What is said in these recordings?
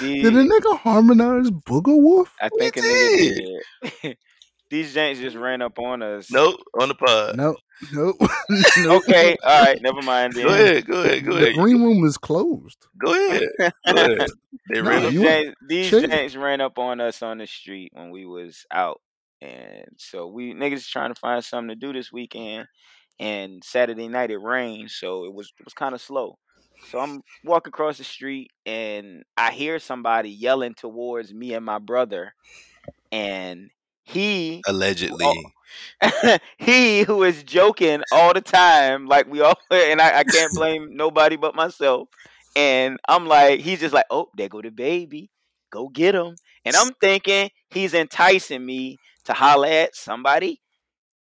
These, Did a nigga harmonize Booger Wolf? I think a nigga did. These janks just ran up on us. Nope, on the pod. Nope, no. Okay, all right, never mind. Then. Go ahead, go ahead, go The ahead. green room is closed. Go ahead. Go ahead. They No, ran up. these you- janks, these chill. janks ran up on us on the street when we was out, and so we niggas trying to find something to do this weekend. And Saturday night it rained, so it was it was kind of slow. So I'm walking across the street, and I hear somebody yelling towards me and my brother, and he Allegedly. Oh. he who is joking all the time, like we all, and I, I can't blame nobody but myself. And I'm like, he's just like, oh, there go the baby, go get him. And I'm thinking he's enticing me to holler at somebody,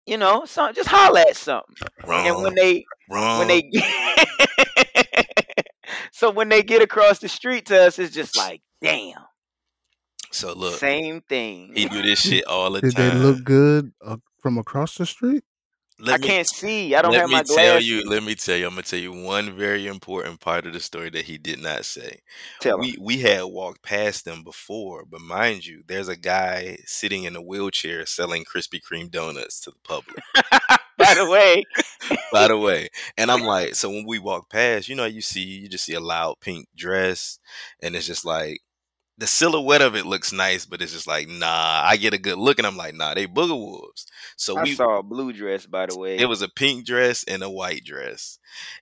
you know, some just holler at something. Wrong. And when they wrong. when they so when they get across the street to us, it's just like, damn, so look, same thing. he do this shit all the Did time. they look good uh, from across the street? Let I me- can't see. I don't have my glasses. let me tell you. Let me tell you. I'm gonna tell you one very important part of the story that he did not say. Tell 'em. we we had walked past them before, but mind you, there's a guy sitting in a wheelchair selling Krispy Kreme donuts to the public. By the way, by the way, and I'm like, so when we walk past, you know, you see, you just see a loud pink dress, and it's just like the silhouette of it looks nice, but it's just like, nah. I get a good look, and I'm like, nah, they booger wolves. So I we saw a blue dress. By the way, it was a pink dress and a white dress.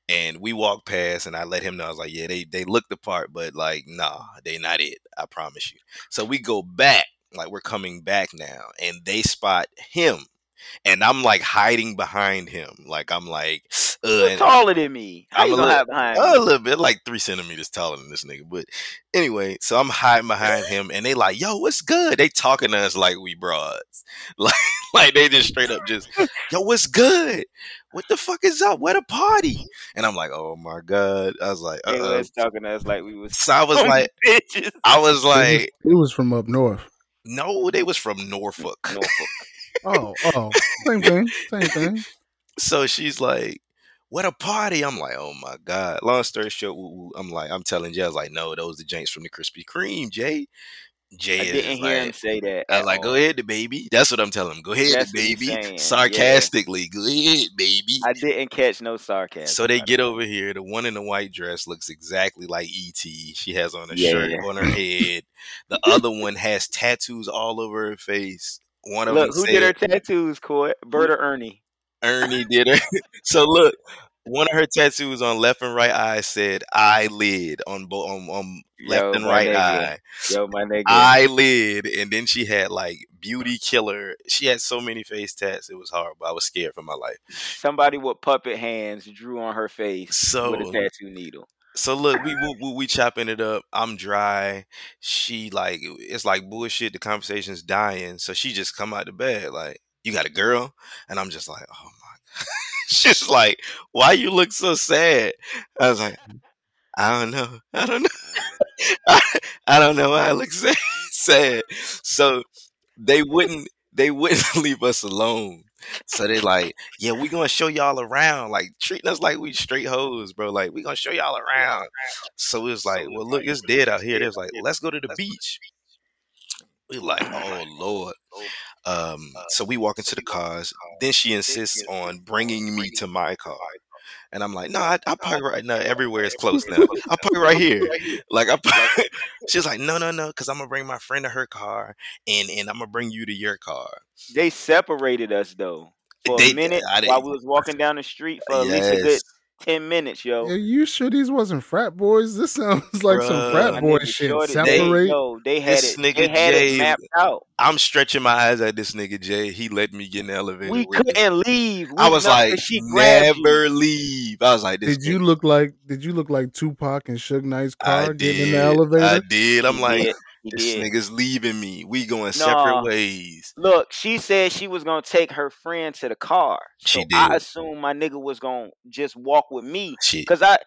And we walked past and I let him know I was like, Yeah, they they look the part, but like, nah, they not it. I promise you. So we go back, like we're coming back now, and they spot him. And I'm like hiding behind him. Like I'm like, uh, You're taller than me. How I'm you a gonna little- hide behind a little bit, like three centimeters taller than this nigga. But anyway, so I'm hiding behind him, and they like, "Yo, what's good?" They talking to us like we broads, like like they just straight up just, "Yo, what's good? What the fuck is up? Where the party?" And I'm like, "Oh my god!" I was like, They "Uh." was talking to us like we was. So I was like, bitches. I was It was, like, it was from up north. "No, they was from Norfolk." Norfolk. Oh, oh, same thing, same thing. So she's like, "What a party!" I'm like, "Oh my god!" Long story short, woo, woo, I'm like, I'm telling Jay, I was like, "No, those the Janks from the Krispy Kreme, Jay." Jay I didn't hear him say that. I was at like, "Go ahead, the baby." That's what I'm telling him. Go ahead, That's the what he's baby. saying, yeah. Sarcastically, go ahead, baby. I didn't catch no sarcasm. So they get over here. The one in the white dress looks exactly like ET. She has on a Yeah. shirt on her head. The other one has tattoos all over her face. One of Look, them who said, did her tattoos, Court? Bert or Ernie? Ernie did her. so look, one of her tattoos on left and right eye said eyelid on both on, on left Yo, and right nigga. eye. Yo, my nigga. Eyelid. And then she had like beauty killer. She had so many face tats, it was horrible. I was scared for my life. Somebody with puppet hands drew on her face So with a tattoo needle. So look, we, we we chopping it up. I'm dry. She like it's like bullshit. The conversation's dying. So she just come out the bed like, "You got a girl?" And I'm just like, "Oh my." God. She's like, "Why you look so sad?" I was like, "I don't know. I don't know. I, I don't know why I look sad." sad. So they wouldn't they wouldn't leave us alone. So they like, yeah, we gonna show y'all around, like treating us like we straight hoes, bro. Like we gonna show y'all around. So it was like, well, look, it's dead out here. They was like, let's go to the beach. We like, oh lord. Um, so we walk into the cars. Then she insists on bringing me to my car, and I'm like, no, I, I park right now. Everywhere is close now. I park right here. Like I, she's like, no, no, no, because I'm gonna bring my friend to her car, and and I'm gonna bring you to your car. They separated us though for They- a minute while we was walking down the street for at least a good Yes. Ten minutes, yo. Are you sure these wasn't frat boys? This sounds like some frat boy shit. Shorty, They- they, Separate. yo, they had This it. nigga They had Jay- it mapped out. I'm stretching my eyes at this nigga Jay. He let me get in the elevator. We couldn't leave. We I was like, she grabbed you. never leave. I was like, this Did you look like? Did you look like Tupac and Suge Knight's I car getting in the elevator? I did. I'm like, did. He this did. nigga's leaving me. We going Nah. separate ways. Look, she said she was gonna take her friend to the car. So She I did. assumed my nigga was gonna just walk with me. Shit. Cause I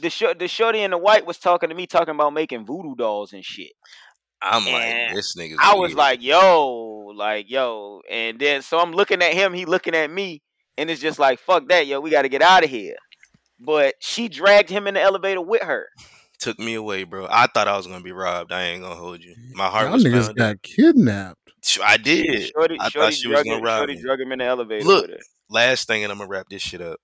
the short the shorty in the white was talking to me talking about making voodoo dolls and shit. I'm like, this nigga's I was weird. like, yo, like, yo. And then so I'm looking at him, he looking at me, and it's just like, fuck that, yo, we gotta get out of here. But she dragged him in the elevator with her. Took me away, bro. I thought I was gonna be robbed. I ain't gonna hold you. Mm, My heart Y'all was niggas pounding. got kidnapped. I did. Shorty, I Shorty thought she was gonna him, rob Shorty me. drug him in the elevator Look. Last thing, and I'm gonna wrap this shit up.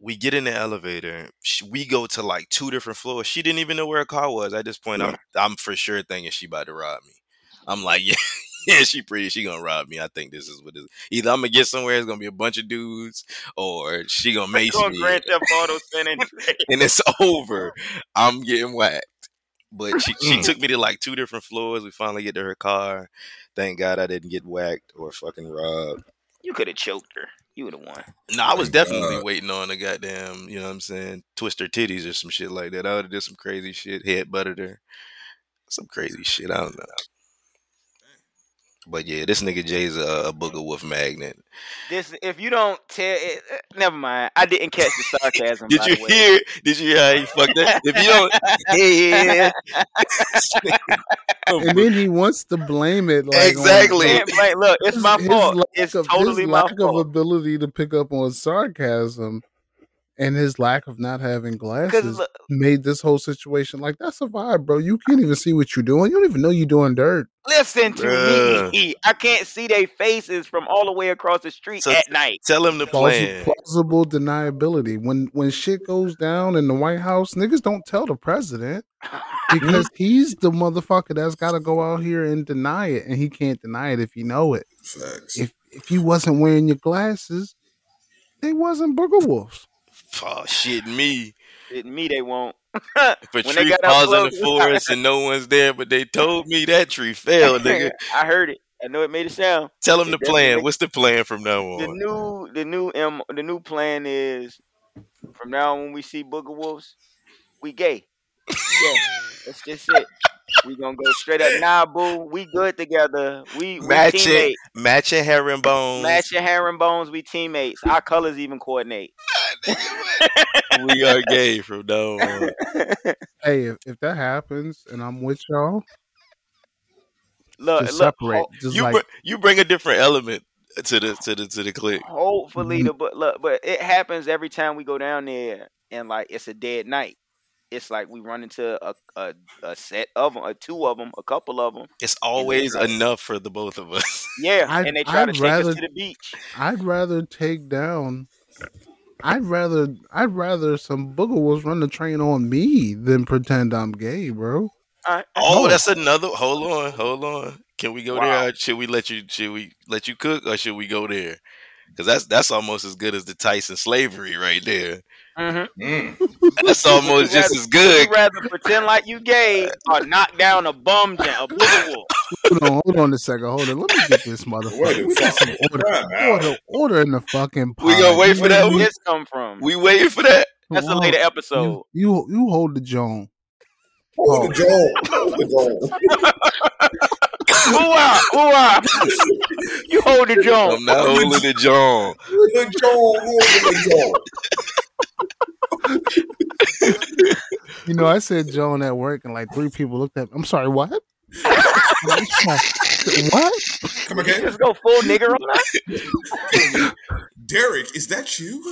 We get in the elevator. We go to like two different floors. She didn't even know where her car was. At this point, I'm I'm for sure thinking she about to rob me. I'm like, yeah, yeah, she pretty. She gonna rob me. I think this is what it is. Either I'm gonna get somewhere. It's gonna be a bunch of dudes, or she gonna Going me, Grand Theft Auto San Andreas. and it's over. I'm getting whacked. But she, she Mm. took me to like two different floors. We finally get to her car. Thank God I didn't get whacked or fucking robbed. You could have choked her. You would have won. No, I was definitely God. waiting on a goddamn, you know what I'm saying, twist her titties or some shit like that. I would have did some crazy shit, head butted her. Some crazy shit. I don't know. But yeah, this nigga Jay's a, a booger wolf magnet. This, if you don't tell, it, eh, never mind. I didn't catch the sarcasm. Did by you way. hear? Did you hear how he fucked that? If you don't, yeah, And then he wants to blame it. Like, Exactly. Can't look, it's my his fault. lack It's of- totally his my lack of ability to pick up on sarcasm and his lack of not having glasses look, made this whole situation like that's a vibe, bro. You can't even see what you're doing. You don't even know you're doing dirt. listen to Bruh. me. I can't see their faces from all the way across the street So- at night. tell him the Plausi- plan. plausible deniability. When when shit goes down in the White House, niggas don't tell the president because he's the motherfucker that's got to go out here and deny it, and he can't deny it if he know it. Facts. If if you wasn't wearing your glasses, they wasn't booger wolves. Oh shit, me. It, me, they won't. If a When they tree got falls in the forest and no one's there, but they told me that tree fell, nigga. I heard it. I know it made a sound. Tell them It the plan. make- What's the plan from now on? The new, the new, M, the new plan is from now on when we see booger wolves, we gay. Yeah, that's just it. We gonna go straight up. Nah, boo, we good together. We, we Match it. teammates. Matching herringbones. Match your herringbones. We teammates. Our colors even coordinate. we are gay from now on. Hey, if, if that happens and I'm with y'all, look, just look. separate. ho- just You like br- you bring a different element to the to the to the clique. hopefully Mhm. the but look, but it happens every time we go down there, and like it's a dead night. It's like we run into a a, a set of them, a two of them, a couple of them. It's always right. enough for the both of us. Yeah, I'd- and they try to I'd take rather- us to the beach. I'd rather take down. I'd rather I'd rather some booger wolves run the train on me than pretend I'm gay, bro. All right. Oh, No. that's another. Hold on, hold on. Can we go Wow. there? Should we let you? Should we let you cook, or should we go there? Because that's that's almost as good as the Tyson slavery right there. Mm-hmm. Mm. That's almost just as good. You rather pretend like you gay or knock down a bum jam, a booger wolf. Hold on, hold on a second. Hold on. Let me get this Wait motherfucker. We got some order, order, order in the fucking pod. We gonna wait for that Where did this come from? We waiting for that. That's a later episode. You, you you hold the Joan. Hold the jaw. Hold the Ooh ah, ooh ah. You hold the joint. I'm not holding the jaw. jaw. The jaw. Hold the jaw. You know, I said Joan at work, and like three people looked at me. I'm sorry, what? what? Come again. Just go full nigger on us. Derek, is that you?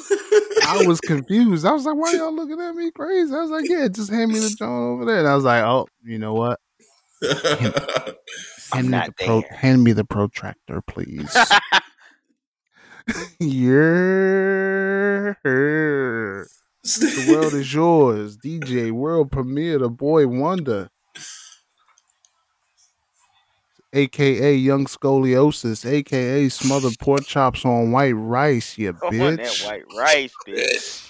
I was confused. I was like, why y'all looking at me crazy? I was like, yeah, just hand me the Joan over there. And I was like, oh, you know what? Hand me pro- hand me the protractor, please. yeah. The world is yours. DJ World Premiere, the boy wonder. AKA Young Scoliosis, AKA Smothered Pork Chops on White Rice, you Come on, that bitch. white rice, bitch.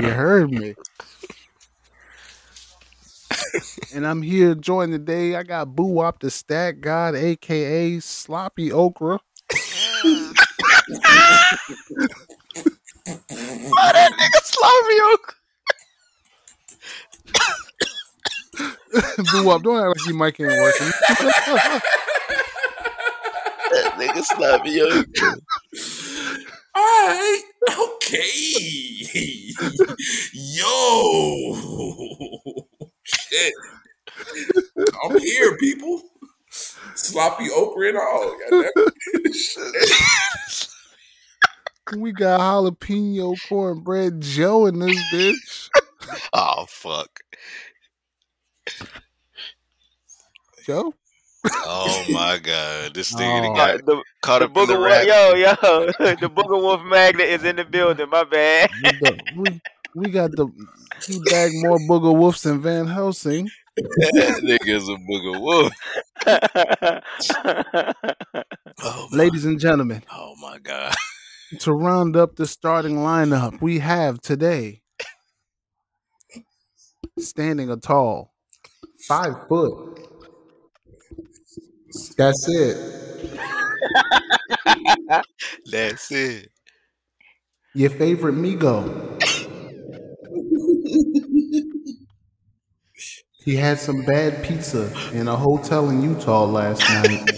You heard me. and I'm here joining the day. I got Boo Wop the Stat God, aka Sloppy Okra. Why that nigga sloppy Boo Wop, don't act like your mic ain't working. That nigga sloppy okra. All right. Okay. Yo shit. I'm here, people. Sloppy okra and all. we got jalapeno cornbread Joe in this bitch. Oh fuck. Joe? oh my god! This thing oh. got the, caught the up Booger in the Yo, yo, the Booger Wolf Magnet is in the building. My bad we got the he bagged more booger wolves than Van Helsing. that nigga's a booger wolf. Oh Ladies and gentlemen, oh my god. to round up the starting lineup, we have today standing a tall, five foot. That's it. That's it. Your favorite Migo. He had some bad pizza in a hotel in Utah last night.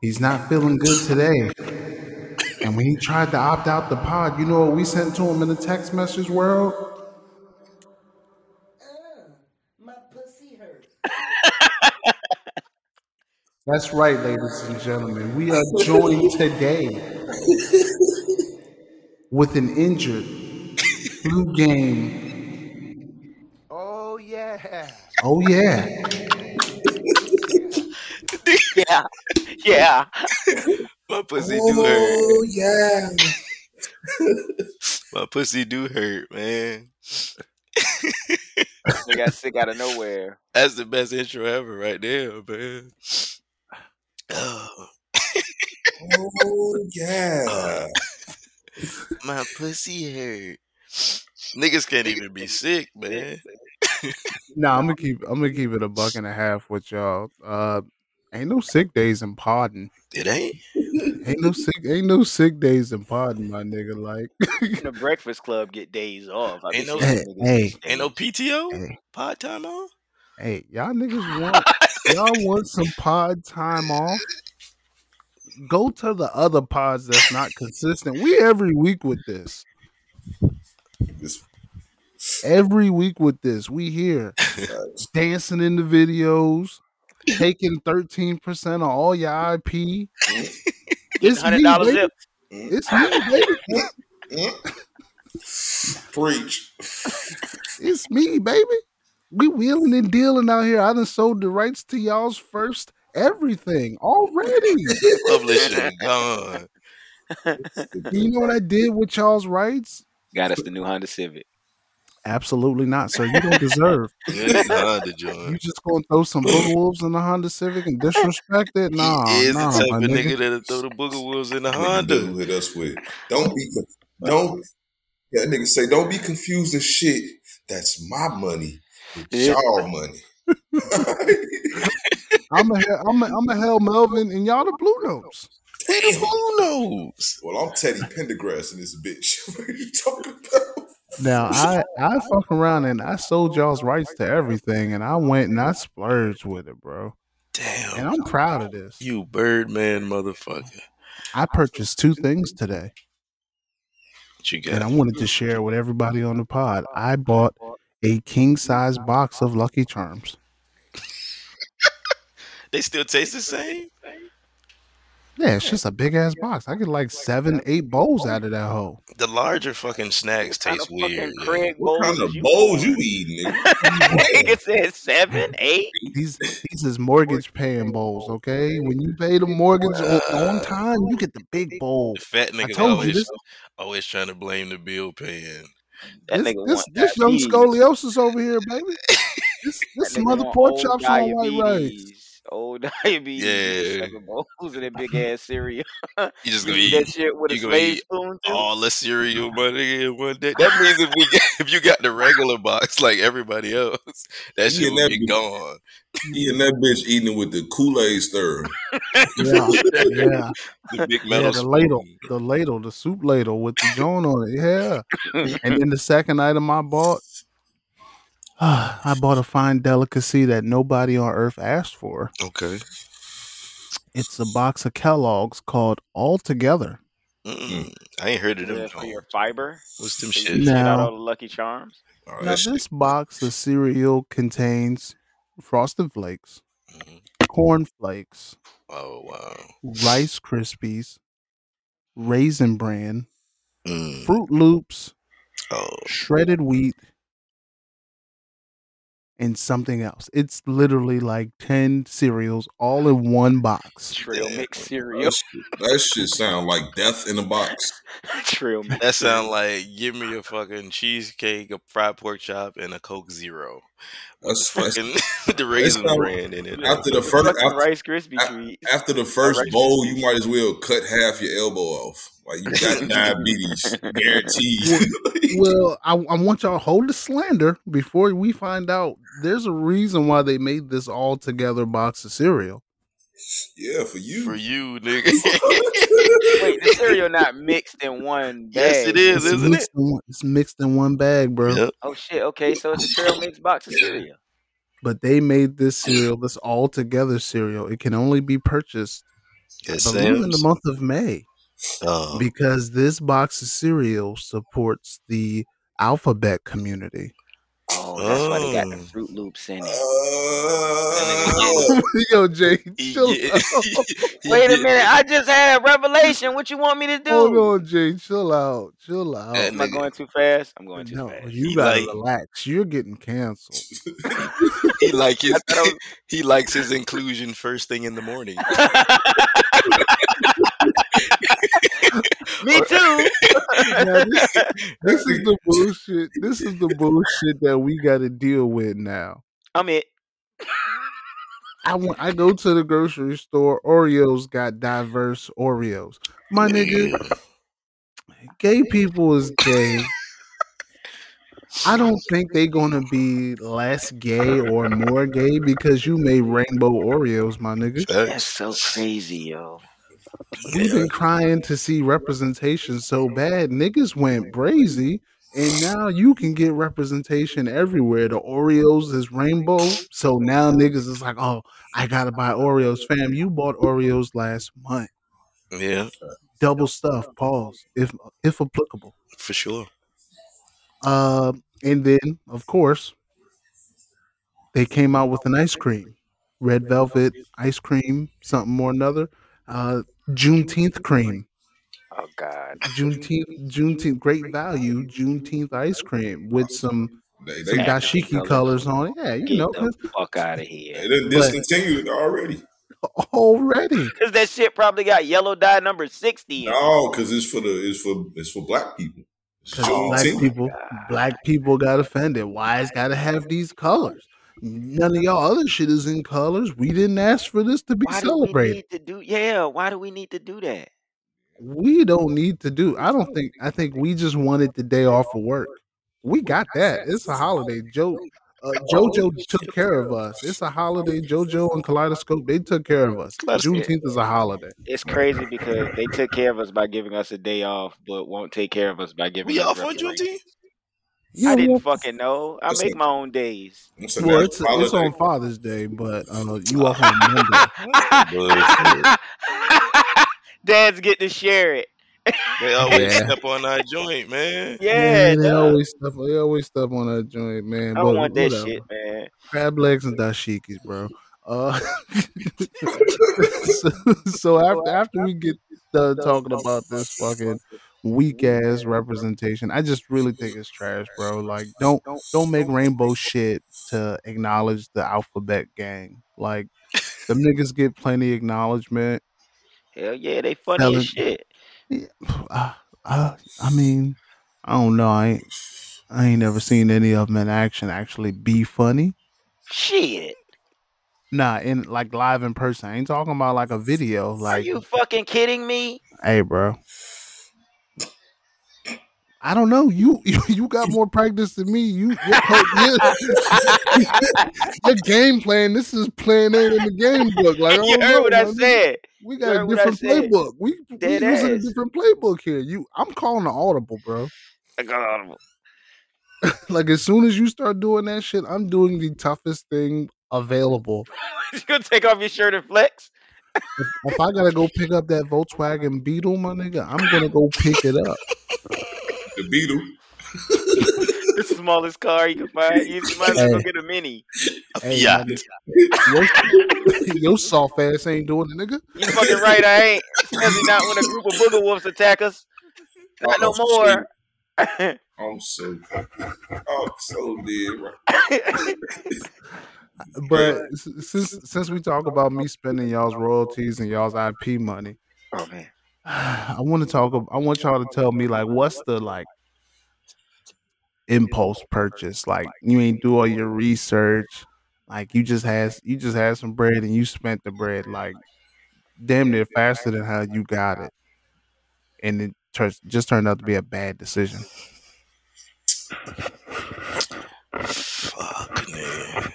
He's not feeling good today. And when he tried to opt out the pod, you know what we sent to him in the text message world? Uh, my pussy hurt. That's right, ladies and gentlemen. We are joined today with an injured flu game. Oh yeah. Oh, yeah. yeah, yeah. My pussy do oh, hurt. Oh yeah. My pussy do hurt, man. They got sick out of nowhere. That's the best intro ever, right there, man. Oh, Oh yeah. my pussy hurt. Niggas can't even be sick, man. Nah, I'm gonna keep. I'm gonna keep it a buck and a half with y'all. Uh, ain't no sick days in podding. It ain't. Ain't no sick. Ain't no sick days in podding, my nigga. Like, Even the Breakfast Club get days off. I Ain't be no- Hey, hey. Ain't no. PTO. hey, Pod time on. hey, y'all niggas want y'all want some pod time off? Go to the other pods that's not consistent. We every week with this. This Every week with this. We here facts. dancing in the videos, taking thirteen percent of all your IP. Getting It's hundred me, baby. It's me, baby. Preach. It's me, baby. We wheeling and dealing out here. I done sold the rights to y'all's first everything already. Publishing gone. you know what I did with y'all's rights? Got us the new Honda Civic. Absolutely not, sir. You don't deserve. You Honda You just gonna throw some booger wolves in the Honda Civic and disrespect it? Nah, he is nah, the type my of nigga. nigga that'll throw the booger wolves in the Nigga Honda. do hit us with. Don't be con- don't. Yeah, nigga say don't be confused confusing shit. That's my money. It's Yeah. y'all money. I'm a hell, I'm a, I'm a Harold Melvin and y'all the Blue Notes. Damn. Who knows? Well, I'm Teddy Pendergrass in this bitch. what are you talking about? Now I I fuck around and I sold y'all's rights to everything and I went and I splurged with it, bro. Damn, and I'm proud of this. You Birdman motherfucker. I purchased two things today. What you and I wanted to share with everybody on the pod. I bought a king size box of Lucky Charms. They still taste the same? Yeah, it's just a big ass box. I get like seven, eight bowls out of that hole. The larger fucking snacks What kind taste of weird. yo. Craig What bowls kind of you bowls you eating, nigga? Nigga said seven, eight. These these is mortgage paying bowls, okay? When you pay the mortgage on, on time, you get the big bowl. The fat I niggas always this always trying to blame the bill paying. That this, nigga this, this young scoliosis over here, baby. This this That nigga mother pork chops on white rice. diabetes. Old diabetes. Yeah. Seven bowls of that big ass cereal. You just gonna eat that shit with a you gonna eat spoon too. all the cereal, my nigga, in one day. That means if we get, if you got the regular box like everybody else, that He shit and will that be bitch- gone. He and that bitch eating it with the Kool Aid stir. Yeah, yeah, The big yeah. metal The ladle, the ladle, the soup ladle with the joint on it. Yeah. And then the second item I bought, I bought a fine delicacy that nobody on earth asked for. Okay. It's a box of Kellogg's called All Together. Mm-mm. I ain't heard of them. Yeah, for your fiber. What's them shit? can out Now- all the Lucky Charms. Oh, Now, that shit. this box of cereal contains Frosted Flakes, Mhm. Corn Flakes, Oh wow. Rice Krispies, Raisin Bran, Mm. Froot Loops, Oh. shredded wheat, and something else. It's literally like 10 cereals all in one box. Trail Yeah, mix That cereal. shit, that shit sound like death in a box. Trail mix. That sound like give me a fucking cheesecake, a fried pork chop, and a Coke Zero. With That's, the that's fucking the raisin sound- brand in it. after the The first after, Rice Krispie a- treats. after the first Rice bowl, Krispies. you might as well cut half your elbow off. Like you got diabetes, guaranteed. Well, I, I want y'all to hold the slander before we find out there's a reason why they made this all together box of cereal. yeah, for you. For you, nigga. Wait, the cereal not mixed in one bag. Yes, it is, It's isn't it? mixed, in one, it's mixed in one bag, bro. Yep. Oh shit. Okay, so it's a trail mix box of cereal. But they made this cereal, this all together cereal. It can only be purchased, I in the month of May. Uh, because this box of cereal supports the alphabet community. Oh, that's why they got the Oh. Froot Loops in it. Uh, Yo, Jay, chill get- out. Wait a minute, I just had a revelation. What you want me to do? Hold on, Jay, chill out, chill out. Am I going too fast? I'm going too no, fast. you He gotta like- relax. You're getting canceled. He like his I thought I was- he likes his inclusion first thing in the morning. Me too. Now, this, this is the bullshit. This is the bullshit that we got to deal with now. I'm it. I want. I go to the grocery store. Oreos got diverse Oreos. My nigga, gay people is gay. I don't think they gonna be less gay or more gay because you made rainbow Oreos, my nigga. That's so crazy, yo. We've been crying to see representation so bad. Niggas went brazy, and now you can get representation everywhere. The Oreos is rainbow, so now niggas is like, oh, I gotta buy Oreos, fam. You bought Oreos last month, Yeah, double stuff. Pause, if if applicable. for sure. Uh, and then of course they came out with an ice cream, red velvet ice cream, something or another. Uh, Juneteenth cream. Oh God. Juneteenth, Juneteenth, great value Juneteenth ice cream with some they, some dashiki colors on it. Yeah, you Get know, the fuck out of here. done discontinued it already. already. Cause that shit probably got yellow dye number sixty. No, because it's for the it's for it's for black people. It's Because black Juneteenth. people, oh, black people got offended. Why it's got to have these colors? None of y'all other shit is in colors. We didn't ask for this to be Why do we celebrated. need to do? Yeah. Why do we need to do that? We don't need to do. I don't think. I think we just wanted the day off of work. We got that. It's a holiday. Joe, uh, JoJo took care of us. It's a holiday. JoJo and Kaleidoscope they took care of us. Juneteenth is a holiday. It's crazy because they took care of us by giving us a day off, but won't take care of us by giving We us off on. Juneteenth? Yeah, I didn't well, fucking know. I make up? my own days. It's well, it's, it's on Father's Day, but uh, you off on Monday. Bullshit. Dads get to share it. They always Yeah. step on our joint, man. Yeah, Man, they dog. always step. They always stuff on that joint, man. I but don't want that whatever. shit, man. crab legs and dashikis, bro. Uh, so, so after after we get done talking about this fucking weak ass representation, I just really think it's trash, bro. Like, don't don't make rainbow shit to acknowledge the alphabet gang. Like, them niggas get plenty acknowledgement. Hell yeah, they funny Telling- as shit. Yeah, uh, uh, I mean, I don't know. I ain't, I ain't never seen any of them in action actually be funny. Shit. Nah, in like live in person. I ain't talking about like a video. Like, Are Like, you fucking kidding me? hey, bro. I don't know. You you, got more practice than me. You your, your, game plan. This is playing out in the game book. Like you heard know, what I said. We got a heard what I different playbook. We we using a different playbook here. You, I'm calling the audible, bro. I got audible. like as soon as you start doing that shit, I'm doing the toughest thing available. you gonna take off your shirt and flex? If, if I gotta go pick up that Volkswagen Beetle, my nigga, I'm gonna go pick it up. The Beetle. the smallest car you can find. You might as well go Hey. get a mini. Hey, Yeah. my your, your soft ass ain't doing it, nigga. You fucking right, I ain't. Especially not when a group of booger wolves attack us. Not no Oh, more. I'm oh, so, I'm oh, so dead. Right? But since since we talk about me spending y'all's royalties and y'all's IP money, oh man. I want to talk. I want y'all to tell me like, what's the like impulse purchase? Like, you ain't do all your research. Like, you just had you just had some bread and you spent the bread like damn near faster than how you got it, and it turns just turned out to be a bad decision. Fuck, nigga.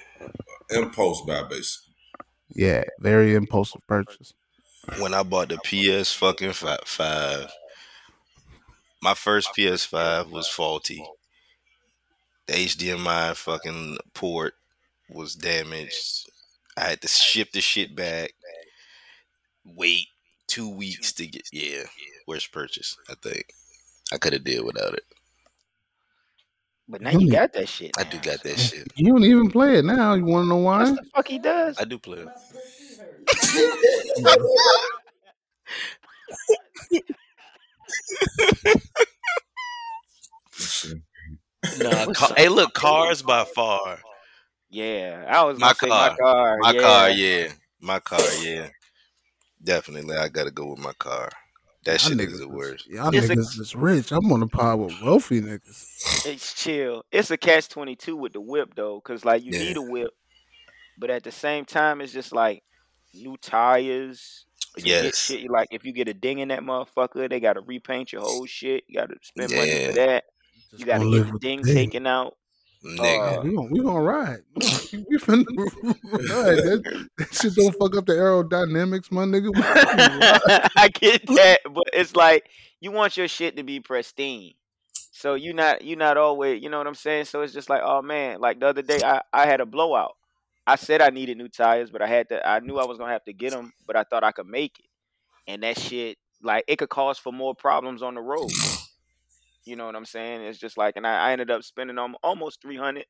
Impulse buy, basically. Yeah, very impulsive purchase. When I bought the PS fucking five. my first PS5 was faulty. The HDMI fucking port was damaged. I had to ship the shit back. Wait two weeks to get yeah. Worst purchase, I think. I could have did without it. But now you got that shit. I do got that shit. You don't even play it now. You want to know why? That's the fuck he does. I do play it. Nah, ca- hey, look, cars by far. Yeah, I was My gonna my car. car. My yeah. car, yeah. My car, yeah. Definitely, I gotta go with my car. That Y'all shit niggas is the worst. Y'all It's a- niggas is rich. I'm on the pod with wealthy niggas. It's chill. It's a catch twenty two with the whip though, cause like you Yeah. need a whip, but at the same time, it's just like new tires. to Yes. shit. Like if you get a ding in that motherfucker, they gotta repaint your whole shit. You gotta spend money for that. Just You gotta gonna get the with ding thing. taken out. Nigga. Uh, we gonna we gonna ride. We finna ride. That, that shit don't fuck up the aerodynamics, my nigga. We finna ride. I get that, but it's like you want your shit to be pristine. So you not you not always you know what I'm saying? So it's just like, oh man, like the other day I, I had a blowout. I said I needed new tires, but I had to I knew I was gonna have to get them, but I thought I could make it. And that shit like it could cause for more problems on the road. You know what I'm saying? It's just like, and I, I ended up spending almost 300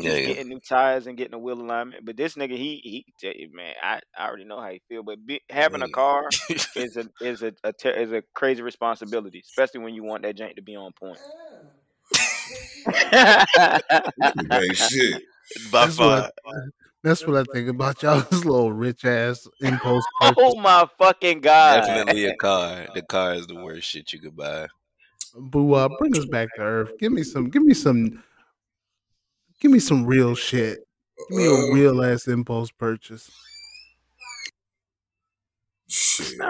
just Yeah, getting new tires and getting a wheel alignment. But this nigga, he he, man, I, I already know how he feel. But be, having a car is a is a, a ter- is a crazy responsibility, especially when you want that jank to be on point. Hey, shit. by That's far. I, that's what I think about y'all's little rich ass impulse purchase. oh my fucking god! Definitely a car. The car is the worst shit you could buy. Boo, uh, bring us back to earth. Give me some. Give me some. Give me some real shit. Give me a Uh, real ass impulse purchase.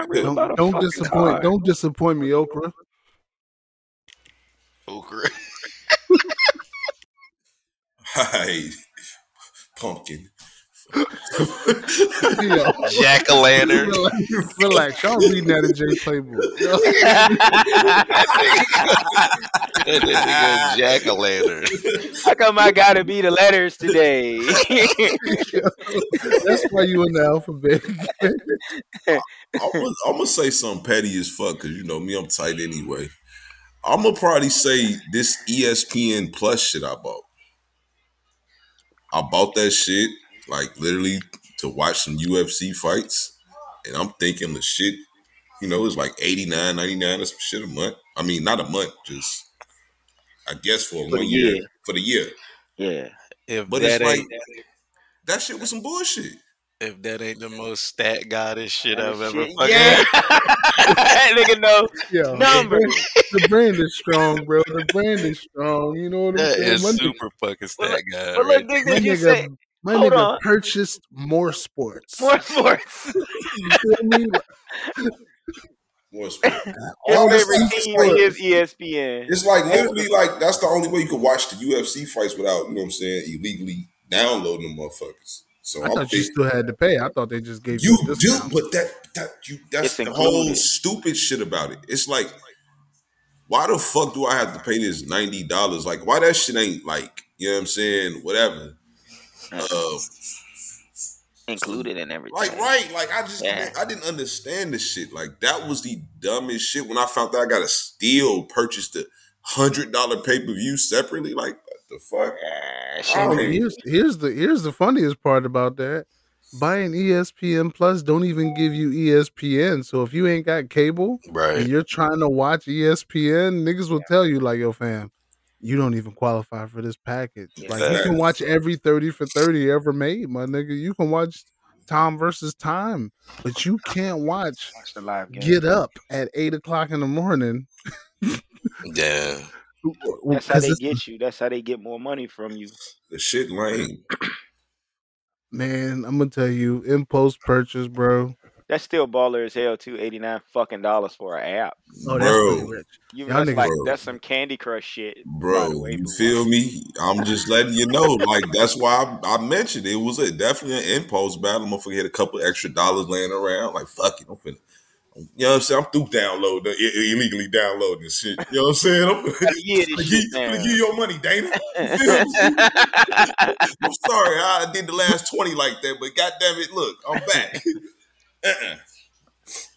really Don't don't disappoint. car. Don't disappoint me, Okra. Okra. Hey, pumpkin. Yo, Jack o' lantern. relax, relax. Y'all reading that in J Playbook. That nigga Jack o' lantern. How come I gotta be the letters today? That's why you in the alphabet. I'm gonna, I'm gonna say something petty as fuck because you know me, I'm tight anyway. I'm gonna probably say this ESPN Plus shit I bought. I bought that shit like literally to watch some UFC fights, and I'm thinking the shit, you know, it's like 89, 99 or some shit a month. I mean, not a month, just I guess for, For one year. year. for the year. yeah. If But that it's like that shit was some bullshit. if that ain't the most stat goddess shit That I've ever shit- fucking yeah. That nigga know Yo, numbers. The brand is strong, bro. The brand is strong. You know what I'm That saying? is My nigga- super fucking stat guy. But right look, nigga, you nigga, say my hold nigga on. purchased more sports. more sports. You feel me? More sport. His All this favorite team like- is ESPN. It's like literally like that's the only way you can watch the UFC fights without, you know what I'm saying, illegally downloading them motherfuckers. So I I'm thought you still had to pay. I thought they just gave you you, a do, but that that you that's It's the whole stupid shit about it. It's like, why the fuck do I have to pay this ninety dollars? Like, why that shit ain't like, you know what I'm saying, whatever. Uh, Included in everything. like right, like I just Yeah. I didn't understand the shit. Like that was the dumbest shit when I found out I gotta still purchase the hundred dollar pay per view separately. Like what the fuck? Oh, shit And crazy. here's here's the here's the funniest part about that. Buying ESPN Plus don't even give you ESPN. So if you ain't got cable and you're trying to watch ESPN, niggas will tell you like, "Yo, fam, you don't even qualify for this package. Yeah. Like you can watch every 30 for 30 ever made, my nigga. You can watch Time versus Time, but you can't watch Watch the live game. Get Up at eight o'clock in the morning. Yeah. That's how they get you. That's how they get more money from you. The shit lame. Man, I'm gonna tell you, impulse purchase, bro. That's still baller as hell too. Eighty nine fucking dollars for an app. Oh, that's Bro. really rich. You that's like Bro. that's some Candy Crush shit. Bro, the way, you but feel me? I'm just letting you know. Like that's why I, I mentioned it was a definitely an impulse battle. I'm gonna forget a couple extra dollars laying around. Like fuck it, I'm finna. You know what I'm saying? I'm through downloading, illegally downloading this shit. You know what I'm saying? I'm finna, Gotta get finna this give, shit finna give you your money, Dana. You feel me? I'm sorry, I did the last 20 like that, but goddamn it, look, I'm back. Uh-uh.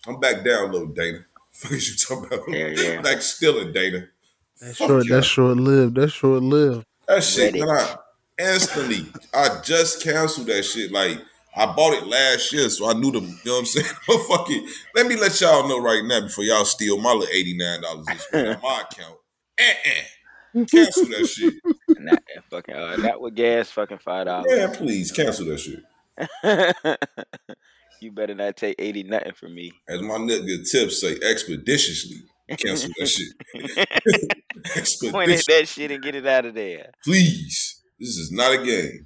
I'm back download, Dana. Fuck is you talking about? Yeah, yeah. Back stealing, Dana. That's Fuck short. y'all. That's short lived. That's short lived. That shit, Reddit. man, I instantly, I just canceled that shit. Like, I bought it last year, so I knew them. You know what I'm saying? But fuck it. Let me let y'all know right now before y'all steal my little $89 this week on my account. Uh-uh. Cancel that shit. Nah, fucking uh, that would gas fucking five dollars. Yeah, please, cancel that shit. You better not take eighty nothing from me. As my nigga Tips say, expeditiously cancel that shit. Point at that shit and get it out of there. Please. This is not a game.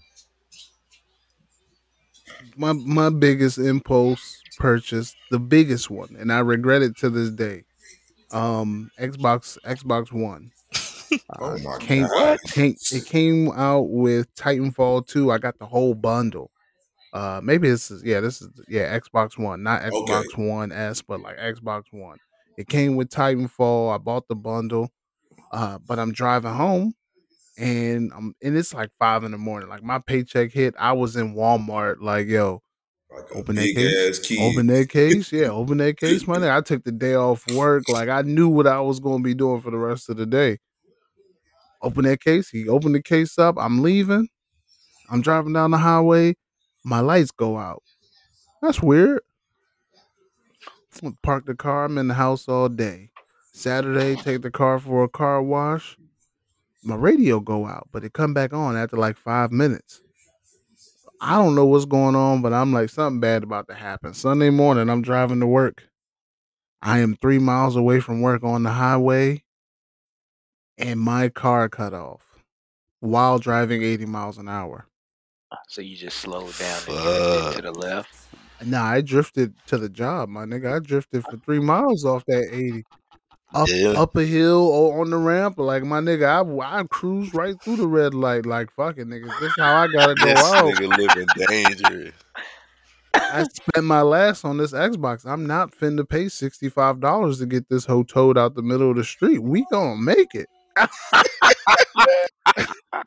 My my biggest impulse purchase, the biggest one, and I regret it to this day. Um, Xbox Xbox One. Oh my came, God. came it came out with Titanfall 2. I got the whole bundle. Uh maybe this is yeah, this is yeah, Xbox One, not Xbox One S, but like Xbox One. It came with Titanfall. I bought the bundle. Uh, but I'm driving home and I'm and it's like five in the morning. Like my paycheck hit. I was in Walmart, like, yo, Like Open that case. open that case. Yeah, open that case, money. I took the day off work. Like I knew what I was gonna be doing for the rest of the day. Open that case. He opened the case up. I'm leaving. I'm driving down the highway. My lights go out. That's weird. Park the car. I'm in the house all day. Saturday, take the car for a car wash. My radio go out, but it come back on after like five minutes. I don't know what's going on, but I'm like something bad about to happen. Sunday morning, I'm driving to work. I am three miles away from work on the highway, and my car cut off while driving 80 miles an hour. So you just slowed down and drifted to the left. Nah, I drifted to the job, my nigga. I drifted for three miles off that 80. Up, Yeah. up a hill or on the ramp, like my nigga, I I cruised right through the red light, like fucking nigga. This how I gotta go This out. nigga living dangerous. I spent my last on this Xbox. I'm not finna pay sixty five dollars to get this hoe towed out the middle of the street. We gonna make it.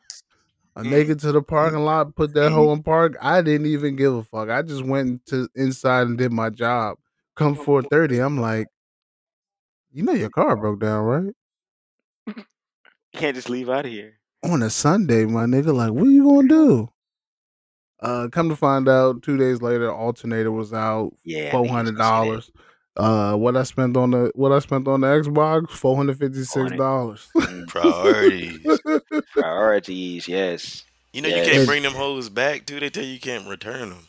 I make it to the parking lot, put that hoe in park. I didn't even give a fuck. I just went to inside and did my job. Come four thirty, I'm like, you know your car broke down, right? You can't just leave out of here. On a Sunday, my nigga. Like, what you gonna do? Uh, come to find out, two days later, alternator was out. Yeah, four knew you was hundred dollars. Uh, what I spent on the what I spent on the Xbox, four hundred fifty six dollars. Priorities. Priorities, yes. You know Yeah, you can't bring them hoes back too. They tell you you can't return them.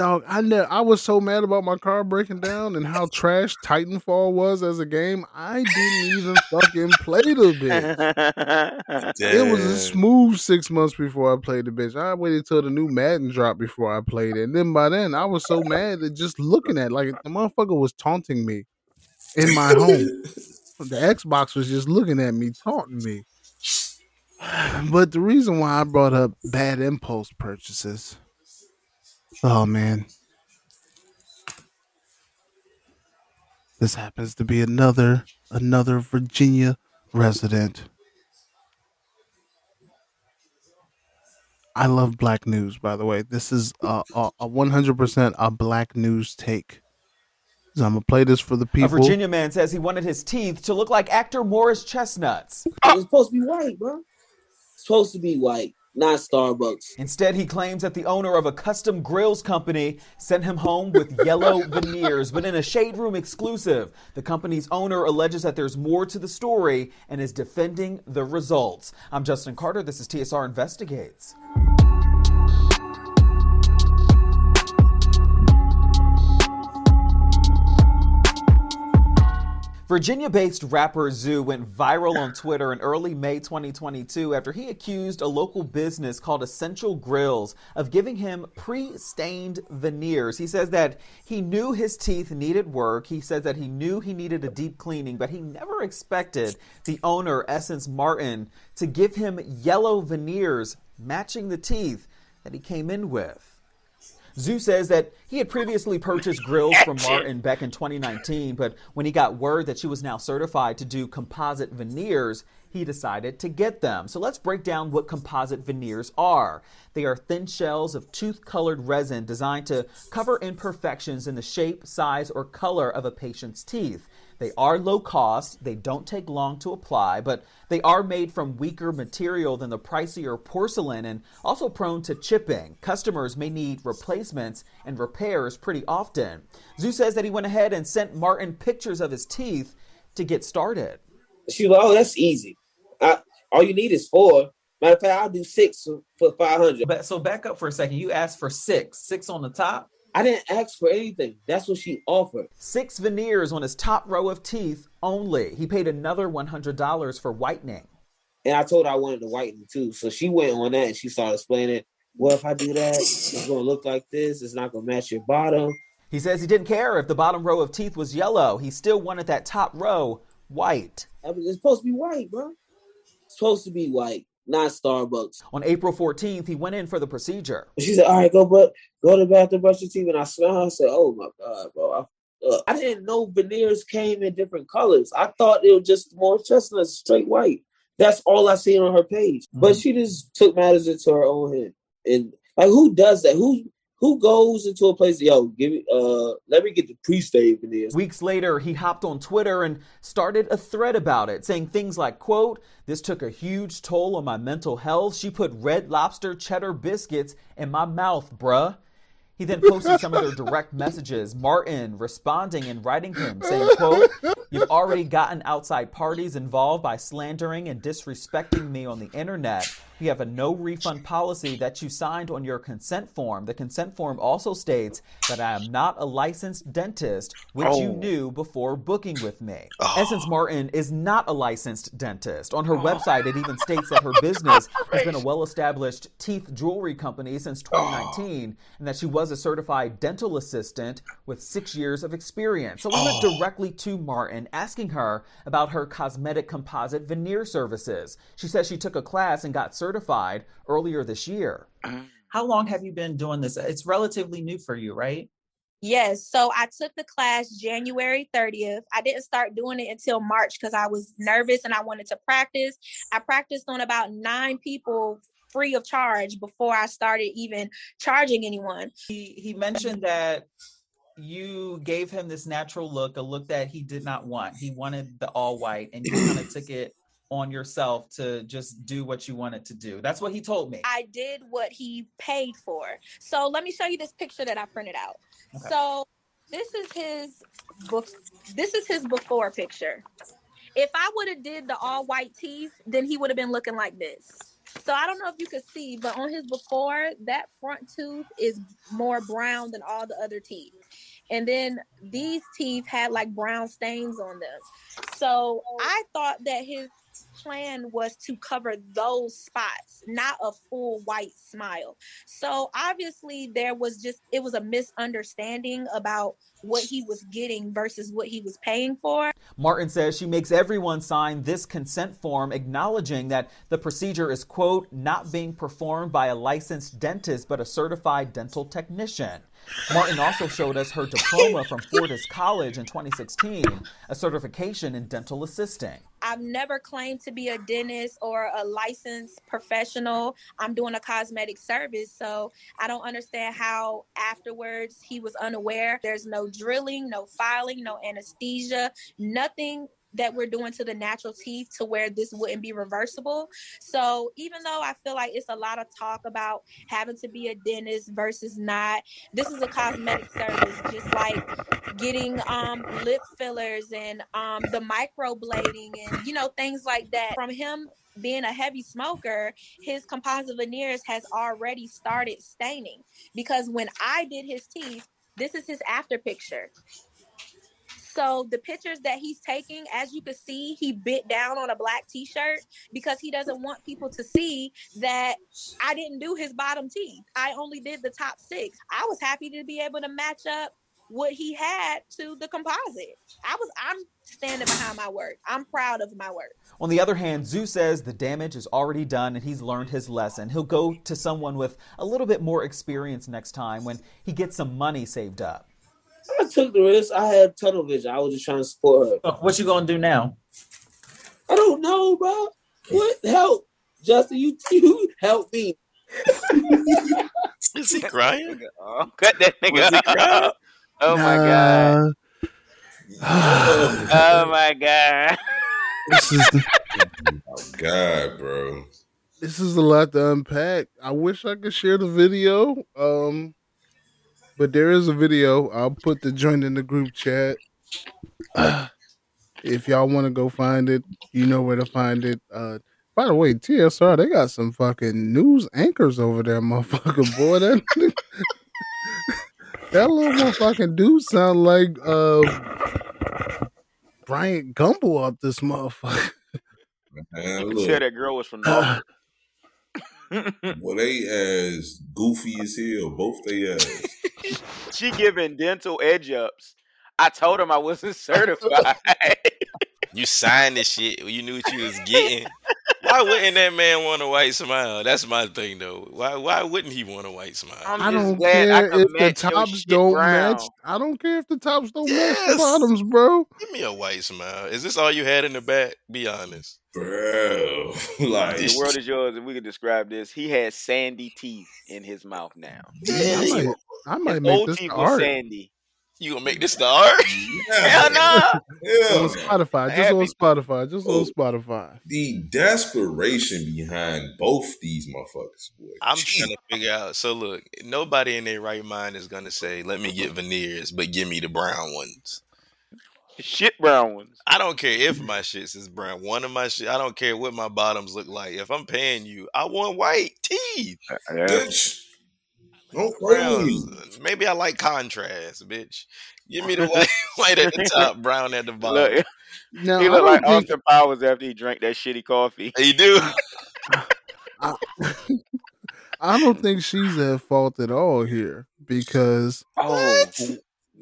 Dog, I ne- I was so mad about my car breaking down and how trash Titanfall was as a game. I didn't even fucking play the bitch. It was a smooth six months before I played the bitch. I waited till the new Madden dropped before I played it. And then by then I was so mad that just looking at it, like the motherfucker was taunting me in my home. The Xbox was just looking at me, taunting me. But the reason why I brought up bad impulse purchases, oh man, this happens to be another another Virginia resident. I love black news, by the way. This is a a- a 100% a black news take. So I'm gonna play this for the people. A people. Virginia man says he wanted his teeth to look like actor Morris Chestnut's. It was supposed to be white, bro. It's supposed to be white. Not Starbucks. Instead, he claims that the owner of a custom grills company sent him home with yellow veneers. But in a Shade Room exclusive, the company's owner alleges that there's more to the story and is defending the results. I'm Justin Carter. This is TSR Investigates. Virginia based rapper Zoo went viral on Twitter in early May 2022 after he accused a local business called Essential Grills of giving him pre stained veneers. He says that he knew his teeth needed work. He says that he knew he needed a deep cleaning, but he never expected the owner, Essence Martin, to give him yellow veneers matching the teeth that he came in with. Zoo says that he had previously purchased grills from Martin back in 2019, but when he got word that she was now certified to do composite veneers, he decided to get them. So let's break down what composite veneers are. They are thin shells of tooth colored resin designed to cover imperfections in the shape, size, or color of a patient's teeth. They are low cost, they don't take long to apply, but they are made from weaker material than the pricier porcelain and also prone to chipping. Customers may need replacements and repairs pretty often. Zoo says that he went ahead and sent Martin pictures of his teeth to get started. She was like, oh, that's easy. I, all you need is four. Matter of fact, I'll do six for 500. But so back up for a second. You asked for six, six on the top. I didn't ask for anything. That's what she offered. Six veneers on his top row of teeth only. He paid another $100 for whitening. And I told her I wanted to whiten too. So she went on that and she started explaining, well, if I do that, it's going to look like this. It's not going to match your bottom. He says he didn't care if the bottom row of teeth was yellow. He still wanted that top row white. I mean, it's supposed to be white, bro. Supposed to be white not Starbucks. On April 14th, he went in for the procedure. She said, "All right, go, but go to the bathroom, brush your teeth." And I smell. I said, "Oh my god, bro!" I, uh, I didn't know veneers came in different colors. I thought it was just more chestnut, straight white. That's all I seen on her page. Mm-hmm. But she just took matters into her own hand. And like, who does that? Who who goes into a place, yo, give me, uh, let me get the pre-save in this. Weeks later, he hopped on Twitter and started a thread about it, saying things like, quote, this took a huge toll on my mental health. She put red lobster cheddar biscuits in my mouth, bruh. He then posted some of their direct messages. Martin responding and writing him saying, quote, You've already gotten outside parties involved by slandering and disrespecting me on the internet. You have a no refund policy that you signed on your consent form. The consent form also states that I am not a licensed dentist, which oh. you knew before booking with me. Oh. Essence Martin is not a licensed dentist. On her oh. website, it even states that her business has been a well established teeth jewelry company since 2019 and that she was a certified dental assistant with six years of experience. So we went oh. directly to Martin asking her about her cosmetic composite veneer services. She says she took a class and got certified certified earlier this year. How long have you been doing this? It's relatively new for you, right? Yes. So I took the class January 30th. I didn't start doing it until March because I was nervous and I wanted to practice. I practiced on about nine people free of charge before I started even charging anyone. He he mentioned that you gave him this natural look, a look that he did not want. He wanted the all white, and you kind of took it on yourself to just do what you wanted to do. That's what he told me. I did what he paid for. So let me show you this picture that I printed out. Okay. So this is his this is his before picture. If I would have did the all white teeth, then he would have been looking like this. So I don't know if you could see, but on his before, that front tooth is more brown than all the other teeth. And then these teeth had like brown stains on them. So I thought that his plan was to cover those spots, not a full white smile. So obviously there was just it was a misunderstanding about what he was getting versus what he was paying for. Martin says she makes everyone sign this consent form acknowledging that the procedure is quote not being performed by a licensed dentist but a certified dental technician. Martin also showed us her diploma from Fortis College in 2016, a certification in dental assisting. I've never claimed to be a dentist or a licensed professional. I'm doing a cosmetic service, so I don't understand how afterwards he was unaware. There's no drilling, no filing, no anesthesia, nothing that we're doing to the natural teeth to where this wouldn't be reversible. So even though I feel like it's a lot of talk about having to be a dentist versus not, this is a cosmetic service, just like getting um lip fillers and um the microblading and you know things like that. From him being a heavy smoker, his composite veneers has already started staining because when I did his teeth, this is his after picture. So the pictures that he's taking, as you can see, he bit down on a black t-shirt because he doesn't want people to see that I didn't do his bottom teeth. I only did the top six. I was happy to be able to match up what he had to the composite. I was I'm standing behind my work. I'm proud of my work. On the other hand, Zoo says the damage is already done and he's learned his lesson. He'll go to someone with a little bit more experience next time when he gets some money saved up. I took the risk. I had tunnel vision. I was just trying to support her. Oh, What you gonna do now? I don't know, bro. What help? Justin, you you help me. Is he crying? Oh, cut that Was nigga. he crying? off. Oh my god. Oh my god. this is God, bro. this is a lot to unpack. I wish I could share the video. Um but there is a video. I'll put the joint in the group chat. if y'all want to go find it, you know where to find it. Uh by the way, TSR, they got some fucking news anchors over there, motherfucker. Boy, that that little motherfucking dude sound like uh Bryant Gumbel up this motherfucker. Man, You can tell that girl was from Norfolk. well, they as goofy as hell. Both they ass. she giving dental edge ups. I told him I wasn't certified. You signed this shit. You knew what you was getting. Why wouldn't that man want a white smile? That's my thing, though. Why? Why wouldn't he want a white smile? I'm I don't glad I care if the tops don't brown. match. I don't care if the tops don't match the bottoms, bro. Give me a white smile. Is this all you had in the back? Be honest. Bro, like The world is yours, and we can describe this. He has sandy teeth in his mouth now. I Yeah, might, I might make this teeth the was art sandy. You gonna make this the art? Hell no! on Spotify. Just Happy- on Spotify. Just on Oh. Spotify. The desperation behind both these motherfuckers, boy. I'm Jeez. trying to figure out. So look, nobody in their right mind is gonna say, "Let me get veneers, but give me the brown ones." Shit brown ones. I don't care if my shits is brown. One of my shit, I don't care what my bottoms look like. If I'm paying you, I want white teeth. Bitch. Don't play with me. Browns. Maybe I like contrast, bitch. Give me the white, white at the top, brown at the bottom. Look, Now, he I looked like don't think Austin Powers after he drank that shitty coffee. He do. I don't think she's at fault at all here because Oh,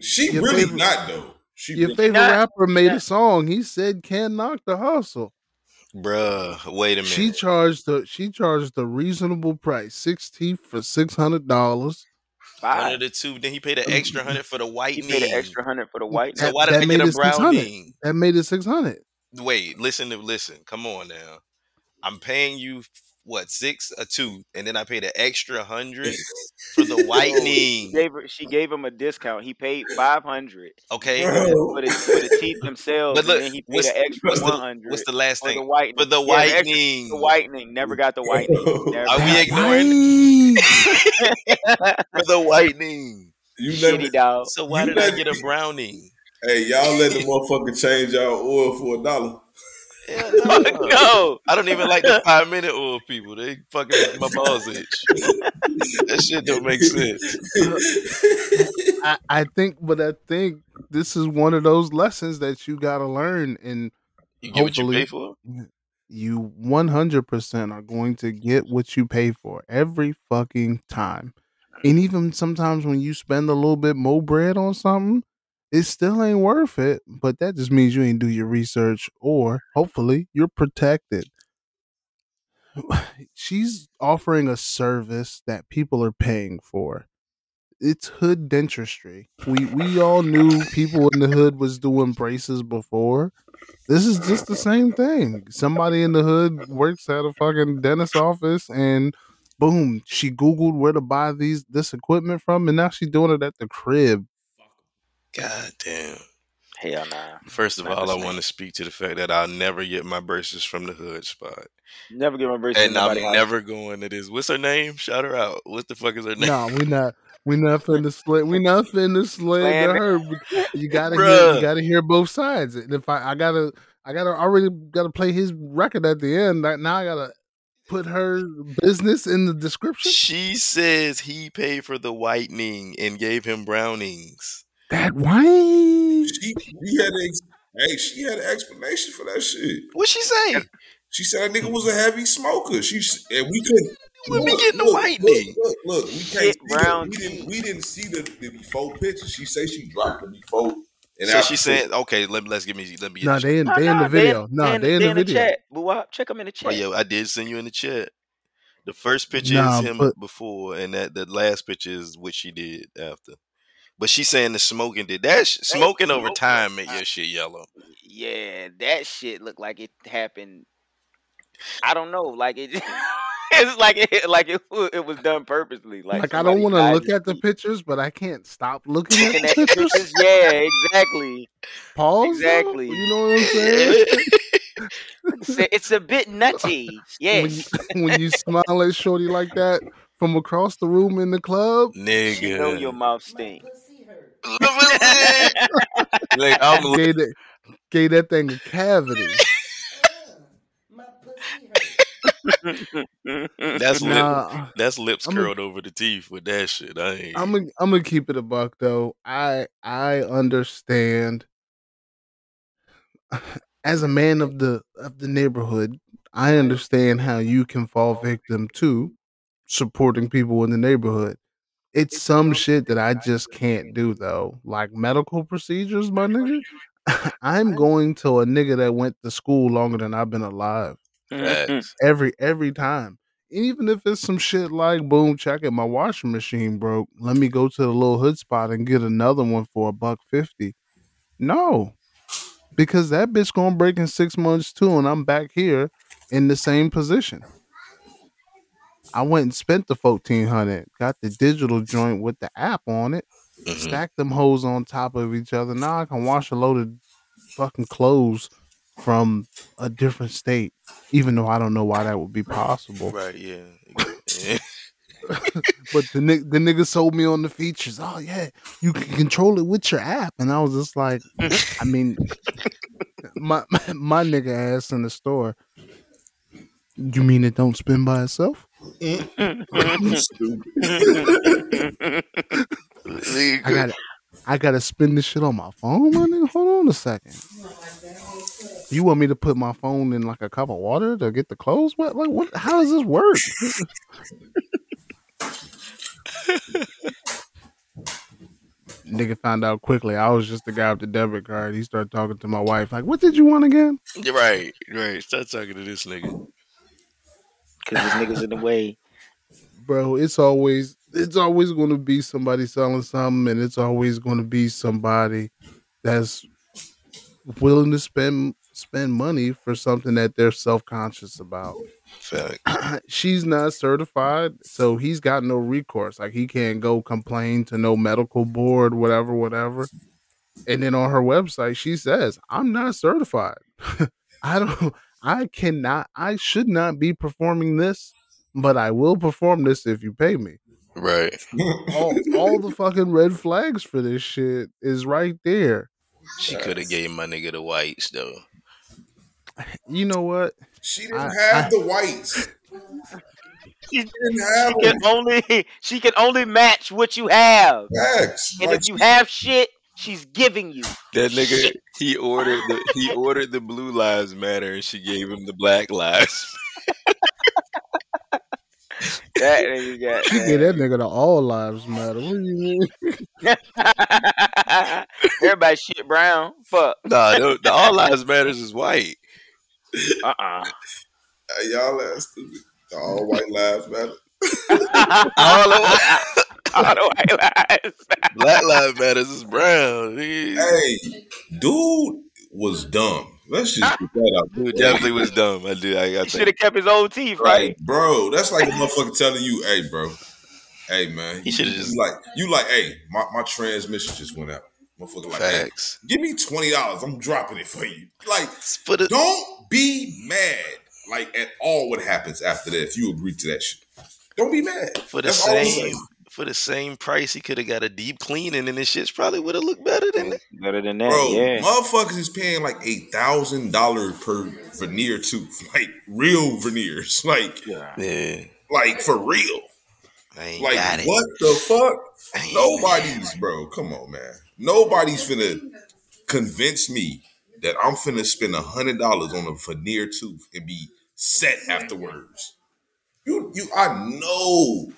She really favorite- not though. She your really, favorite not- rapper made a song. He said "Can't knock the hustle." Bruh, wait a minute. She charged the she charged the reasonable price, six teeth for six hundred dollars. One five. of the two. Then he paid an extra hundred for the He whitening. paid an extra hundred for the white. So why did that they made get a it 600. browning? That made it six hundred. Wait, listen to listen. Come on now. I'm paying you what six a tooth, and then I paid an extra hundred for the She whitening. gave her, she gave him a discount. He paid five hundred Okay, for the, for the teeth themselves, but look, and then he paid what's, an extra the hundred what's the last thing? the thing whitening. for the Yeah, the extra- whitening? the whitening. Never got the whitening. Never Are we ignoring for the whitening? you shitty let dog. So why did I get a brownie? hey y'all let the motherfucker change our oil for a dollar. Hell Fuck no. no. I don't even like the five minute oil people. They fucking make my balls itch. that shit don't make sense. I, I think, but I think this is one of those lessons that you got to learn, and You get what you pay for. you 100% are going to get what you pay for every fucking time. And even sometimes when you spend a little bit more bread on something, it still ain't worth it. But that just means you ain't do your research, or hopefully you're protected. She's offering a service that people are paying for. It's hood dentistry. We we all knew people in the hood was doing braces before. This is just the same thing. Somebody in the hood works at a fucking dentist office and boom, she googled where to buy these this equipment from and now she's doing it at the crib. God damn. Hell nah. First of Not all, I want to speak to the fact that I'll never get my braces from the hood spot, Never get my braces and I'm house. never going to this. What's her name? Shout her out. What the fuck is her name? Nah, we not. We not finna slit. We not finna slander Slander. her. You gotta hear. You gotta hear both sides. And if I, I gotta, I gotta already gotta play his record at the end. Now I gotta put her business in the description. She says he paid for the whitening and gave him brownings. That why? She, she had a, hey, she had an explanation for that shit. What she say? She said that nigga was a heavy smoker. She and we couldn't. Let me get the look, whitening. Look, look, look, we can't see brown we didn't we didn't see the, the before picture. She say she dropped the before and so she said, "Okay, let let's give me let me." Get Nah, this they in Nah, they in nah, the video. They, Nah, in- they in the video. chat. Boo-wop, check them in the Oh chat. yeah, I did send you in the chat. The first picture Nah, is him but- before, and that the last picture is what she did after. But she's saying the smoking did that. Sh- smoking over time make your shit yellow. Yeah, that shit looked like it happened. I don't know, like it. it's like it, like it, it was done purposely. Like, Like, I don't want to look at the pictures, but I can't stop looking at Looking the at the pictures. pictures. Yeah, exactly. Pause. though? Exactly. You know what I'm saying? It's a, it's a bit nutty. when Yes. you, when you smile at Shorty like that from across the room in the club, Nigga, You know your mouth stink. Like I'm li- gave that, gave that thing a cavity. that's lip, that's lips I'm a- curled over the teeth with that shit. I ain't. I'm gonna I'm gonna keep it a buck though. I I understand as a man of the of the neighborhood, I understand how you can fall victim to supporting people in the neighborhood. It's some shit that I just can't do though. Like medical procedures, my nigga. I'm going to a nigga that went to school longer than I've been alive. Facts. every every time. Even if it's some shit like boom, check it, my washing machine broke. Let me go to the little hood spot and get another one for a buck fifty. No. Because that bitch gonna break in six months too, and I'm back here in the same position. I went and spent the fourteen hundred, got the digital joint with the app on it, Mhm. stack them hoes on top of each other. Now I can wash a load of fucking clothes from a different state, even though I don't know why that would be possible. Right? Yeah. yeah. But the the nigga sold me on the features. Oh yeah, you can control it with your app, and I was just like, I mean, my my nigga ass in the store. You mean it don't spin by itself? I got I gotta spin this shit on my phone, my nigga. Hold on a second. You want me to put my phone in like a cup of water to get the clothes wet? Like what? How does this work? Nigga found out quickly. I was just the guy with the debit card. He started talking to my wife. Like, what did you want again? Right. Right. Start talking to this nigga. Cause this niggas in the way. Bro, it's always it's always gonna be somebody selling something, and it's always gonna be somebody that's willing to spend spend money for something that they're self conscious about. Fact. She's not certified, so he's got no recourse. Like he can't go complain to no medical board, whatever, whatever. And then on her website, she says, "I'm not certified. I don't. I cannot. I should not be performing this, but I will perform this if you pay me." Right. all, all the fucking red flags for this shit is right there. She could have gave my nigga the whites though. You know what? She didn't I- have I- the whites. She, She didn't have she can only she can only match what you have. Facts. And Like, if you have shit, she's giving you. That nigga, he ordered the he ordered the blue lives matter, and she gave him the black lives. That nigga got She gave that nigga the all lives matter. What do you mean? that. Everybody shit brown. Fuck. nah, the, the all lives matters is white. Uh uh hey, y'all ass stupid. All white lives matter. All the All the white lies. black lives matters is brown. He, Hey, dude was dumb. Let's just get that out. Dude definitely was dumb. I did. I got He should have kept his old teeth, right? Right, bro. That's like a motherfucker telling you, "Hey, bro, hey, man, He shoulda just- like you like, hey, my, my transmission just went out. Motherfucker, like, hey, give me twenty dollars. I'm dropping it for you. Like, For the don't be mad. Like at all, what happens after that if you agree to that shit? Don't be mad. for the That's same for the same price, he could have got a deep cleaning, and this shit's probably would have looked better than that. Better than that, Bro, yeah. motherfuckers is paying like a thousand dollars per veneer tooth, like real veneers, like, Yeah, like for real. Like what the fuck? Ain't Nobody's, bro. Come on, man. Nobody's finna convince me that I'm finna spend a hundred dollars on a veneer tooth and be set afterwards. You, you, I know.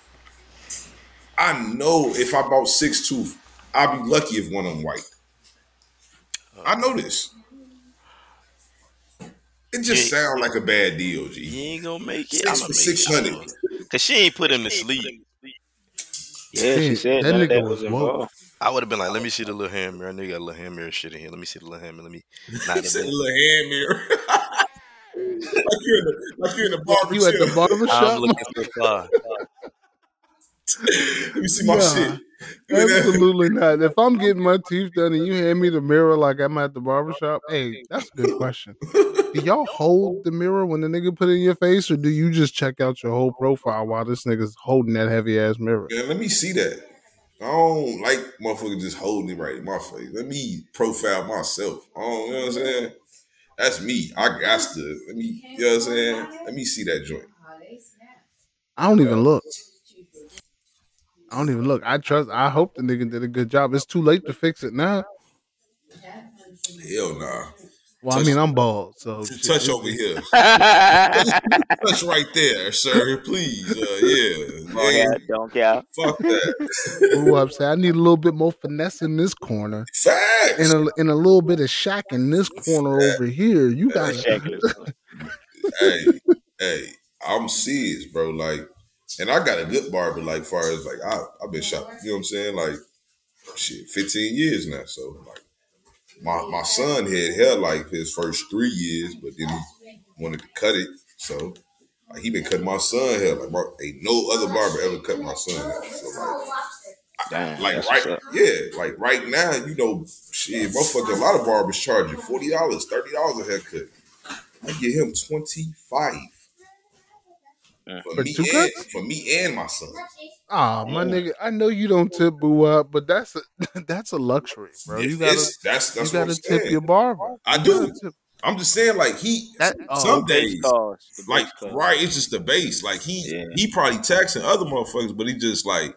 I know if I bought six tooth, I'd be lucky if one of them white. I know this. It just Yeah. sounds like a bad deal, G. You ain't gonna make it. Six I'm for gonna make six it. hundred. I know. Cause she ain't put him to sleep. Yeah, she said that none nigga that was was woke. involved. I would have been like, let me see the little hand mirror. I know you got a little hand mirror shit in here. Let me see the little hand mirror. Let me. Nah, He said bitch- little hand mirror. like you're in the like you're in the barber You at the barber I'm shop? looking so far. Let me see my Nah, shit. You in there? Absolutely not. If I'm getting my teeth done and you hand me the mirror like I'm at the barber shop, hey, that's a good question. Do y'all hold the mirror when the nigga put it in your face, or do you just check out your whole profile while this nigga's holding that heavy ass mirror? Man, let me see that. I don't like motherfucker just holding it right in my face. Let me profile myself. I don't, you know what I'm saying? That's me. I got to. Let me, you know what I'm saying? Let me see that joint. I don't even look. I don't even look. I trust. I hope the nigga did a good job. It's too late to fix it now. Hell nah. Well, I mean, I'm bald, so Touch over here. Touch right there, sir. Please. Uh, yeah. Man, don't care. fuck that. Ooh, I'm saying I need a little bit more finesse in this corner, Facts. and a and a little bit of shack in this corner over here. You got Shackless. hey, hey, I'm serious, bro. Like, and I got a good barber. Like, far as like, I I've been shot. You know what I'm saying? Like, shit, 15 years now. So like, my my son had hair like his first three years, but then he wanted to cut it. So like, he been cutting my son hair. Like, ain't no other barber ever cut my son hair. So like. Damn, Like right, yeah, like right now, you know, shit, motherfucker, a lot of barbers charging forty dollars, thirty dollars a haircut. I get him twenty five. For For me and for me and my son. Ah, my nigga, I know you don't tip boo up, but that's a that's a luxury, bro. You gotta It's- that's you that's what I'm gotta tip saying. your barber. I do. I'm just saying, like he That- oh, some The base days, cost, like base right, it's just the base. Like he Yeah. he probably taxing other motherfuckers, but he just like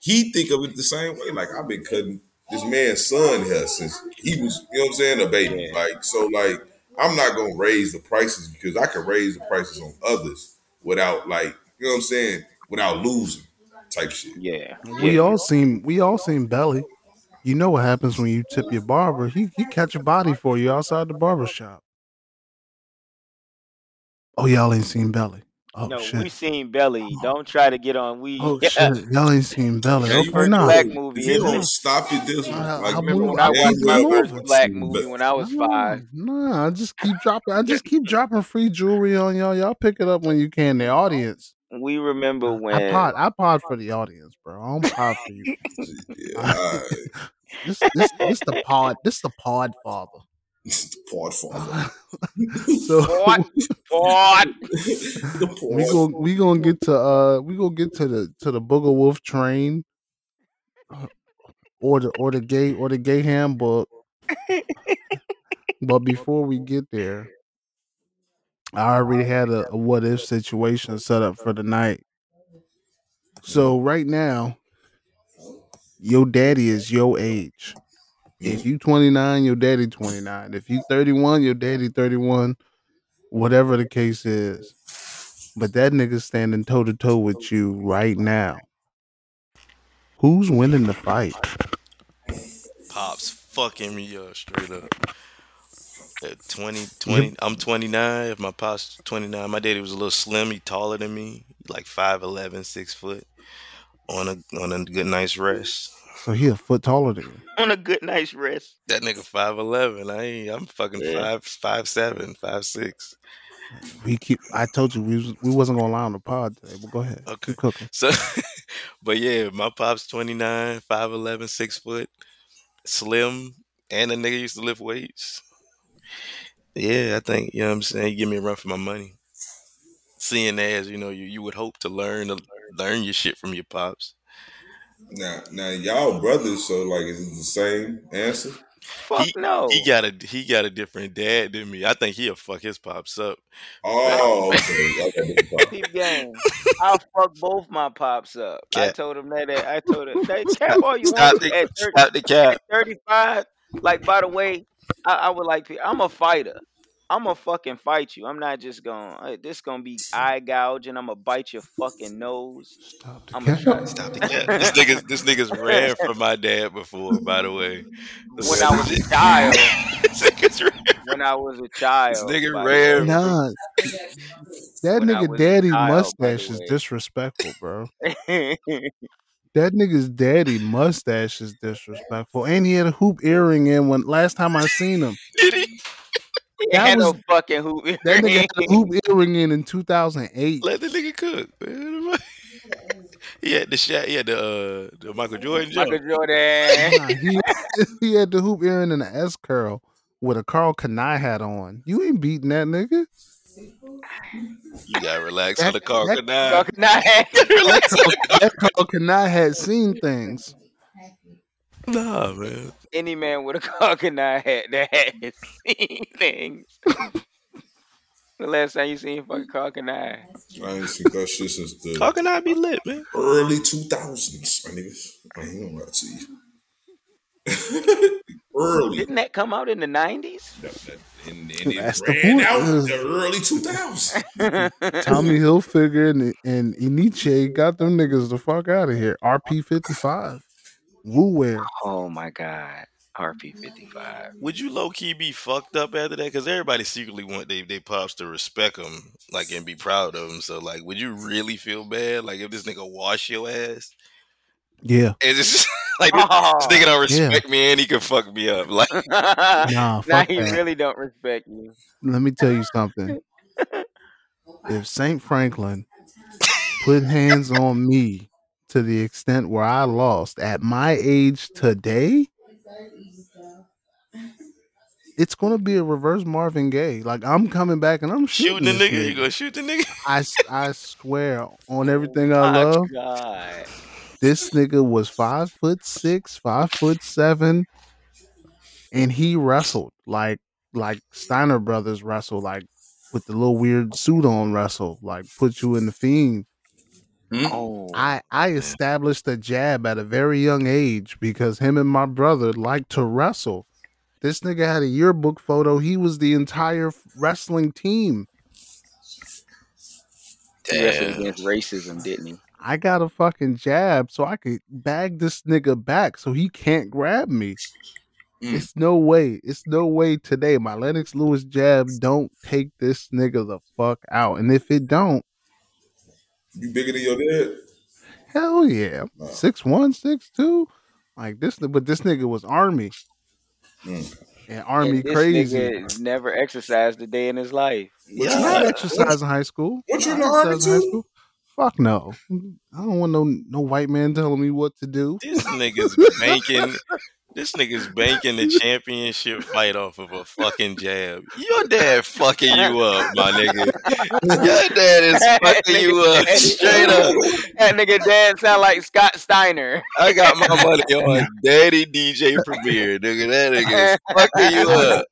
he think of it the same way. Like I've been cutting this man's son hair since he was, you know what I'm saying, a baby. Yeah. Like so, like I'm not gonna raise the prices because I can raise the prices on others without like you know what I'm saying, without losing type shit. Yeah. We all seen we all seen Belly. You know what happens when you tip your barber? He he catch a body for you outside the barber shop. Oh, y'all ain't seen Belly. Oh no, shit. we seen Belly. Don't try to get on we. Oh shit. Y'all ain't seen Belly. Yeah, you Okay, first nah. black If movie, you don't it? stop it, this one. I'll- Like I'll remember when I watched my first black movie when I was Nah, five. Nah, I just keep dropping. I just keep dropping free jewelry on y'all. Y'all pick it up when you can. The audience. We remember I when pod. I pod for the audience, bro. I don't pod for you. Yeah, all right. This this this the pod. This the pod father. the pod father. so Pod. Pod. the pod we go we gonna get to uh we gonna get to the to the booger wolf train or the or the gay or the gay handbook but before we get there i already had a, a what if situation set up for the night so right now your daddy is your age if you 29 your daddy 29 if you 31 your daddy 31 whatever the case is but that nigga standing toe to toe with you right now. Who's winning the fight? Pops fucking me up straight up. At 20, 20, I'm 29. If my pops 29, my daddy was a little slim. He taller than me, like 5'11", 6 foot. On a on a good nice rest. So he a foot taller than you. On a good night's rest. That nigga 5'11". I ain't. I'm fucking Yeah. five five seven, five six. We keep. I told you we was, we wasn't gonna lie on the pod today. But go ahead. Okay. Keep cooking. So, but yeah, my pop's 29, 5'11", 6 foot. Slim and the nigga used to lift weights. Yeah, I think you know what I'm saying. You give me a run for my money. Seeing as you know, you you would hope to learn to learn your shit from your pops. Now, now y'all brothers, so like, is it the same answer? Fuck he, no. He got a he got a different dad than me. I think he'll fuck his pops up. Oh, okay. Y'all got different pops. Peep game. I'll fuck both my pops up. I told him that. I told him that cap all you Stop want the, at 30, stop the cap. at 35. Like by the way, I, I would like. I'm a fighter. I'm gonna fucking fight you. I'm not just gonna. This gonna be eye gouging. I'm gonna bite your fucking nose. Stop the I'm gonna cap. try. Stop the cap. This nigga's this nigga's ran from my dad before. By the way, When I was a child. this nigga's ran. When I was a child. This nigga by the ran. Nah, that When nigga daddy child, mustache is disrespectful, bro. That nigga's daddy mustache is disrespectful, and he had a hoop earring in when last time I seen him. Did he? He That had no fucking hoop. That nigga had a hoop earring in in 2008. Let the nigga cook. man. He had the shot. He had the uh, the Michael Jordan jump. Michael Jordan. Nah, he, he had the hoop earring and an S curl with a Karl Kani hat on. You ain't beating that nigga. You gotta relax That- on the car. that- Good night. Fucking relax on the. That Karl Kani had seen things. Nah, man. Any man with a coconut hat that has seen things. the last time you seen fucking coconut? I ain't seen that shit since the How can I be lit, man? early 2000s, my niggas. I ain't gonna lie to you. early. Didn't that come out in the nineties? That- that- And, and it That's the ran point. out Is- the early 2000s. Tommy Hilfiger and and Enyce got them niggas the fuck out of here. RP fifty five. Wu Wear. oh my god. RP fifty five. Would you low key be fucked up after that? Because everybody secretly want they they pops to respect them, like and be proud of them. So like, would you really feel bad? Like if this nigga wash your ass, Yeah. is this like this, this oh. nigga don't Yeah. respect me and he can fuck me up? Like Nah, now fuck he that. really don't respect you. Let me tell you something. If Saint Franklin put hands on me to the extent where I lost at my age today, it's gonna be a reverse Marvin Gaye. Like I'm coming back and I'm shooting, shooting the this nigga, you gonna shoot the nigga? I, I swear on everything I love, God. this nigga was five foot six, five foot seven, and he wrestled like like Steiner brothers wrestle, like with the little weird suit on wrestle, like put you in the fiend. Oh. I I established a jab at a very young age because him and my brother liked to wrestle. This nigga had a yearbook photo. He was the entire wrestling team. He wrestled against racism, didn't he? I got a fucking jab so I could bag this nigga back so he can't grab me. Mm. It's no way. It's no way today. My Lennox Lewis jab don't take this nigga the fuck out. And if it don't, You bigger than your dad? hell yeah. Wow. Six one, six two. Like this but this nigga was army. Mm. And army And this crazy. nigga never exercised a day in his life. What I you had exercise in high school. What you in the army exercised in high too? School. Fuck no. I don't want no no white man telling me what to do. This nigga's banking. This nigga's banking the championship fight off of a fucking jab. Your dad fucking you up, my nigga. Your dad is fucking you up straight up. That nigga dad sound like Scott Steiner. I got my money on Daddy DJ Premier, nigga. That nigga is fucking you up.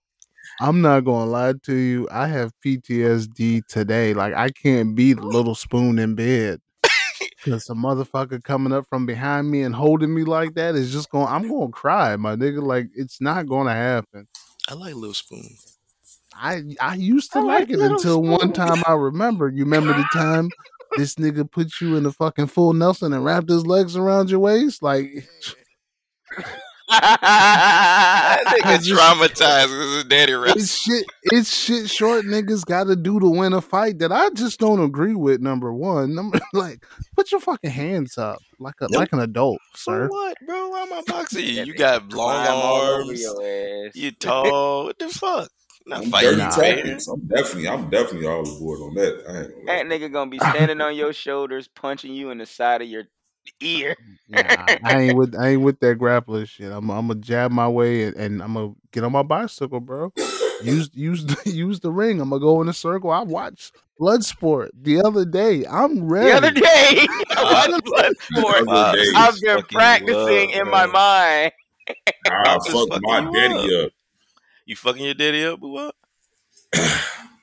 I'm not gonna lie to you. I have PTSD today. Like I can't be the little spoon in bed. Cause a motherfucker coming up from behind me and holding me like that is just going I'm gonna cry, my nigga. Like it's not gonna happen. I like Little Spoon. I I used to I like, like it until one time I remember. You remember the time this nigga put you in the fucking full Nelson and wrapped his legs around your waist? Like That nigga I just- traumatized because his daddy it's shit it's shit short niggas gotta do to win a fight that I just don't agree with, number one. Number like put your fucking hands up like a like an adult, For sir. what, bro? Why am I boxing you? You got long climb all arms. your ass. You tall. What the fuck? Not I'm fighting dirty Nah. tactics. I'm definitely, I'm definitely all aboard on that. I ain't. That nigga gonna be standing on your shoulders, punching you in the side of your ear. Nah, I ain't with I ain't with that grappler shit. I'm I'm gonna jab my way and, and I'm gonna get on my bicycle, bro. Use use the, use the ring. I'm gonna go in a circle. I watched Bloodsport the other day. I'm ready. The other day, I watched Bloodsport. Other days. I've been practicing you up, in my mind. I just fucked my daddy up. You fucking your daddy up, but what?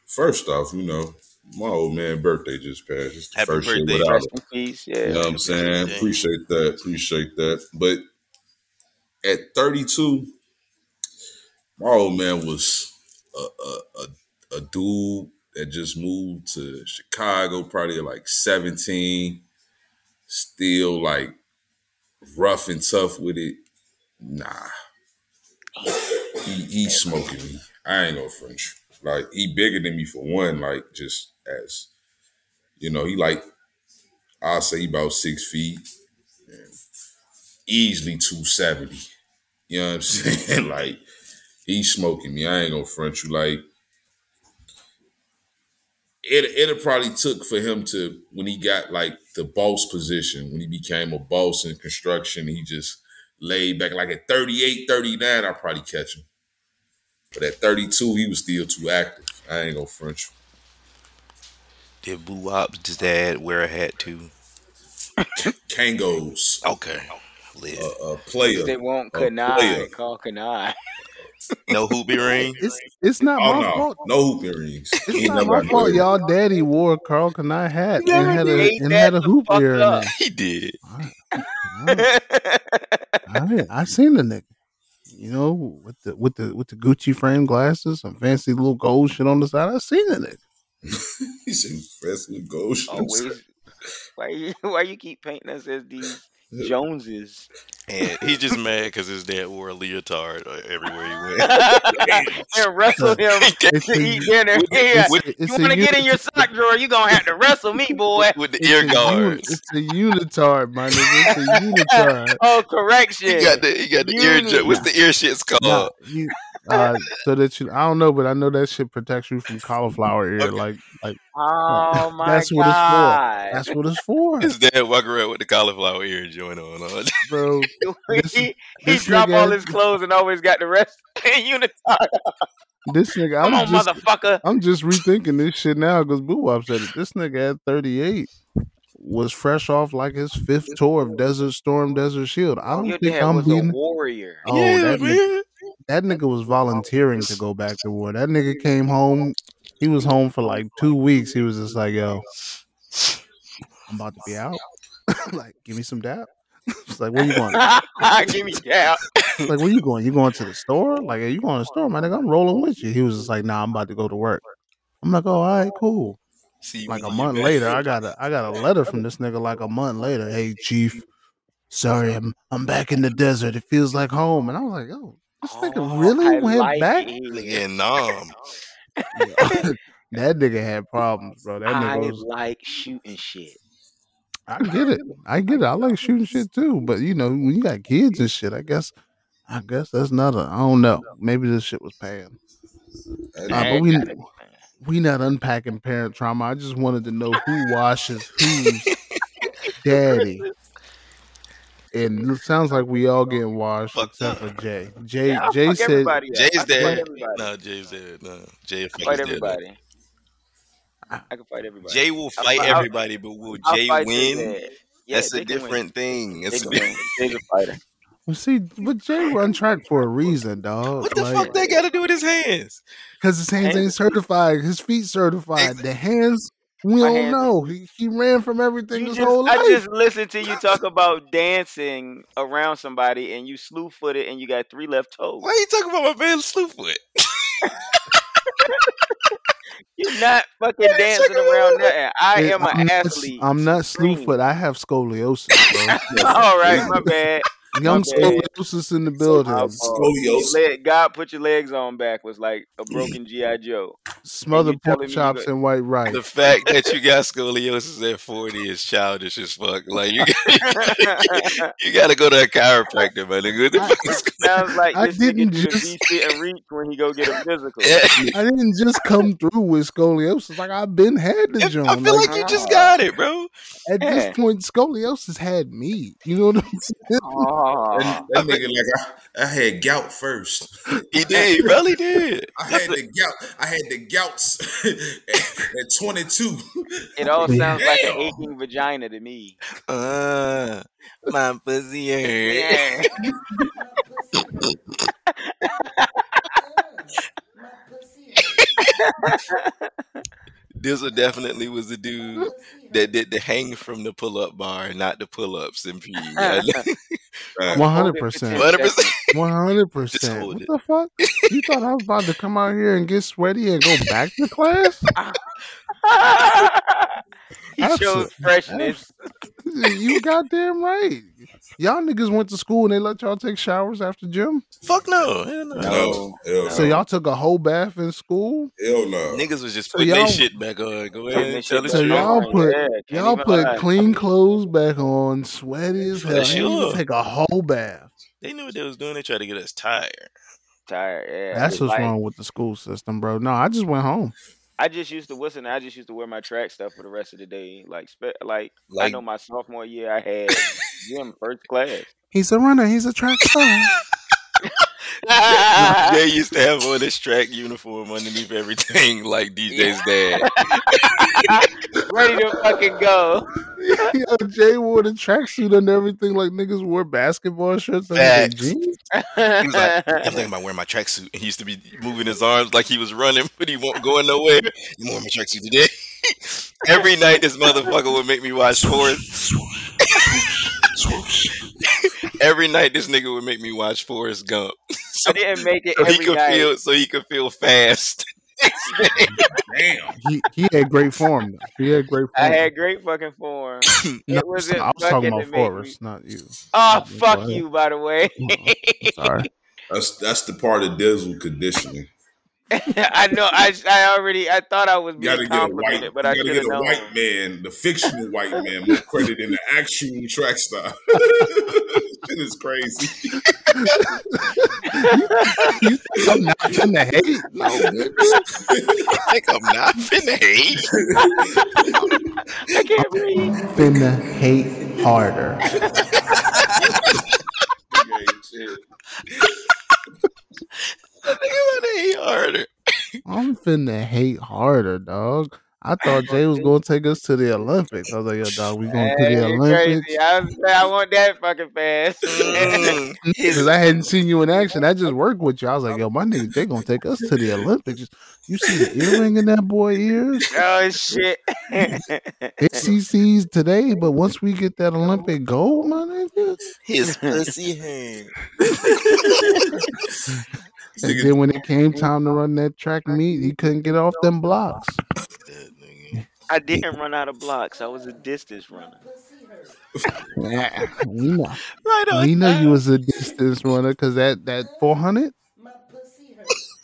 First off, you know, my old man birthday just passed. It's the Happy first birthday. year without him. peace. You know what I'm saying? Yeah. Appreciate that. Appreciate that. But at 32, my old man was a, a, a, a dude that just moved to Chicago, probably like 17, still like rough and tough with it. Nah. He, he's smoking me. I ain't gonna French. Like he bigger than me for one, like just as you know, he like I'll say he about six feet easily 270. You know what I'm saying? like, he's smoking me. I ain't gonna front you. Like, it it probably took for him to when he got like the boss position, when he became a boss in construction, he just laid back. Like at 38, 39, I'll probably catch him. But at 32, he was still too active. I ain't gonna front you. Did Boo Wop's dad wear a hat too? Kangos, Okay. Lit. a, a player. They want a player. Kani. Karl Kani. no hoopy ring. It's it's not Oh my no, fault. no hooping rings. It's He not my fault. Y'all daddy wore a Karl Kani hat and never had a ate and had a hoop ear in up. there. He did. I, I, I seen the nigga. You know, with the with the with the Gucci frame glasses, some fancy little gold shit on the side. I seen the nigga. He said, "Fresh with gold." Always. Why you why you keep painting us as these Joneses? And he's just mad because his dad wore a leotard uh, everywhere he went. and wrestle him to eat dinner. Yeah. You want to get in your sock drawer? You gonna have to wrestle me, boy. with the it's ear a guards. It's a unitard, my nigga. It's a unitard. Oh, correction. He got the he got the ear. What's the ear shits called? Nah, you, uh, so that you, I don't know, but I know that shit protects you from cauliflower ear. Okay. Like, like Oh my That's what it's for. that's what it's for, His dad walk around with the cauliflower ear joint on. Huh? bro. This- he he this drop nigga- all his clothes and always got the rest in unitard. This nigga, Come I'm on, just, motherfucker. I'm just rethinking this shit now because Boo Wop said it. This nigga at 38 was fresh off like his fifth tour of Desert Storm, Desert Shield. I don't Your think dad I'm was a being. warrior. Oh, that nigga, that nigga was volunteering to go back to war. That nigga came home. He was home for like two weeks. He was just like, "Yo, I'm about to be out. like, give me some dap." it's like, where you going? Give me that. like, where you going? You going to the store? Like, hey, you going to the store, my nigga? I'm rolling with you. He was just like, "Nah, I'm about to go to work." I'm like, "Oh, all right, cool." See, Like a month later, I got a I got a letter from this nigga. Like a month later, hey chief, sorry, I'm I'm back in the desert. It feels like home. And I was like, oh, this Oh, nigga really I went like back. it. Yeah, that nigga had problems, bro. That I nigga was. like shooting shit. I get it. I get it. I like shooting shit too. But you know, when you got kids and shit, I guess. I guess that's not a. I don't know. Maybe this shit was paying. Uh, but we we not unpacking parent trauma. I just wanted to know who washes whose daddy. And it sounds like we all getting washed Fuck except for up. Jay. Jay Yeah, Jay fuck said everybody up. I Jay's can fight No, Jay's dad. No, Jay Fight fight his dad. up. everybody. I can fight everybody. Jay will I'll fight fi- I'll- everybody, but will I'll Jay win? Yeah, That's a can win. different thing. It's can win. Jay's a fighter. well, see, but Jay run track for a reason, dog. what the like, fuck that got to do with his hands? Because his hands ain't certified, his feet certified. The hands, we don't know. He, he ran from everything You his just, whole I just listened to you talk about dancing around somebody and you slew footed and you got three left toes. Why are you talking about my man Slewfoot? You're not fucking dancing around nothing. I am I'm an not, athlete. I'm not slew foot. I have scoliosis, bro. All right, my bad. Young scoliosis in the My building. fault. Uh, scoliosis. Leg, God put your legs on back was like a broken GI Joe. Smothered you pork chops and white rice. The fact that you got scoliosis at 40 is childish as fuck. Like you, you gotta go to a chiropractor, my nigga. I- Sounds like I this nigga didn't just- be sit and reach when he go get a physical. Yeah. I didn't just come through with scoliosis. Like I've been had the I feel Like, like you just got it, bro. at Yeah. this uh-huh. point, scoliosis had me. You know what I'm saying? Aw. That, that nigga like I, I had gout first. He did. He really did. I had the gout. I had the gouts at, at 22. It all sounds like an aching vagina to me. Uh, my pussy hurt. Yeah. Dizzle definitely was the dude that did the hang from the pull up bar, not the pull ups in PE. One hundred percent. One hundred percent. One hundred percent. What the fuck? You thought I was about to come out here and get sweaty and go back to class? he Absolute- shows freshness. you goddamn right. Y'all niggas went to school and they let y'all take showers after gym. Fuck no. Hell no. No, hell no. So y'all took a whole bath in school. hell no. Niggas was just So putting their shit back on. Go Putting ahead. this Tell shit the So y'all put Yeah, y'all put lie. clean clothes back on, sweaty as hell. You sure. take a whole bath. They knew what they was doing. They tried to get us tired. Tired. Yeah. That's what's Like, wrong with the school system, bro. No, I just went home. I just used to listen. I just used to wear my track stuff for the rest of the day. Like, spe- like, I know my sophomore year, I had gym first class. He's a runner. He's a track star. they used to have all this track uniform underneath everything, like DJ's dad. Ready to fucking go. Yo, Jay wore the tracksuit and everything like niggas wore basketball shirts and their jeans. He was like, I'm thinking about wearing my tracksuit. And he used to be moving his arms like he was running, but he won't going nowhere. You wearing my tracksuit today? Every night, this motherfucker would make me watch sports. Every night, this nigga would make me watch Forrest Gump. so, I didn't make it so he every could night. feel, so he could feel fast. Damn. He he had great form. Though. He had great form. I had great fucking form. No, it wasn't I was talking about to make me- not you. Oh, fuck you, by the way. Sorry. That's that's the part of Dizzle conditioning. I know. I I already. I thought I was You gotta being get a white, but I gotta should get a known. white man, the fictional white man, more credit than the actual track star. Shit is crazy. You think I'm not finna hate? No, nigga. I think I'm not finna hate. I can't breathe. Finna hate harder. Okay, shit. I think I'm gonna hate harder. I'm finna hate harder, dog. I thought Jay was gonna take us to the Olympics. I was like, yo, dog, we going to Hey, the Olympics. crazy. I, I want that fucking fast. Mm. Because I hadn't seen you in action. I just worked with you. I was like, yo, my nigga, they gonna take us to the Olympics. You see the earring in that boy ears? oh shit. It's CC's today, but once we get that Olympic gold, my nigga, His pussy hurt. and then when it came time to run that track meet, he couldn't get off them blocks. I didn't run out of blocks. I was a distance runner. Yeah, we know, Right on. we know you was a distance runner because that that four hundred,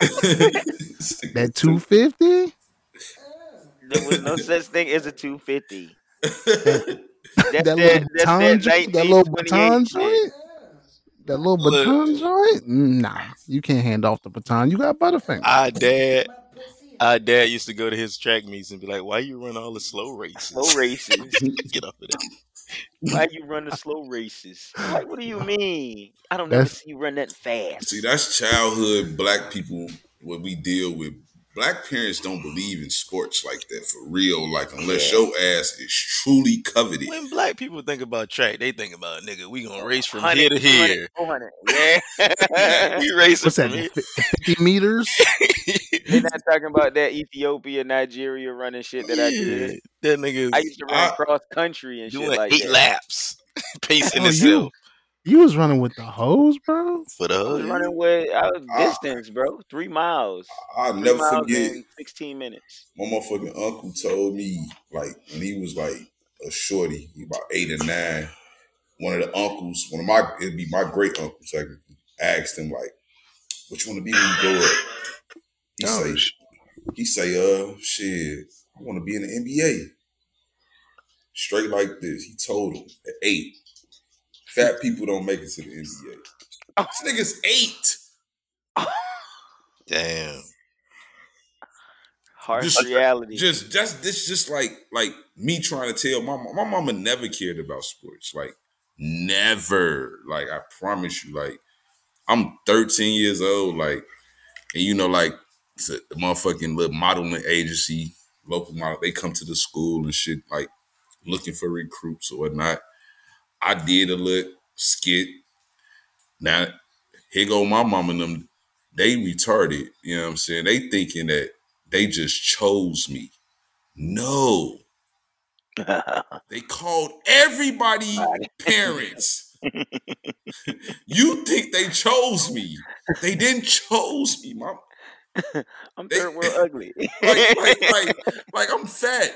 that two fifty, There was no such thing as a 250. That's that that, little baton that joint, that little baton shit. joint, that little Look. baton joint. Nah, you can't hand off the baton. You got Butterfinger. Our dad, our dad used to go to his track meets and be like, "Why you run all the slow races? Slow races. Get off of that." Why you run the slow races? Like, what do you mean? I don't never That's- see you run that fast. See, that's childhood black people what we deal with. Black parents don't believe in sports like that for real. Like unless Yeah. your ass is truly coveted. When black people think about track, they think about nigga. We gonna race from 100, here to 200, here. 400. Yeah. we racing What's that? from here. Fifty meters. They're not talking about that Ethiopia, Nigeria running shit that I did. that nigga I used to run I- cross country and shit doing like eight that. laps, pacing Oh, you, himself you was running with the hose, bro. for the I was running with I was Ah. distance, bro. Three miles. I'll Three never miles forget. in sixteen minutes. My motherfucking uncle told me, like, when he was like a shorty, he about eight or nine. one of the uncles, one of my it'd be my great uncle technically, asked him like, "What you want to be when you grow up?" He Oh, say, sh- he say, "Uh, shit, I want to be in the NBA." Straight like this, he told him at eight, fat people don't make it to the NBA. This nigga's eight. Damn. Harsh Just- reality. Just just this just like like me trying to tell my mom- my mama never cared about sports. Like never. Like I promise you. Like I'm 13 years old. Like and you know like it's a motherfucking little modeling agency, local model. They come to the school and shit like looking for recruits or whatnot. I did a little skit. Now here go my mom and them. They retarded. You know what I'm saying? They thinking that they just chose me. No. They called everybody parents. you think they chose me. They didn't chose me, mom. I'm They- third world ugly. Like, like, like, like I'm fat.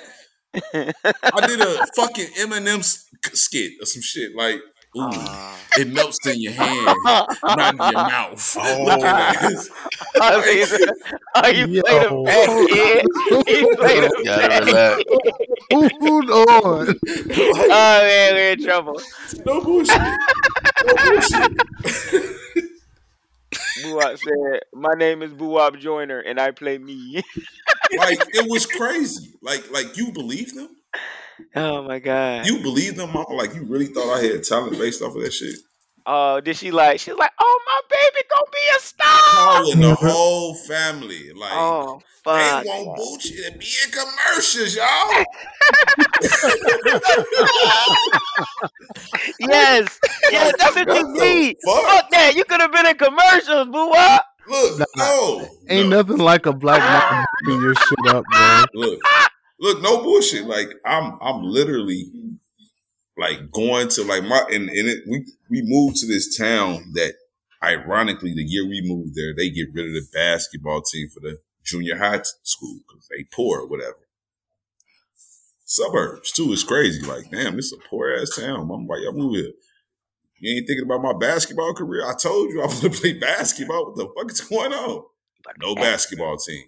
I did a fucking M&M s- skit or some shit. Like, ooh, Ah. it melts in your hand, not in your mouth. Oh. Looking at this. Oh, he's- oh, you played a Yo. kid. You played a Gotta fat. Hold on. Like, Oh man, we're in trouble. no bullshit. No bullshit. Buwap said, "My name is Buwap Joyner, and I play me." Like, it was crazy. Like, like you believe them? oh my god. You believe them, mama? Like, you really thought I had talent based off of that shit? Oh, did she like? She's like, "Oh, my baby gonna be a star." Calling the whole family. Like, Oh they fuck. want Bucci to be in commercials, y'all. Yes, yes, that's what you need. fuck? Fuck that. You could have been in commercials, Buwap. Look, no. Ain't no. nothing like a black man ah! picking your shit up, bro. Look, look, no bullshit. Like I'm, I'm literally like going to like my and, and it, we we moved to this town that ironically the year we moved there they get rid of the basketball team for the junior high school because they poor or whatever. Suburbs too is crazy. Like damn, this is a poor ass town. I'm why y'all move here. You ain't thinking about my basketball career. I told you I was gonna play basketball. What the fuck is going on? No basketball team.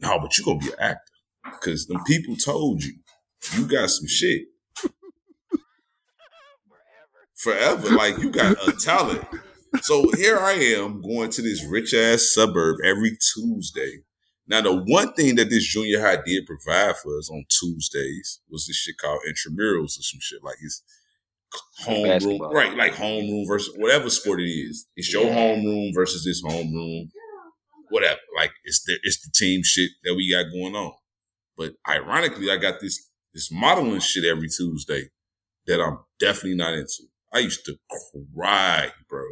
No, but you gonna be an actor. Cause the people told you you got some shit. Forever. Like you got a talent. So here I am going to this rich ass suburb every Tuesday. Now the one thing that this junior high did provide for us on Tuesdays was this shit called intramurals or some shit. Like it's homeroom, right? Like homeroom versus whatever sport it is. It's your Yeah. homeroom versus this homeroom whatever. Like it's the it's the team shit that we got going on. But ironically, I got this this modeling shit every Tuesday that I'm definitely not into. I used to cry, bro,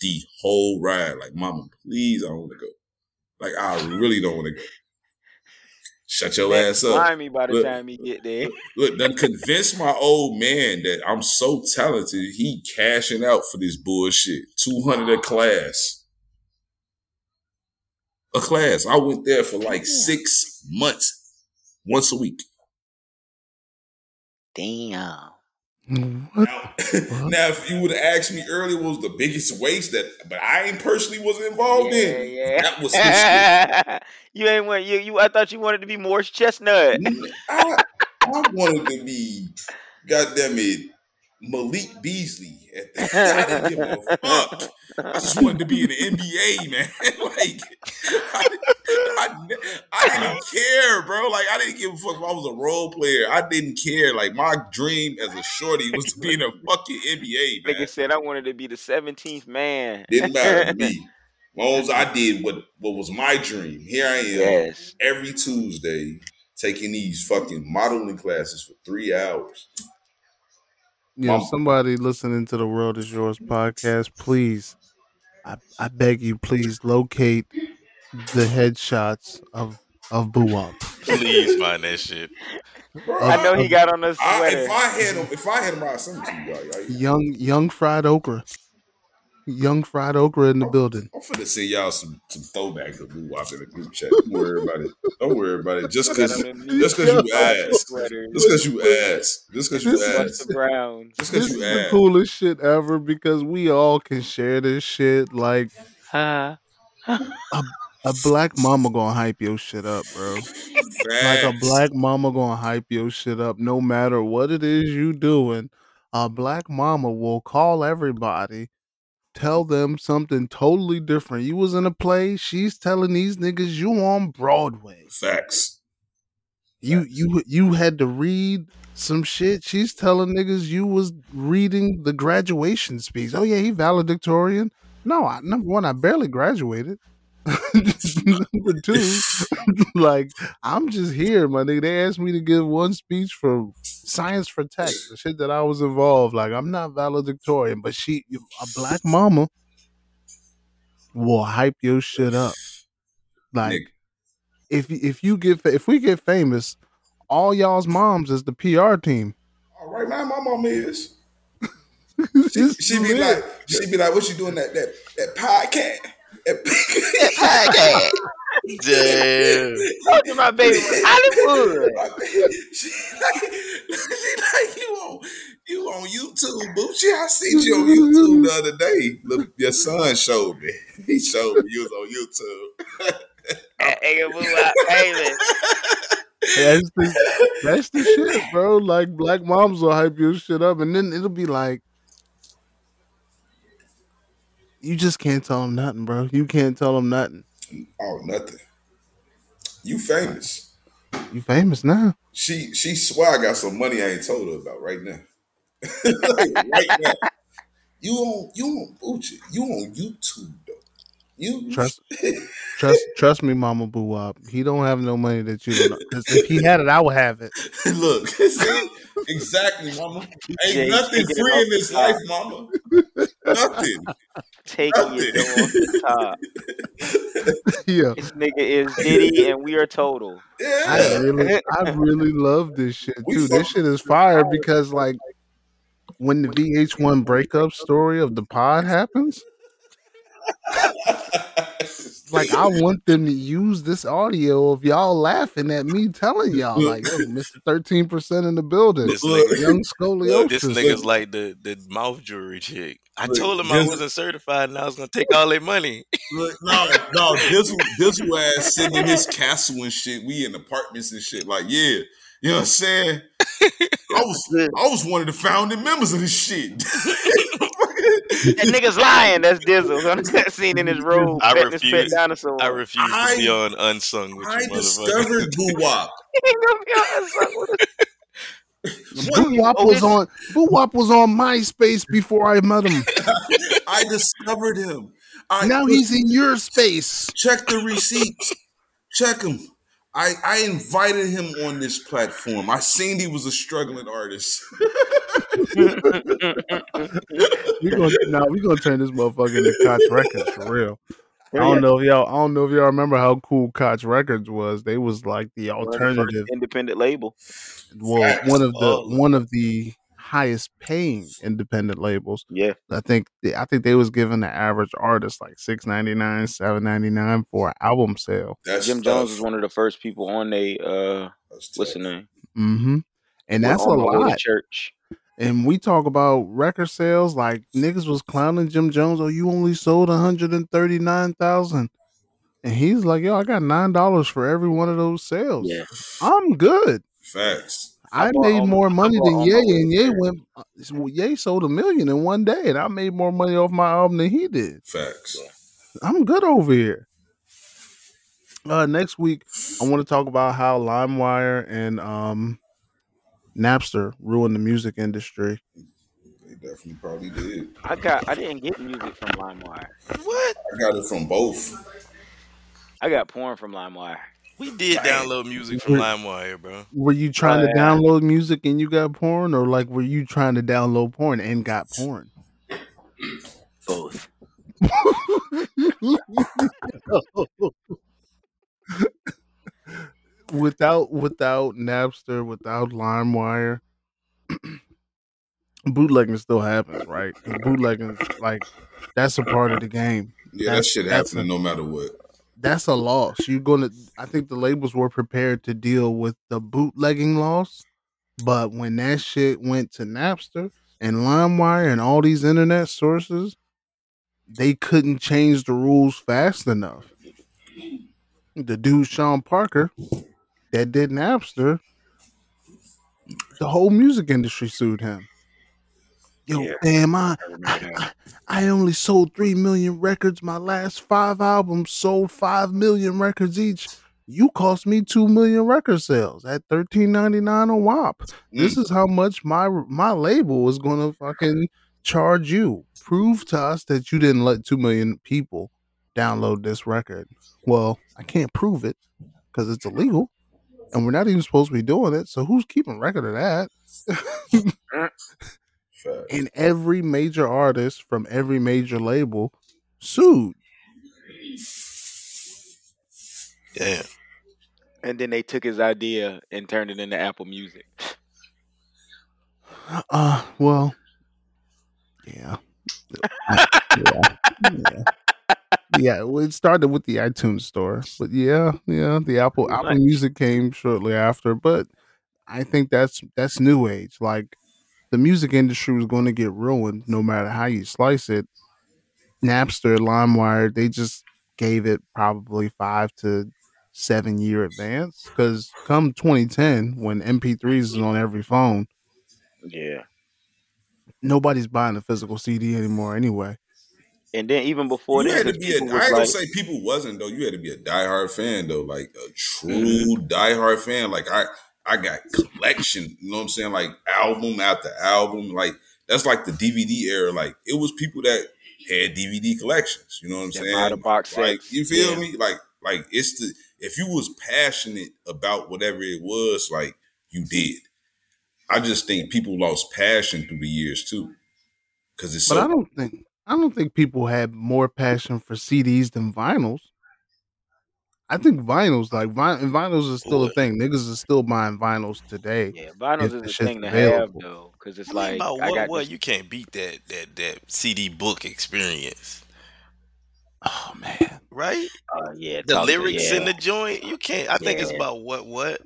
the whole ride. Like, mama, please, I don't want to go. Like, I really don't want to go. Shut your ass up. Slimy by the Look. time he get there. Look, done convince my old man that I'm so talented. He cashing out for this bullshit. Two hundred a class. A class. I went there for like six months, once a week. Damn. What? Now, now, if you would have asked me earlier, what was the biggest waste that, but I ain't personally wasn't involved Yeah, in. yeah. That was his you ain't want you you. I thought you wanted to be Morris Chestnut. I, I wanted to be, goddamn it, Malik Beasley. At the, I didn't give a fuck. I just wanted to be in the NBA, man. like, I, I, I didn't care, bro. Like, I didn't give a fuck if I was a role player. I didn't care. Like, my dream as a shorty was to be in a fucking NBA, man. Nigga said I wanted to be the seventeenth man. Didn't matter to me. As long I did what, what was my dream. Here I am yes. every Tuesday taking these fucking modeling classes for three hours. You know, somebody listening to the World Is Yours podcast, please, I, I beg you, please locate the headshots of of Buwap. Please find that shit. Bro, I know he got on a I, sweater. if I had him, if I had him, I'd send him to you. Like, like, Young young fried okra. Young fried okra in the building. I'm finna send y'all some some throwback of Blue Wop in the group chat. Don't worry about it. Don't worry about it. Just cause just cause you new asked. sweaters. Just cause you asked. Just cause you This is- asked. Buster Browns. This cause is the asked. coolest shit ever because we all can share this shit. Like Ha. a black mama gonna hype your shit up, bro. Like a Facts. black mama gonna hype your shit up no matter what it is you doing. A black mama will call everybody, tell them something totally different. You was in a play, she's telling these niggas you on Broadway. Facts. You you you had to read some shit. She's telling niggas you was reading the graduation speech. Oh yeah, he valedictorian. No, I, number one, I barely graduated. number two, like I'm just here, my nigga. They asked me to give one speech for science for tech, the shit that I was involved. Like I'm not valedictorian, but she, a black mama, will hype your shit up. Like Nigga. if if you get if we get famous, all y'all's moms is the PR team. All right now, my mom is. It's She be like, she be like, what you doing that that that podcast? That Podcast. Damn. Told you my baby was Hollywood. she like, she like you on you on YouTube, boo. She I seen you on YouTube the other day. Look, your son showed me. He showed me you was on YouTube. Hey, boo, I- hey. That's the that's the shit, bro. Like black moms will hype your shit up, and then it'll be like, you just can't tell them nothing, bro. You can't tell them nothing. Oh, nothing. You famous. You famous now. She she swear I got some money I ain't told her about right now. right now. You on you on Gucci. You on YouTube. You Trust, trust, trust me, Mama Boo Wop. He don't have no money that you don't know. 'Cause if he had it, I would have it. Look, see? exactly, mama. Ain't Jay nothing free in this life, top. mama. Nothing. Taking your dough off the top. Yeah, This nigga is Diddy, and we are total. I really, I really love this shit We too. fuck- This shit is fire because like when the VH1 breakup story of the pod happens, like I want them to use this audio of y'all laughing at me telling y'all like, yo, Mr. 13% in the building. This nigga, Young scoliosis. this nigga's like the, the mouth jewelry chick. I Look, told him I wasn't certified and I was gonna take all their money. Look, no, no, this this ass sitting in his castle and shit. We in apartments and shit. Like, yeah. You know what I'm saying? I was I was one of the founding members of this shit. That nigga's lying. That's Dizzle. On that scene in his robe, I petting his pet refuse. dinosaur. I refuse I- to be on unsung with I you, motherfucker. discovered Boo Wop. He ain't gonna be on that song with us. Boo Wop Oh, was on Boo Wop was on MySpace before I met him. I discovered him. I, Now he's in your space. check the receipts. check him. I, I invited him on this platform. I seen he was a struggling artist. We gonna now we gonna turn this motherfucker into Koch Records for real. I don't know if y'all I don't know if y'all remember how cool Koch Records was. They was like the One the alternative independent label. well Facts. one of the one of the highest paying independent labels. Yeah, I think they, I think they was giving the average artist like six ninety nine, seven ninety nine for an album sale. That's Jim Jones was one of the first people on they uh, That's what's the name? Mm-hmm. And Were that's a on the lot. Church. And we talk about record sales, like niggas was clowning Jim Jones. Oh, you only sold one hundred and thirty nine thousand, and he's like, "Yo, I got nine dollars for every one of those sales. Yeah, I'm good. Facts. I, I made more money than all Ye, and Ye went. uh, well, Ye sold a million in one day, and I made more money off my album than he did. Facts. I'm good over here. Uh, next week, I want to talk about how LimeWire and um, Napster ruined the music industry. They definitely probably did. I got. I didn't get music from LimeWire. What? I got it from both. I got porn from LimeWire. We did Damn. download music from We're- LimeWire, bro. Were you trying to download music and you got porn, or like were you trying to download porn and got porn? Both. without without Napster, without LimeWire, bootlegging still happens, right? 'Cause bootlegging's like that's a part of the game. Yeah, that shit that's happening no matter what. That's a loss. You're gonna. I think the labels were prepared to deal with the bootlegging loss, but when that shit went to Napster and LimeWire and all these internet sources, they couldn't change the rules fast enough. The dude Sean Parker that did Napster, the whole music industry sued him. Yo, Yeah. damn, I, I that. I only sold three million records. My last five albums sold five million records each. You cost me two million record sales at thirteen ninety nine on WAP. This mm. is how much my my label is gonna fucking charge you. Prove to us that you didn't let two million people download this record. Well, I can't prove it because it's illegal, and we're not even supposed to be doing it. So who's keeping record of that? Mm. Fact. and every major artist from every major label sued. Yeah. And then they took his idea and turned it into Apple Music. Uh, well, yeah, yeah, yeah. Yeah, well, it started with the iTunes store, but yeah, yeah, the Apple Apple Music came shortly after. But I think that's that's new age. Like the music industry was going to get ruined no matter how you slice it. Napster, LimeWire, they just gave it probably five to seven year advance because come 2010, when MP3s is on every phone, Yeah. nobody's buying a physical CD anymore anyway. And then even before You then, had to 'cause be a. I ain't was gonna say people wasn't though. You had to be a diehard fan though, like a true Mm-hmm. diehard fan. Like I, I got collection. You know what I'm saying? Like album after album. Like that's like the DVD era. Like it was people that had DVD collections. You know what I'm That saying? Out of box like sets. you feel Yeah. me? Like like it's the if you was passionate about whatever it was, like you did. I just think people lost passion through the years too, because it's But so I don't think I don't think people had more passion for CDs than vinyls. I think vinyls, like vin- vinyls, is still a thing. Niggas are still buying vinyls today. yeah, vinyls is a thing to have though, because it's I mean, like about I what? got What this, you can't beat that that that CD book experience, Oh man, right? uh, yeah, The talk- lyrics yeah. in the joint, you can't. I think it's about what what.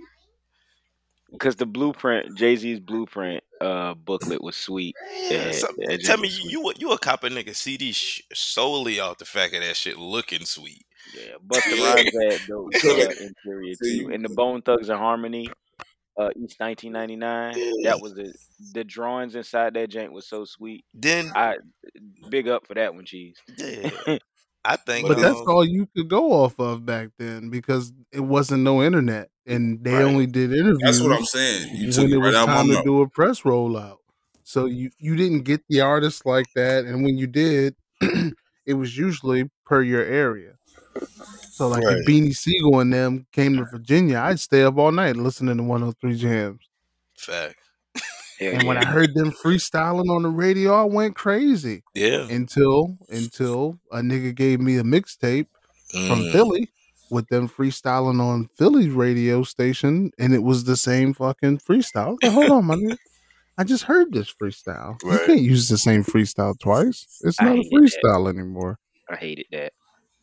because the blueprint, Jay Z's blueprint uh booklet was sweet. Yeah, Yeah, so- that tell me, was you you a- you a cop a nigga CD sh- solely off the fact of that shit looking sweet. Yeah, Busta Rhymes had dope uh, interior See, too, and the Bone Thugs and Harmony, uh, East 1999. That was the the drawings inside that jank was so sweet. Then I big up for that one, cheese. yeah, I think. but that's um, all you could go off of back then because it wasn't no internet, and they Right. only did interviews. that's what I'm saying. You took when it it right was out time to mouth. do a press rollout. So you you didn't get the artists like that, and when you did, it was usually per your area. So like Right. if Beanie Sigel and them came to Virginia, I'd stay up all night listening to 103 Jamz. fact. Hell And when. I heard them freestyling on the radio, I went crazy Yeah. until until a nigga gave me a mixtape from Mm. Philly with them freestyling on Philly's radio station, and it was the same fucking freestyle. Like, hold on, my nigga. I just heard this freestyle. You can't use the same freestyle twice. It's not a hated that. freestyle anymore. I hated that.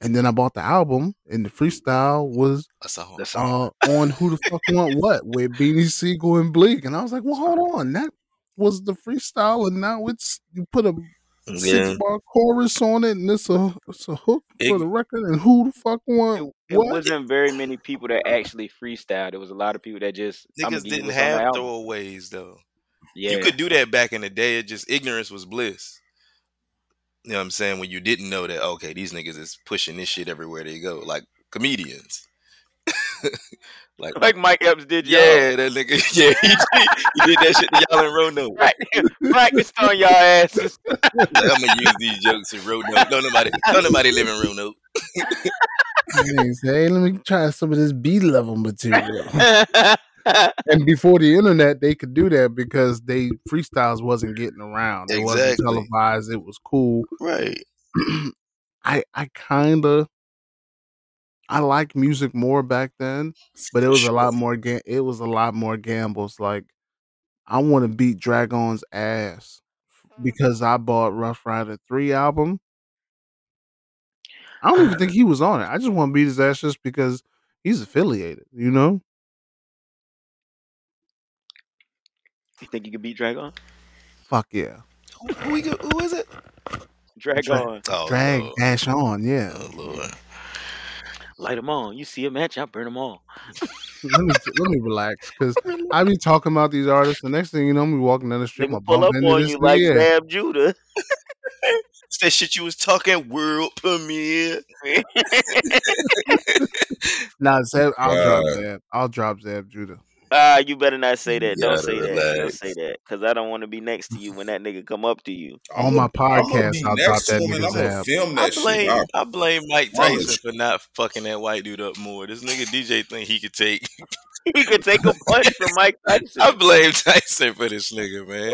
And then I bought the album, and the freestyle was That's all. The song. uh, on Who the Fuck Want What with Beanie Sigel and Bleek. And I was like, well, hold on. That was the freestyle, and now it's you put a six bar chorus on it, and it's a it's a hook It- for the record. And who the fuck want It what? wasn't very many people that actually freestyled. There was a lot of people that just Niggas didn't what's on the have throwaways though. Yeah, You could do that back in the day. It just ignorance was bliss. You know what I'm saying? When you didn't know that, okay, these niggas is pushing this shit everywhere they go, like comedians. like, like Mike Epps did. y'all. yeah, that nigga, yeah, he did, he did that shit to y'all in Roanoke. right. Practiced on y'all asses. Like, I'm gonna use these jokes in Roanoke. Don't nobody, don't nobody live in Roanoke. And he said, hey, let me try some of this B level material. and before the internet, they could do that because they freestyles wasn't getting around. It wasn't televised. It was cool. Right. I I kind of I like music more back then, but it was a lot more. Ga- it was a lot more gambles. Like I want to beat Drag-On's ass because I bought Ruff Ryder three album. I don't even think he was on it. I just want to beat his ass just because he's affiliated. You know? You think you can beat Drag-On? Fuck yeah. Who, who, we who is it? Drag Dra- on. Oh, Drag Lord. dash on, yeah. Oh, Lord. Light them on. You see a match, I burn them all. let me let me relax because I be talking about these artists. The next thing you know, I'm be walking down the street, Nigga I'm pull up on this you like nigga. Zab Judah. It's that shit you was talking world premiere. Nah, Zab, I'll drop Right. Zab. I'll drop Zab Judah. Ah, you better not say that. Don't gotta say that. Don't say that. Cause I don't want to be next to you when that nigga come up to you. On my podcast, I'll drop that him and nigga I'm gonna film that shit. blame I I blame Mike promise. Tyson for not fucking that white dude up more. This nigga DJ think he could take. He could take a punch from Mike Tyson. I blame Tyson for this nigga, man.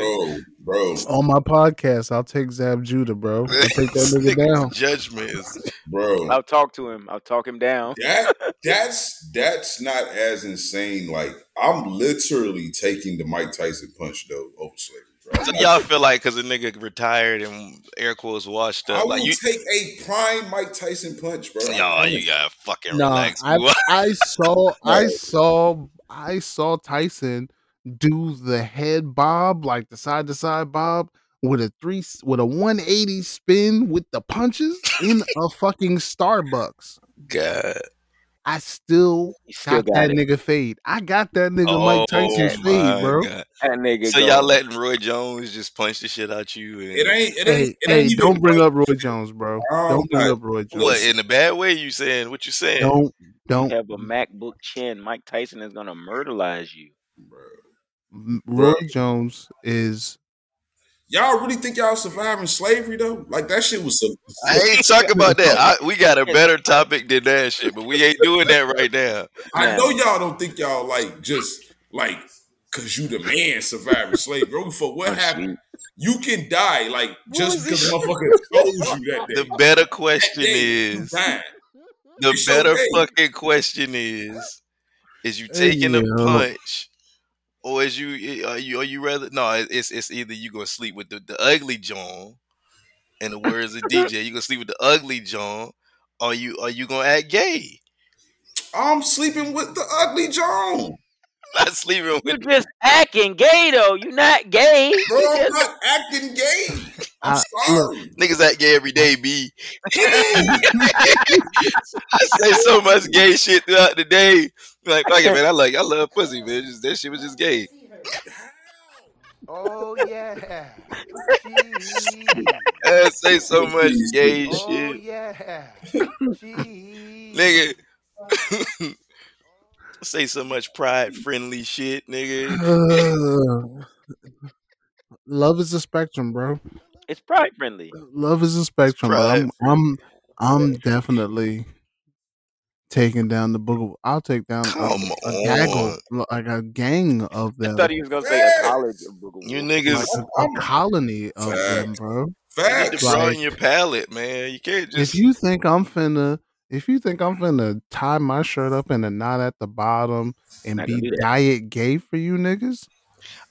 bro, bro, On my podcast, I'll take Zab Judah, bro. I'll take that nigga down. Judgment bro. I'll talk to him. I'll talk him down. That that's that's not as insane. Like I'm literally taking the Mike Tyson punch though over slavery, bro. So y'all feel like because a nigga retired and air quotes washed up, will like you, take a prime Mike Tyson punch, bro. I y'all, you gotta fucking Nah, relax. I. I saw I Right. saw I saw Tyson do the head bob, like the side to side bob, with a three with a 180 spin with the punches in a fucking Starbucks. God, I still still got, got that it. nigga fade. I got that nigga oh Mike Tyson's my fade, bro. God. That nigga So go. y'all letting Roy Jones just punch the shit out you? And, It ain't. It ain't. Hey, It ain't even don't bring like- up Roy Jones, bro. I'm Don't bring not- up Roy Jones. what in a bad way? You saying what you saying? Don't don't have a MacBook chin. Mike Tyson is gonna murderize you. bro. Roy Jones is Y'all really think y'all surviving slavery though? Like that shit was. Some, I ain't talking about that. I, we got a better topic than that shit, but we ain't doing that right now. I know y'all don't think y'all like just like cause you the man surviving slavery. Bro, for what Oh, happened? You can die like just because this motherfucker told you that day. The better question day, is the It's better okay. fucking question is is you taking a Yo. punch or is you are you are you rather no it's it's either you gonna sleep with the, the ugly John in the words of DJ you gonna sleep with the ugly John or you are you gonna act gay I'm sleeping with the ugly John. not sleeping You with just acting gay though. You're not gay. Bro, You I'm not acting gay. I'm I- sorry. niggas act gay every day B I say so much gay shit throughout the day like fuck it man I like I love pussy man just, that shit was just gay Oh yeah. I say so much gay. Oh shit yeah. Jeez. nigga. Say so much pride friendly shit, nigga. love is a spectrum, bro. It's pride friendly. Love is a spectrum, but I'm I'm I'm definitely taking down the book. I'll take down a, Come a gaggle, like a gang of them. I thought he was gonna say a college of Boogaloo. You like niggas a, a colony of them, bro. you need to broaden your palate, man. You can't just. If you think I'm finna, if you think I'm finna tie my shirt up in a knot at the bottom and be diet gay for you niggas,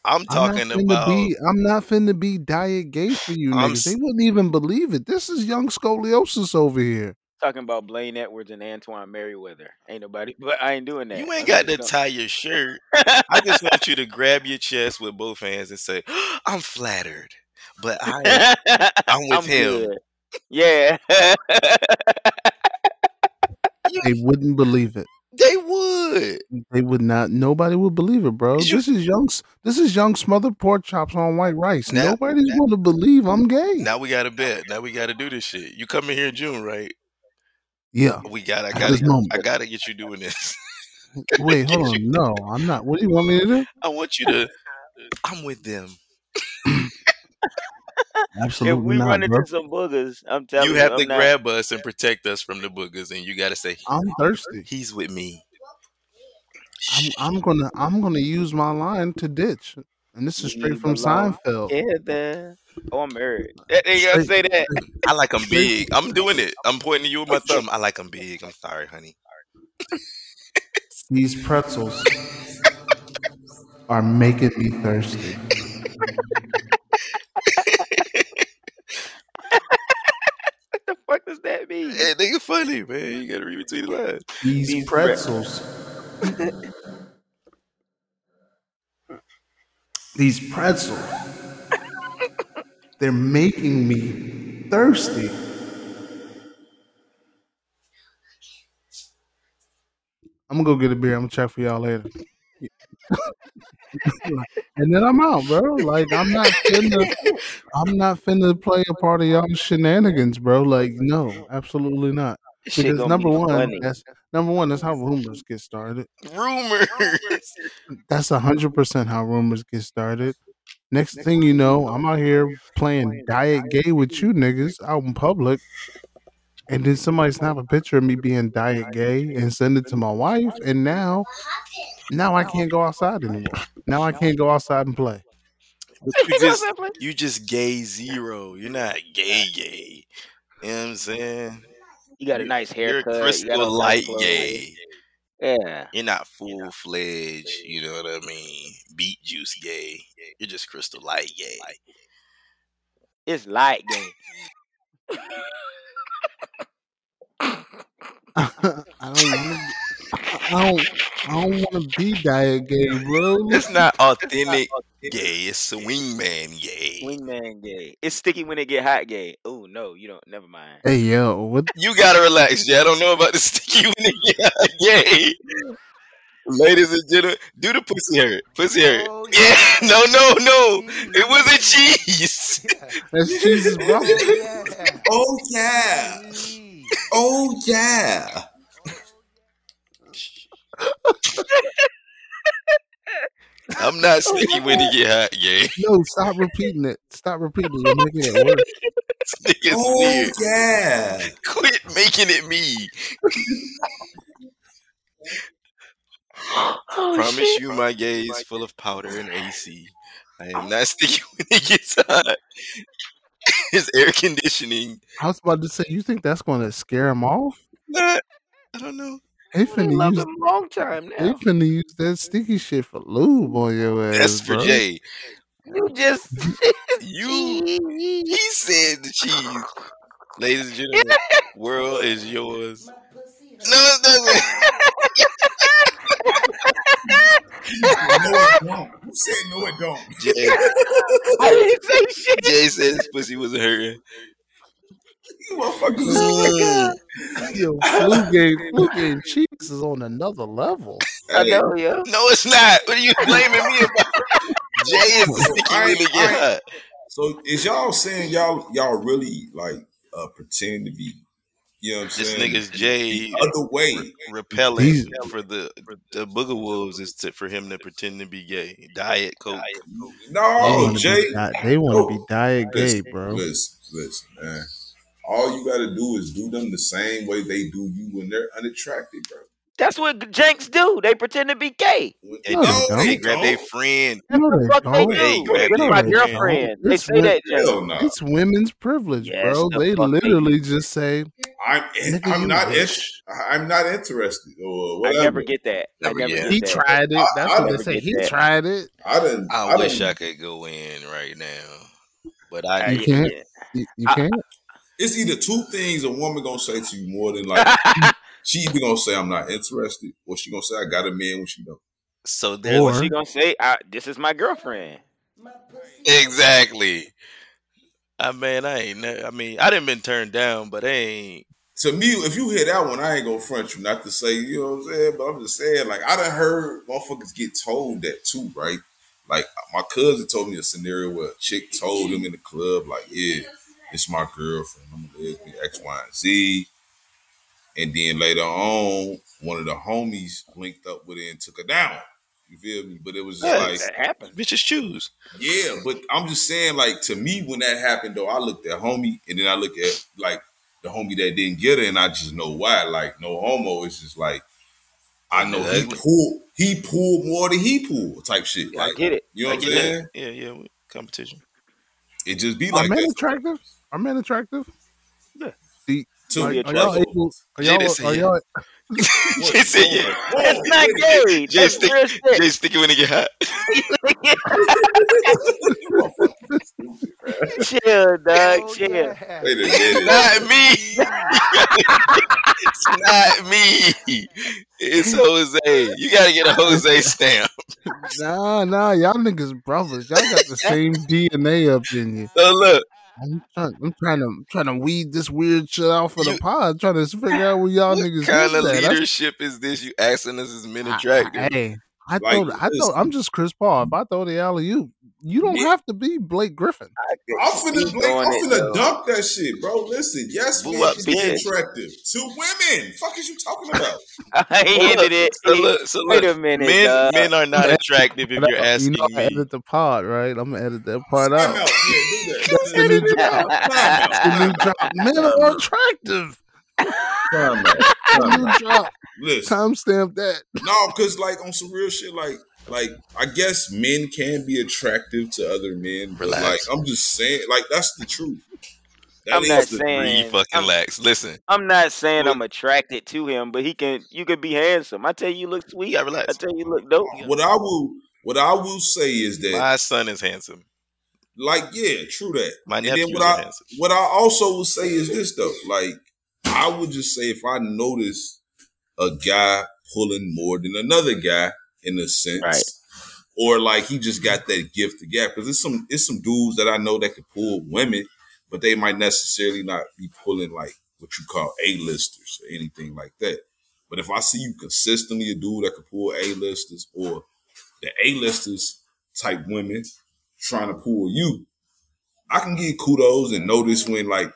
I'm I'm talking finna about be. I'm not finna be diet gay for you I'm niggas. They wouldn't even believe it. This is young scoliosis over here. talking about Blaine Edwards and Antoine Merriweather. Ain't nobody, but I ain't doing that. you ain't I'm got to just tie your shirt. I just want you to grab your chest with both hands and say, I'm flattered. But I gonna- I'm with him. good. Yeah. They wouldn't believe it. they would. They would not. Nobody would believe it, bro. You- This is young. This is young smothered pork chops on white rice. Now- Nobody's going to believe I'm gay. Now we gotta bet. Now we gotta do this shit. You coming here in June, right? Yeah. We got I At gotta. I gotta get you doing this. Wait, hold on. No, I'm not. What do you want me to do? I want you to I'm with them. if Absolutely we not, run bro. into some boogers, I'm telling you, You have I'm to not- grab us and protect us from the boogers, and you gotta say I'm thirsty. he's with me. I'm, I'm gonna. I'm gonna use my line to ditch, and this is straight from. Seinfeld. Yeah, the oh, I'm married. They they gonna say that. I like them big. I'm doing it. I'm pointing to you with my thumb. I like them big. I'm sorry, honey. These pretzels are making me thirsty. be? Hey, nigga, funny man. You gotta read between the lines. These, These pretzels. These pretzels. They're making me thirsty. I'm gonna go get a beer. I'm gonna check for y'all later. and then I'm out, bro. Like I'm not finna I'm not finna play a part of y'all shenanigans, bro. Like, no, absolutely not. Because number be one, funny. that's number one, that's how rumors get started. Rumors. That's hundred percent how rumors get started. Next thing you know, I'm out here playing diet gay with you niggas out in public. And then somebody snap a picture of me being diet gay and send it to my wife. And now now I can't go outside anymore. Now I can't go outside and play. You just you just gay zero. You're not gay gay. You know what I'm saying? You got a nice You're haircut. you got crystal on nice light clothes. gay. Yeah. You're not full fledged. You know what I mean? Beet juice gay. You're just crystal light gay. It's light gay. I don't wanna, I don't I don't wanna be diet gay, bro. It's not authentic gay. It's swingman gay. Wingman gay. It's sticky when it get hot gay. Oh no, you don't. Never mind. Hey yo, what You gotta relax, Jay. I don't know about the sticky when it get hot gay. Ladies and gentlemen, do the pussy hurt. Pussy hurt. Oh, Yeah, no, no, no. It mm. wasn't cheese. that's Jesus, bro. Yeah. Oh yeah. Oh yeah. I'm not oh, sticky when it get hot, yeah. No, stop repeating it. Stop repeating it. You're making it worse. This nigga's Oh weird. yeah. Quit making it me. Oh, Promise shit. you, my gay is full of powder and AC. I am not sticky when it gets hot. It's air conditioning. I was about to say, you think that's gonna scare him off? Not, I don't know. They Been finna love use him long time they now. finna use that sticky shit for lube on your ass, That's for bro. Jay. You just You, he said the cheese. Ladies and gentlemen, world is yours. No, it doesn't. No, it don't. Who said no? It don't. Jay, I didn't say shit. Jay said his pussy wasn't hurting. You motherfuckers is Yo, flu game, flu game cheeks is on another level. I know, yeah. No, it's not. What are you blaming me about? Jay is the sticky I when ain't- it get I ain't- hot. So is y'all saying y'all y'all really like uh pretend to be you know what I'm This saying? nigga's Jay the other way. repelling These- for the the booger wolves is to, for him to pretend to be gay. Diet coke. They No, wanna Jay. be they want to be diet gay, Listen, bro. Listen, listen, man. All you gotta do is do them the same way they do you when they're unattractive, bro. That's what Janks do. They pretend to be gay. They No, do. they They don't. grab their friend. That's No, the they fuck they don't. do. They grab This their my friend. girlfriend. They say what- that, Janks. Hell no. It's women's privilege, Yes, bro. the They fuck they literally just say, I'm eh, Nigga, I'm not bitch. in, I'm not interested or whatever. I whatever. never get that. I Never never get get he that. tried it. I- That's I what they say. He that. tried it. I didn't I I wish done- I could go in right now, but I, I You can't. You, you I- can't. It's either two things a woman gonna say to you more than like she either gonna say I'm not interested or she gonna say I got a man when she don't. so then Or- What she gonna say? I, this is my girlfriend. exactly. I mean, I ain't. I mean, I didn't been turned down, but I ain't. To me, if you hear that one, I ain't gonna front you. Not to say, you know what I'm saying, but I'm just saying, like I done heard motherfuckers get told that too, right? Like my cousin told me a scenario where a chick told him in the club, like, yeah, it's my girlfriend. I'm a lesbian, X, Y, and Z. And then later on, one of the homies linked up with her and took her down. You feel me? But it was just Yeah, like, That happened. Bitches choose. yeah, but I'm just saying, like, to me, when that happened, though, I looked at homie and then I look at, like, the homie that didn't get her, and I just know why. Like, no homo. It's just like, I know he Ugly. pulled, he pulled more than he pulled type shit. I Like, get it. you know I what I'm saying? that. Yeah, yeah. Competition. It just be Are like men that. attractive? Are men attractive? Yeah. The, To are, are y'all able? Are y'all? Are y'all? Jay said yeah. That's not gay. Jay That's stick- real shit. Jay sticky when it get hot. chill, dog. Oh, chill. yeah. Wait a minute. not me. it's not me. It's Jose. You gotta get a Jose stamp. Nah, nah, y'all niggas brothers. Y'all got the same DNA up in you. So look, I'm trying, I'm trying to, I'm trying to weed this weird shit out for the pod. Trying to figure out where y'all what niggas kind is of at. That's- leadership is this? You asking us as men attractive? I- Hey, I Like, thought, I thought, I'm just Chris Paul. If I throw the alley oop, you don't Yeah. have to be Blake Griffin. I'm finna, Keep Blake, I'm doing it, finna dunk that shit, bro. Listen, yes, Boo men up, be bitch. attractive to women. Fuck is you talking about? I So ended it. so look, so Wait look. a minute, men, dog. men are not attractive if you're asking you know, me. edit the pod, right? I'm gonna edit that part out. out. Yeah. That's the new drop. Time That's the new out. drop. Men are attractive. Time out. The Time new out. drop. Listen, Timestamp that. no, because like on some real shit, like like I guess men can be attractive to other men, but Relax. like I'm just saying, like that's the truth. That I'm not the saying- Three fucking I'm- lax. Listen, I'm not saying Look. I'm attracted to him, but he can. You could be handsome. I tell you, you look sweet. gotta I relax. tell you, you look dope. What I will what I will say is that My son is handsome. like yeah, true that. My and then what I handsome. what I also will say is this though, like I would just say if I notice a guy pulling more than another guy in a sense, Right. or like he just got that gift to gap because it's some it's some dudes that I know that can pull women, but they might necessarily not be pulling like what you call a listers or anything like that. But if I see you consistently a dude that can pull a listers or the a listers type women trying to pull you, I can give kudos and notice when like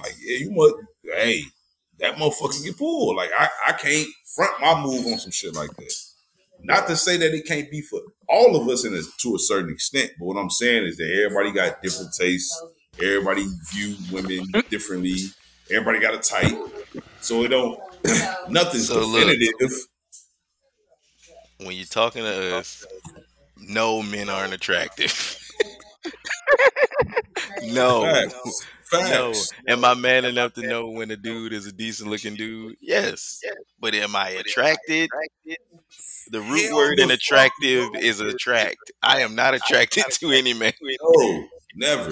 like yeah you must hey that motherfucker get pulled like I I can't front my move on some shit like that. Not to say that it can't be for all of us in a, to a certain extent, but what I'm saying is that everybody got different tastes. Everybody view women hmm? differently. Everybody got a type, so it don't nothing's So look. definitive. When you're talking to us, no men aren't attractive. no. Facts. No. Am I man enough to know when a dude is a decent looking dude? Yes. But am I attracted? The root word in attractive is attract. I am not attracted to any man. No, never.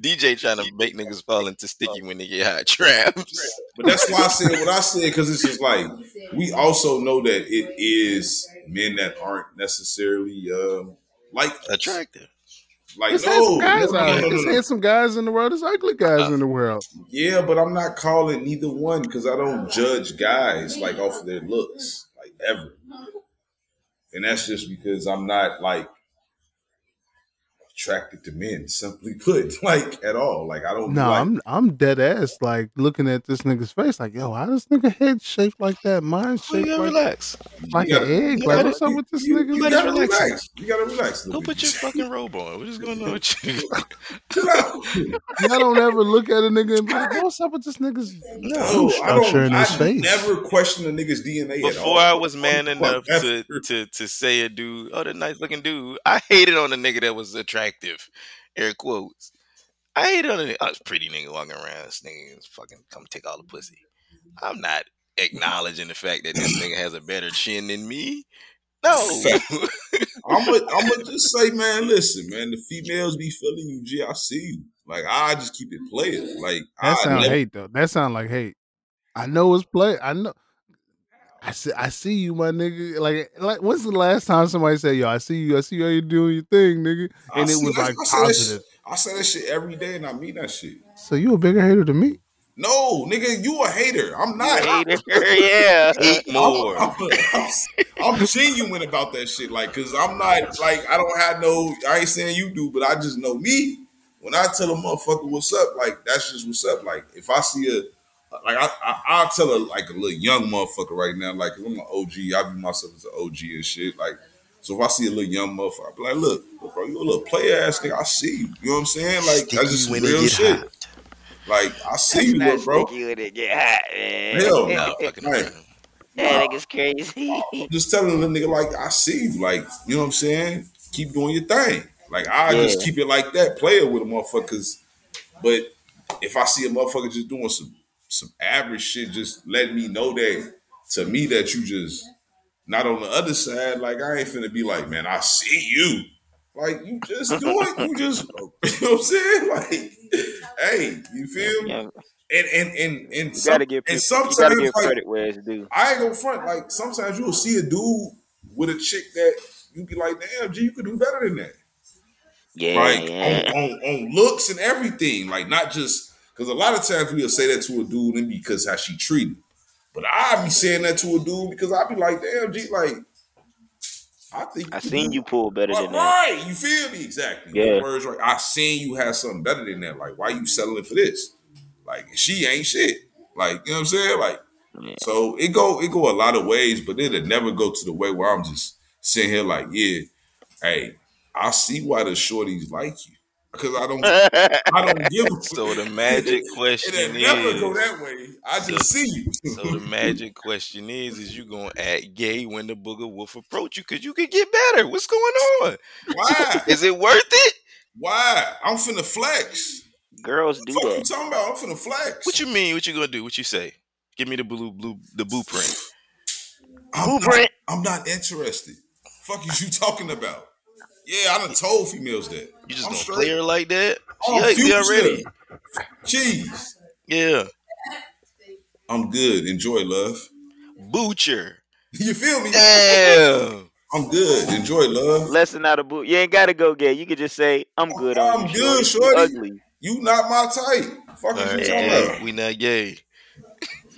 DJ trying to make niggas fall into sticky when they get hot traps. But that's why I said what I said because it's just like we also know that it is men that aren't necessarily um, like. Attractive. Like There's no, handsome guys no, out no, no, There's handsome guys in the world. There's ugly guys Uh, in the world. Yeah, but I'm not calling neither one because I don't judge guys like off of their looks, like ever. And that's just because I'm not like attracted to men, simply put, like at all. Like I don't No, like I'm I'm dead ass like looking at this nigga's face like, yo, how this nigga head shaped like that? Mine You shaped gotta like, relax. like you an gotta- egg. you Like, gotta- what's up with this you, nigga? you gotta gotta relax. relax. You gotta relax. a Go little put your fucking robe on. What is going on with you? Chill out. Y'all don't ever look at a nigga and be like, what's up with this nigga's No, I structure don't. in his I face? never question a nigga's DNA at all. Before I was man Fuck enough to, to to say a dude, oh, the nice looking dude. I hated on a nigga that was attractive. Air quotes. I hated on a nigga. I was pretty nigga walking around. This nigga is fucking come take all the pussy. I'm not acknowledging the fact that this nigga has a better chin than me. No. I'm gonna I'm gonna just say, man, listen, man, the females be feeling you, G. I see you. Like I just keep it playing. Like That I sound never, hate though. That sound like hate. I know it's play. I know. I see. I see you, my nigga. Like, like, when's the last time somebody said, "Yo, I see you. I see you. How you doing your thing, nigga?" I And it see was that- like I say that positive. shit- I say that shit every day, and I mean that shit. So you a bigger hater than me? No, nigga, you a hater. I'm not. Hater, yeah. Eight I'm, more. I'm, I'm, I'm genuine about that shit. Like, cause I'm not like I don't have no. I ain't saying you do, but I just know me. When I tell a motherfucker what's up, like that's just what's up. Like if I see a, like I, I I'll tell a like a little young motherfucker right now. Like 'cause I'm an OG. I view myself as an OG and shit. Like so if I see a little young motherfucker, I be like, look, look, bro, you a little player ass nigga. I see you. You know what I'm saying? Like that's just some when it real get shit. hot. Like I see you, Not little bro. sticky when it get hot, man. Hell No, fucking Right. That nigga's crazy. I'm just telling the nigga like I see you, like you know what I'm saying. Keep doing your thing. Like I Yeah. just keep it like that, play it with a motherfuckers. But if I see a motherfucker just doing some some average shit, just let me know that to me that you just not on the other side. Like I ain't finna be like, man, I see you. Like you just do it. You just you know what I'm saying? Like, hey, you feel me? Yeah, And and and and, some, gotta give and people, you gotta sometimes give like where it's due. I ain't gonna front. Like sometimes you'll see a dude with a chick that you be like, damn, G, you could do better than that. Yeah, Like yeah. on, on on looks and everything. Like not just because a lot of times we'll say that to a dude and because how she treated. But I be saying that to a dude because I be like, damn, G, like I think I seen you pull better than that. right, you feel me exactly. Yeah. Words right. I seen you have something better than that. Like, why you settling for this? Like, she ain't shit. Like, you know what I'm saying? Like, Yeah. so it go it go a lot of ways, but it'll never go to the way where I'm just sitting here like, yeah, hey, I see why the shorties like you because I don't I don't give a So the magic question It'll never go that way. I just see you. So the magic question is: Is you gonna act gay when the booger wolf approach you? Cause you could get better. What's going on? why? Is it worth it? Why? I'm finna flex. Girls do Fuck you talking about? I'm finna flex. What you mean? What you gonna do? What you say? Give me the blue, blue, the blueprint. I'm not, Blueprint. I'm not interested. Fuck is you talking about? Yeah, I done told females that. You just I'm gonna straight. play her like that? She Oh, ugly future. already. Jeez. Yeah, I'm good. Enjoy, love. butcher. You feel me? Damn. I'm good. Enjoy, love. Lesson out of boot. You ain't gotta go gay. You could just say, "I'm good on I'm you, good, shorty. You shorty. ugly. You not my type. Fuck is you Alright, talking Yeah. we not gay.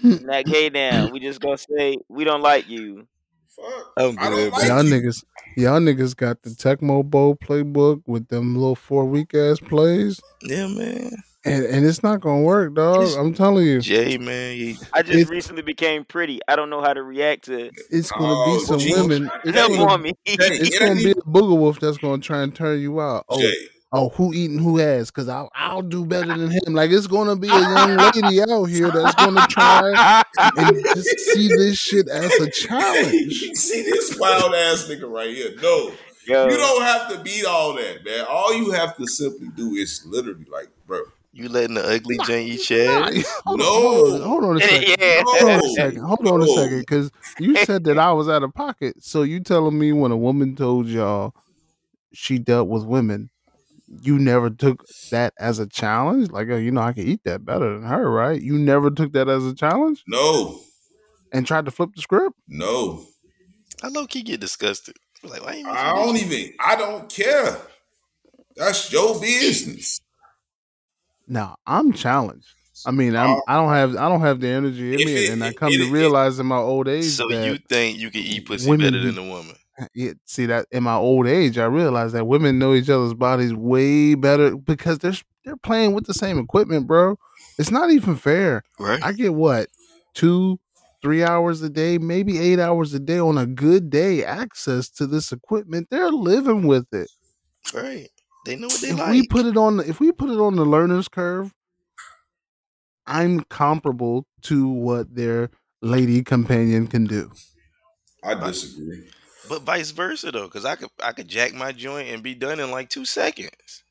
Not gay now. We just gonna say we don't like you. Fuck. I'm I good, don't like Y'all you. niggas, y'all niggas got the Tecmo Bowl playbook with them little four week ass plays, Yeah, man. and and it's not gonna work, dog. Just- I'm telling you, Jay, man. He, I just It- recently became pretty. I don't know how to react to. It. It's gonna Oh, be some geez. women. It's Help gonna, on me. Hey, it's gonna be a even booger wolf that's gonna try and turn you out. Oh, Jay. Oh, who eating who ass? Because I'll I'll do better than him. Like it's gonna be a young lady out here that's gonna try and just see this shit as a challenge. See this wild ass nigga right here. No. Yo, You don't have to beat all that, man. All you have to simply do is literally like, bro. you letting the ugly Jane eat Nah, Chad? hold, No. on, hold on, hold on a second. yeah. Hold on a No. second. Hold on a No. second, because you said that I was out of pocket. So you telling me when a woman told y'all she dealt with women, you never took that as a challenge? Like, oh, you know, I can eat that better than her, right? You never took that as a challenge No. and tried to flip the script? No. I low key get disgusted. Like, why you I don't even I don't care. That's your business. Now I'm challenged. I mean, I'm Uh, I don't have I don't have the energy in me, it- and I come it- to it- realize in my old age So that you think you can eat pussy women better than a woman? Uh, yeah, see that in my old age, I realized that women know each other's bodies way better because they're they're playing with the same equipment, bro. It's not even fair. Right. I get what two, three hours a day, maybe eight hours a day on a good day access to this equipment. They're living with it. right. They know what they If like. we put it on, if we put it on the learner's curve, I'm comparable to what their lady companion can do. I disagree. But vice versa though, because I could I could jack my joint and be done in like two seconds.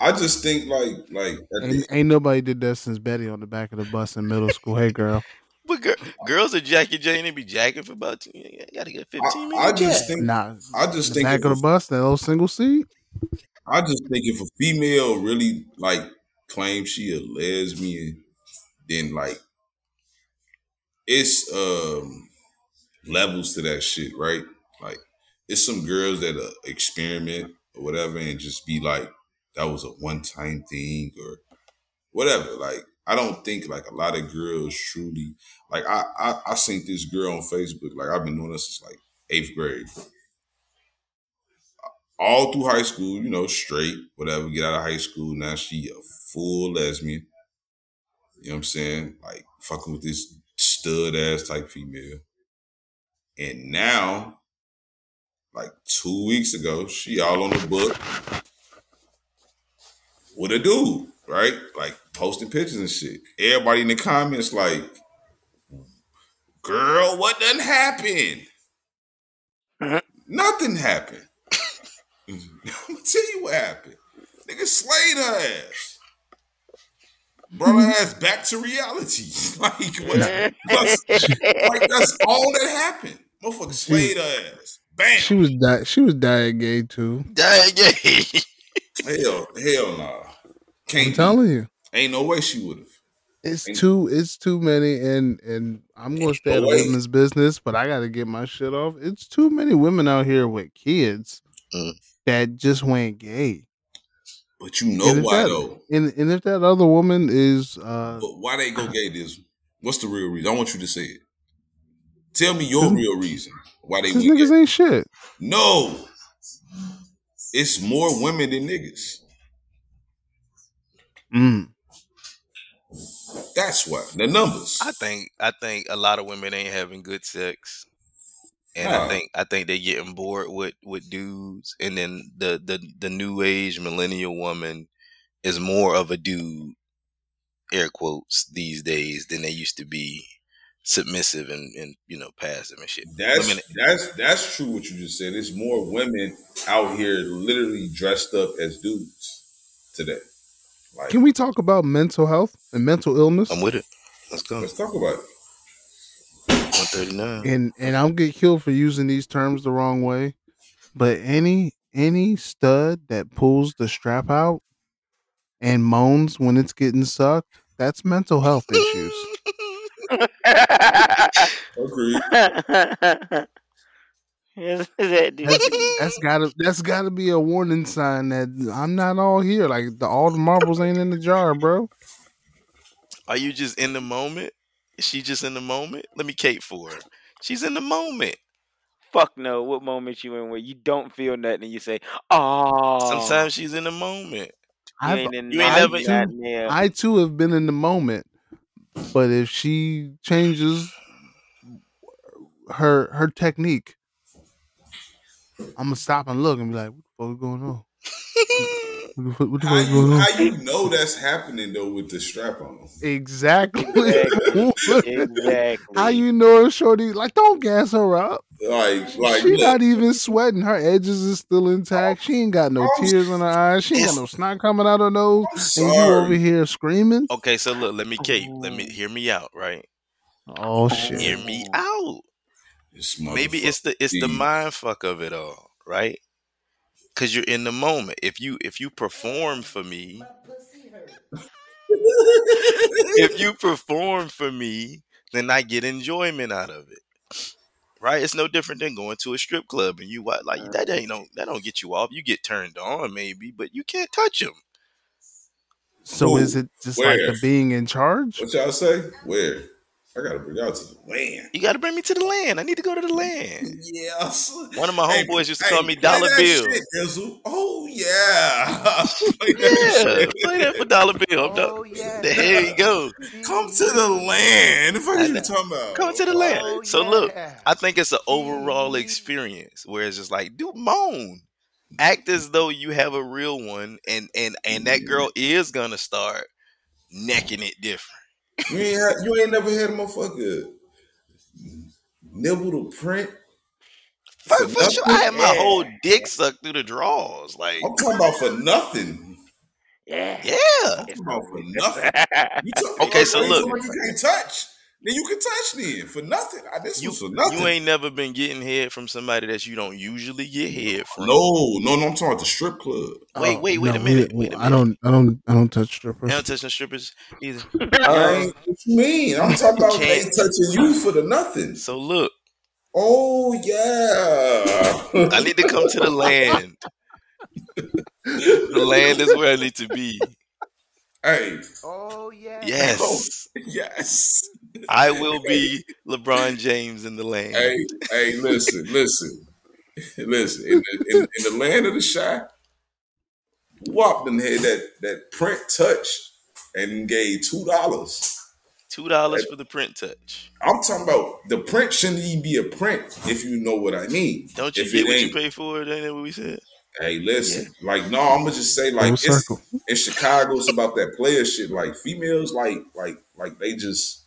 I just think like like at the- Ain't, ain't nobody did that since Betty on the back of the bus in middle school. Hey, girl. But gir- girls are jacking Jane and be jacking for about two, you gotta get fifteen I, I minutes. just think Nah, I just the think back of the bus, that little single seat. I just think if a female really like claims she a lesbian, then like it's um levels to that shit, right? It's some girls that uh, experiment or whatever and just be like that was a one time thing or whatever. Like I don't think like a lot of girls truly like I I, I seen this girl on Facebook. Like I've been doing this since like eighth grade. All through high school, you know, straight, whatever, get out of high school. Now she a full lesbian. You know what I'm saying? Like fucking with this stud ass type female. And now, like two weeks ago, she all on the book with a dude, right? Like posting pictures and shit. Everybody in the comments like, girl, what done happened? Nothing happened. I'm gonna tell you what happened. Nigga slayed her ass. Brought her ass back to reality. like, what, that's, like that's all that happened. Motherfucker slayed her ass. Bam. She was di- she was dying gay too. Yeah, gay. Hell, hell nah. Can't I'm telling you. Ain't no way she would have. It's Ain't- too it's too many and and I'm gonna stay no out of women's business, but I gotta get my shit off. It's too many women out here with kids Mm. that just went gay. But you know And if why that- though? And and if that other woman is uh But why they go gay this? What's the real reason? I want you to say it. Tell me your real reason why they because niggas gay. ain't shit. No. It's more women than niggas. Mm. That's why. The numbers. I think I think a lot of women ain't having good sex. And Nah. I think I think they're getting bored with, with dudes. And then the, the the new age millennial woman is more of a dude, air quotes, these days than they used to be submissive and, and you know, passive and shit. That's Women that's that's true what you just said. It's more women out here literally dressed up as dudes today. Like Can we talk about mental health and mental illness? I'm with it. Let's go. let's talk about it. 139. and and I'm get killed for using these terms the wrong way, but any any stud that pulls the strap out and moans when it's getting sucked, that's mental health issues. Agreed. Is that, that's, that's gotta that's gotta be a warning sign that I'm not all here. Like the, all the marbles ain't in the jar, bro. Are you just in the moment? Is she just in the moment? Let me cape for her. She's in the moment. Fuck no. What moment you in where you don't feel nothing and you say, "Oh." Sometimes she's in the moment. you I've- ain't, in you ain't not never- goddamn- I too have been in the moment, but if she changes her her technique, I'm gonna stop and look and be like, "What the fuck going on? What the what How you how you know that's happening though with the strap on? Exactly. Exactly. exactly. How you know, Shorty? Like, don't gas her up. Like like she look, not even sweating. Her edges is still intact. She ain't got no I'm- tears in her eyes. She ain't got no snot coming out her nose. And you over here screaming? Okay, so look, let me cape. Let me oh. hear me out, right? Oh, oh shit! Hear me out. This Maybe it's the it's the mind fuck of it all, right? Cause you're in the moment. If you if you perform for me, if you perform for me, then I get enjoyment out of it. Right? It's no different than going to a strip club and you wa- like that ain't no that don't get you off. You get turned on maybe, but you can't touch them. So is it just like the being in charge? What y'all say? Where? I gotta bring y'all to the land. You got to bring me to the land. I need to go to the land. Yes. One of my Hey, homeboys used to hey, call me play Dollar that Bill. shit, Oh yeah. Play that Yeah, shit. play that for Dollar Bill. Oh, yeah. There you go. Come to the land. What the fuck are you know. talking about? Come to the oh, land. Oh, So look. I think it's an mm-hmm. overall experience where it's just like, dude, moan. Act as though you have a real one, and and and that mm-hmm. girl is gonna start necking it different. You ain't had, you ain't never had a motherfucker nibble the print. For, For for sure, I had my Yeah. whole dick sucked through the drawers. Like, I'm talking about for nothing. yeah. yeah. I'm talking about for nothing. You talk, Okay, so like, look. like you can't touch. Then you can touch then for nothing. I, this You, was for nothing. you ain't never been getting head from somebody that you don't usually get head from. no, no, no. I'm talking about the strip club. Wait, Oh, wait, wait no, a minute. we- Wait a I minute. don't, I don't, I don't touch strippers. I strippers. don't touch no strippers either. I um, ain't, what you mean? I'm talking about they Can't. touching you for the nothing. So look, Oh yeah. I need to come to the land. The land is where I need to be. hey, Oh yeah. Yes. yes. I will be LeBron James in the land. Hey, hey, listen, listen, listen. In the, in, in the land of the Chi, Wop done had that that print touch and gave two dollars. Two dollars for the print touch. I'm talking about the print shouldn't even be a print if you know what I mean. Don't you if get what you pay for it? Ain't that what we said? Hey, listen, like no, I'm gonna just say like it's, in Chicago, it's about that player shit. Like females, like like like they just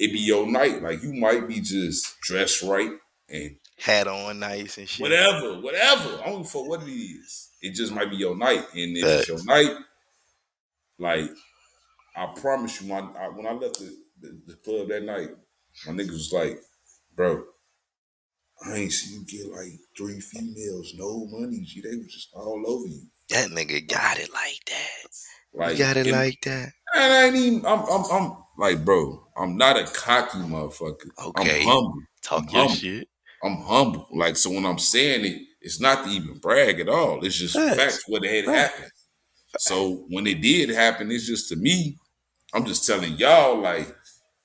it be your night. Like you might be just dressed right and Hat on nice and shit. whatever, whatever. I don't for what it is. It just might be your night, and if it's your night, like I promise you, my I, when I left the, the, the club that night, my niggas was like, "Bro, I ain't see you get like three females, no money. G, they was just all over you. That nigga got it like that. Like you got it and- like that. And I ain't even. I'm. I'm. I'm like, bro. I'm not a cocky motherfucker. Okay. I'm humble. Talk I'm your humble. shit. I'm humble. Like, so when I'm saying it, it's not to even brag at all. It's just Facts. facts what had Facts. happened. So when it did happen, it's just to me. I'm just telling y'all, like,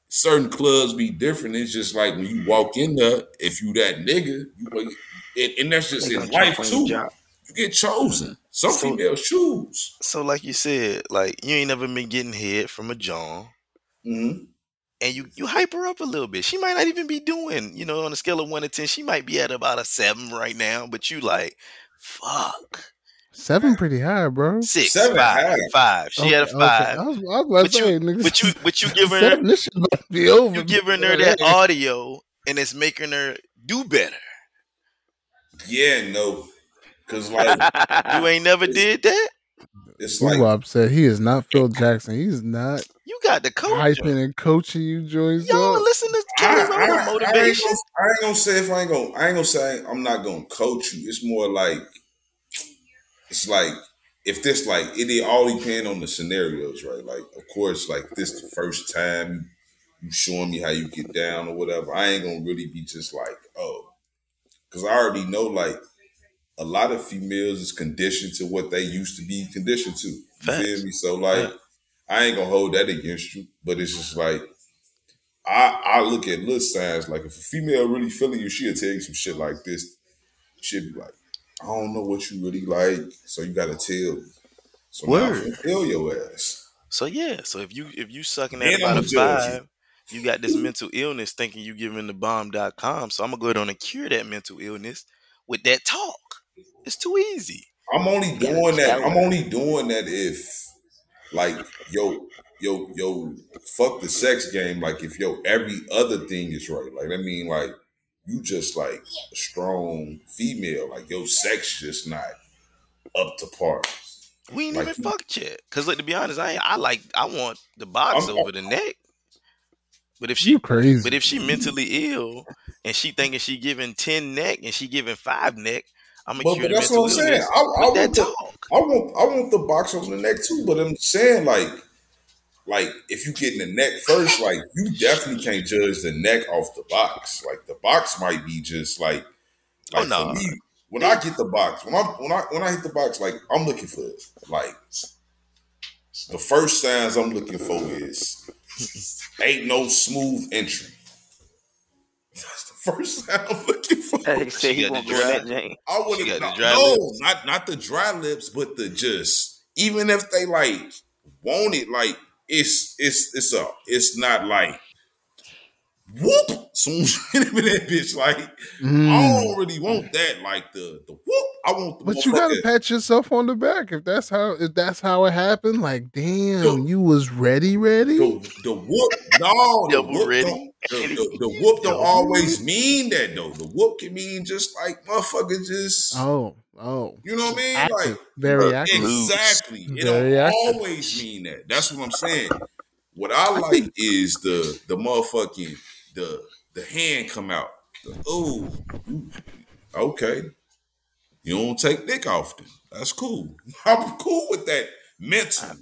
certain clubs be different. It's just like when you walk in there, if you that nigga, you and, and that's just They in life jump on your too. You get chosen. Some So- females choose. So like you said, like you ain't never been getting hit from a John. Mhm. and you you hype her up a little bit. She might not even be doing, you know, on a scale of one to ten, she might be at about a seven right now. But you like, fuck, Seven pretty high, bro. six, Seven five, high. five. She had a Okay, okay. five. I was, I was about But to you- say, nigga. But you, but you giving her, seven, this shit about be over. you giving her that audio, and it's making her do better. Yeah, no. Cause like You ain't never did that. It's like Boo upset. He is not Phil Jackson. He's not You got the coach. hyping and coaching you Joyce. Y'all up. listen to I, Kelly I- I ain't motivation. gonna, I ain't gonna say if I ain't gonna I ain't gonna say I'm not gonna coach you. It's more like it's like if this like it all depend on the scenarios, right? Like of course, like this the first time you showing me how you get down or whatever. I ain't gonna really be just like oh, because I already know like a lot of females is conditioned to what they used to be conditioned to. You Facts. feel me? So like Yeah. I ain't gonna hold that against you, but it's just like I I look at little signs like if a female really feeling you, she'll tell you some shit like this. She'll be like, I don't know what you really like, so you gotta tell me. So Word. feel your ass. So yeah, so if you if you sucking at about a judge you. five, you got this mental illness thinking you giving the bomb.com. So I'm gonna go ahead on and cure that mental illness with that talk. It's too easy. I'm only gotta doing that. I'm only doing that if like yo, yo, yo, fuck the sex game. Like if yo every other thing is right. Like I mean, like you just like a strong female. Like yo sex just not up to par. We ain't Like even you- fucked yet. Cause look, to be honest, I ain't, I like I want the box I'm- over the neck. But if she You crazy. but if she mentally ill and she thinking she giving ten neck and she giving five neck, I'm gonna But, but that's what I'm saying. I, I want the. I want I want the box on the neck too. But I'm saying like like if you get in the neck first, like you definitely can't judge the neck off the box. Like the box might be just like Oh, no. for me, when I get the box, when I when I when I hit the box, like I'm looking for like the first signs I'm looking for is ain't no smooth entry. That's the first sign I'm looking for. Hey, say She he got won't the dry- Jane. I would She have got the no, dry no, lips. not not the dry lips, but the just even if they like want it, like it's it's it's a it's not like whoop. Soon as you get that bitch, like I Mm. don't really want that. Like the the whoop. I want the But you gotta pat yourself on the back if that's how if that's how it happened. Like, damn, Yo. you was ready, ready. the the whoop. No, the Double whoop ready. Don't. The, the, the whoop don't always mean that though. The whoop can mean just like motherfucker, just Oh, oh, you know what I mean? active, Like very look, active. Loose. Exactly. It Very don't active. always mean that. That's what I'm saying. What I like is the the motherfucking the the hand come out. The, oh, okay. You don't take dick often. That's cool. I'm cool with that mentally.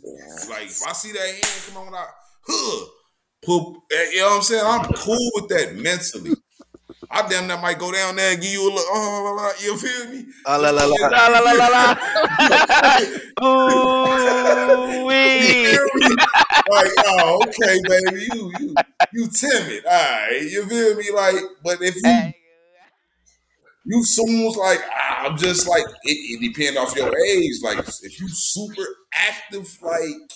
Like if I see that hand come on, I huh, poop. You know what I'm saying? I'm cool with that mentally. I damn that might go down there and give you a look. Oh, la, la, you feel me? Ah, la, la, la. La la la la la. Ooh wee. like, oh, okay, baby, you you you timid, all right, you feel me? Like, but if you you soon was like, ah, I'm just like, it, it depends off your age. Like, if you super active, like,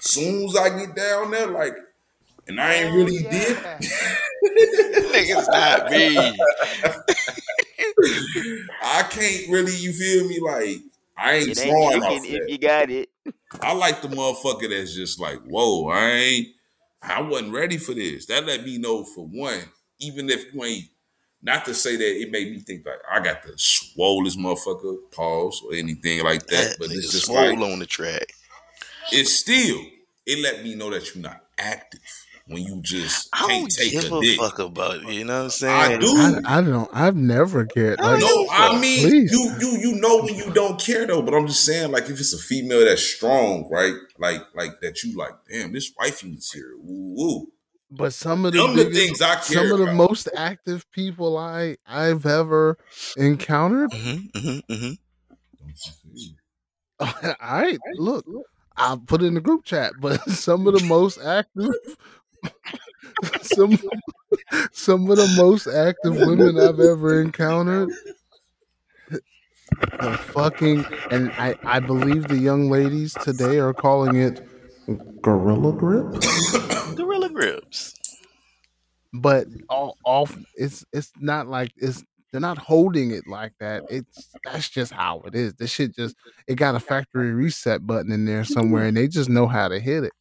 soon as I get down there, like, and I ain't really Oh, did, yeah. Niggas not me. I can't really, you feel me? Like, I ain't It ain't drawing off kicking if you got it. I like the motherfucker that's just like, whoa, I ain't, I wasn't ready for this. That let me know for one, even if you ain't, not to say that it made me think like I got the swollest motherfucker, pause or anything like that, That but it's just swole like on the track. it's still, it let me know that you're not active. When you just I can't don't take give a a dick. fuck about it. You know what I'm saying? I do. I, I don't. I've never cared. Like, no, I mean please. you you you know when you don't care though, but I'm just saying like if it's a female that's strong, right? Like like that you like, damn, this wifey is here. Woo woo. But some of the Them the biggest, things I care some of the about. most active people I I've ever encountered. Mm-hmm, mm-hmm, mm-hmm. All right, look, I'll put it in the group chat. But some of the most active, some some of the most active women I've ever encountered. The fucking and I I believe the young ladies today are calling it gorilla grip. Gorilla grips. but all off it's it's not like it's they're not holding it like that. It's that's just how it is. This shit just it got a factory reset button in there somewhere and they just know how to hit it.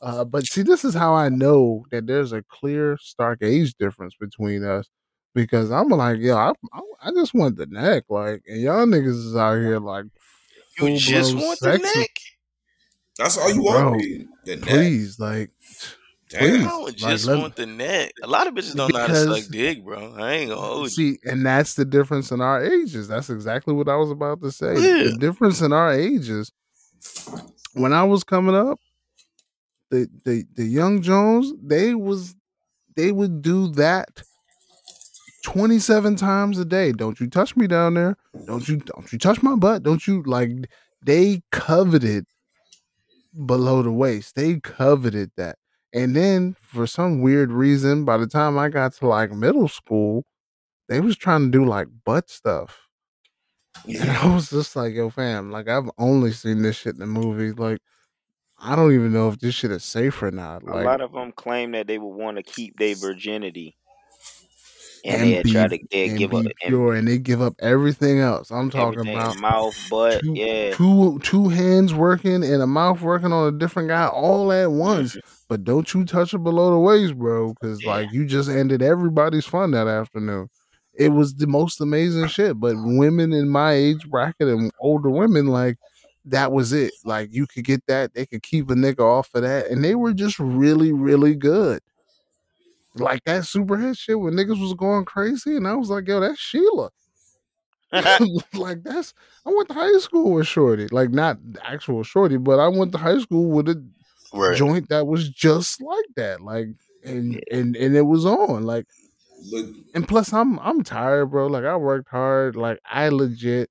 Uh, but see, this is how I know that there's a clear, stark age difference between us because I'm like, yo, I, I, I just want the neck, like, and y'all niggas is out here like, You just full-blown want the neck? That's all you Bro, want. The neck. Please, like, Damn. please, I don't like, just let- want the neck. A lot of bitches don't know how to Because- suck dick, bro. I ain't gonna hold you. See, and that's the difference in our ages. That's exactly what I was about to say. Yeah. The difference in our ages. When I was coming up, the the the young Jones, they was they would do that 27 times a day. Don't you touch me down there. Don't you don't you touch my butt. Don't you like they coveted below the waist. They coveted that. And then for some weird reason, by the time I got to like middle school, they was trying to do like butt stuff. And I was just like, yo, fam, like I've only seen this shit in the movies. Like, I don't even know if this shit is safe or not. A lot of them claim that they would want to keep their virginity, and, and they'd be, try to they'd and give up and pure and they give up everything else. I'm talking about mouth, butt, two, yeah. two two hands working and a mouth working on a different guy all at once. Mm-hmm. But don't you touch it below the waist, bro, because Yeah. like you just ended everybody's fun that afternoon. It was the most amazing shit. But women in my age bracket and older women, like that was it. Like you could get that, they could keep a nigga off of that, and they were just really, really good. Like that superhead shit when niggas was going crazy, and I was like, yo, that's Sheila. like that's I went to high school with Shorty. Like not the actual Shorty, but I went to high school with a Right. joint that was just like that. Like and and and it was on. Like and plus I'm I'm tired, bro. Like I worked hard. Like I legit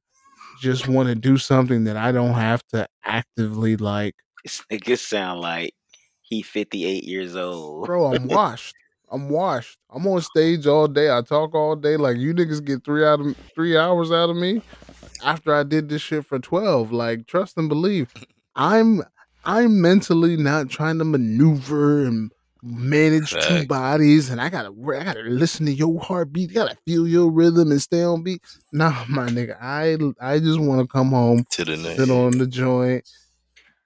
just want to do something that I don't have to actively like, This nigga sound like he 58 years old. bro. I'm washed. I'm washed. I'm on stage all day. I talk all day. Like you niggas get three out of three hours out of me after I did this shit for twelve. Like trust and believe. I'm I'm mentally not trying to maneuver and manage two bodies, and I gotta I gotta listen to your heartbeat. gotta feel your rhythm and stay on beat. Nah, my nigga. I I just want to come home, To the neck. sit on the joint,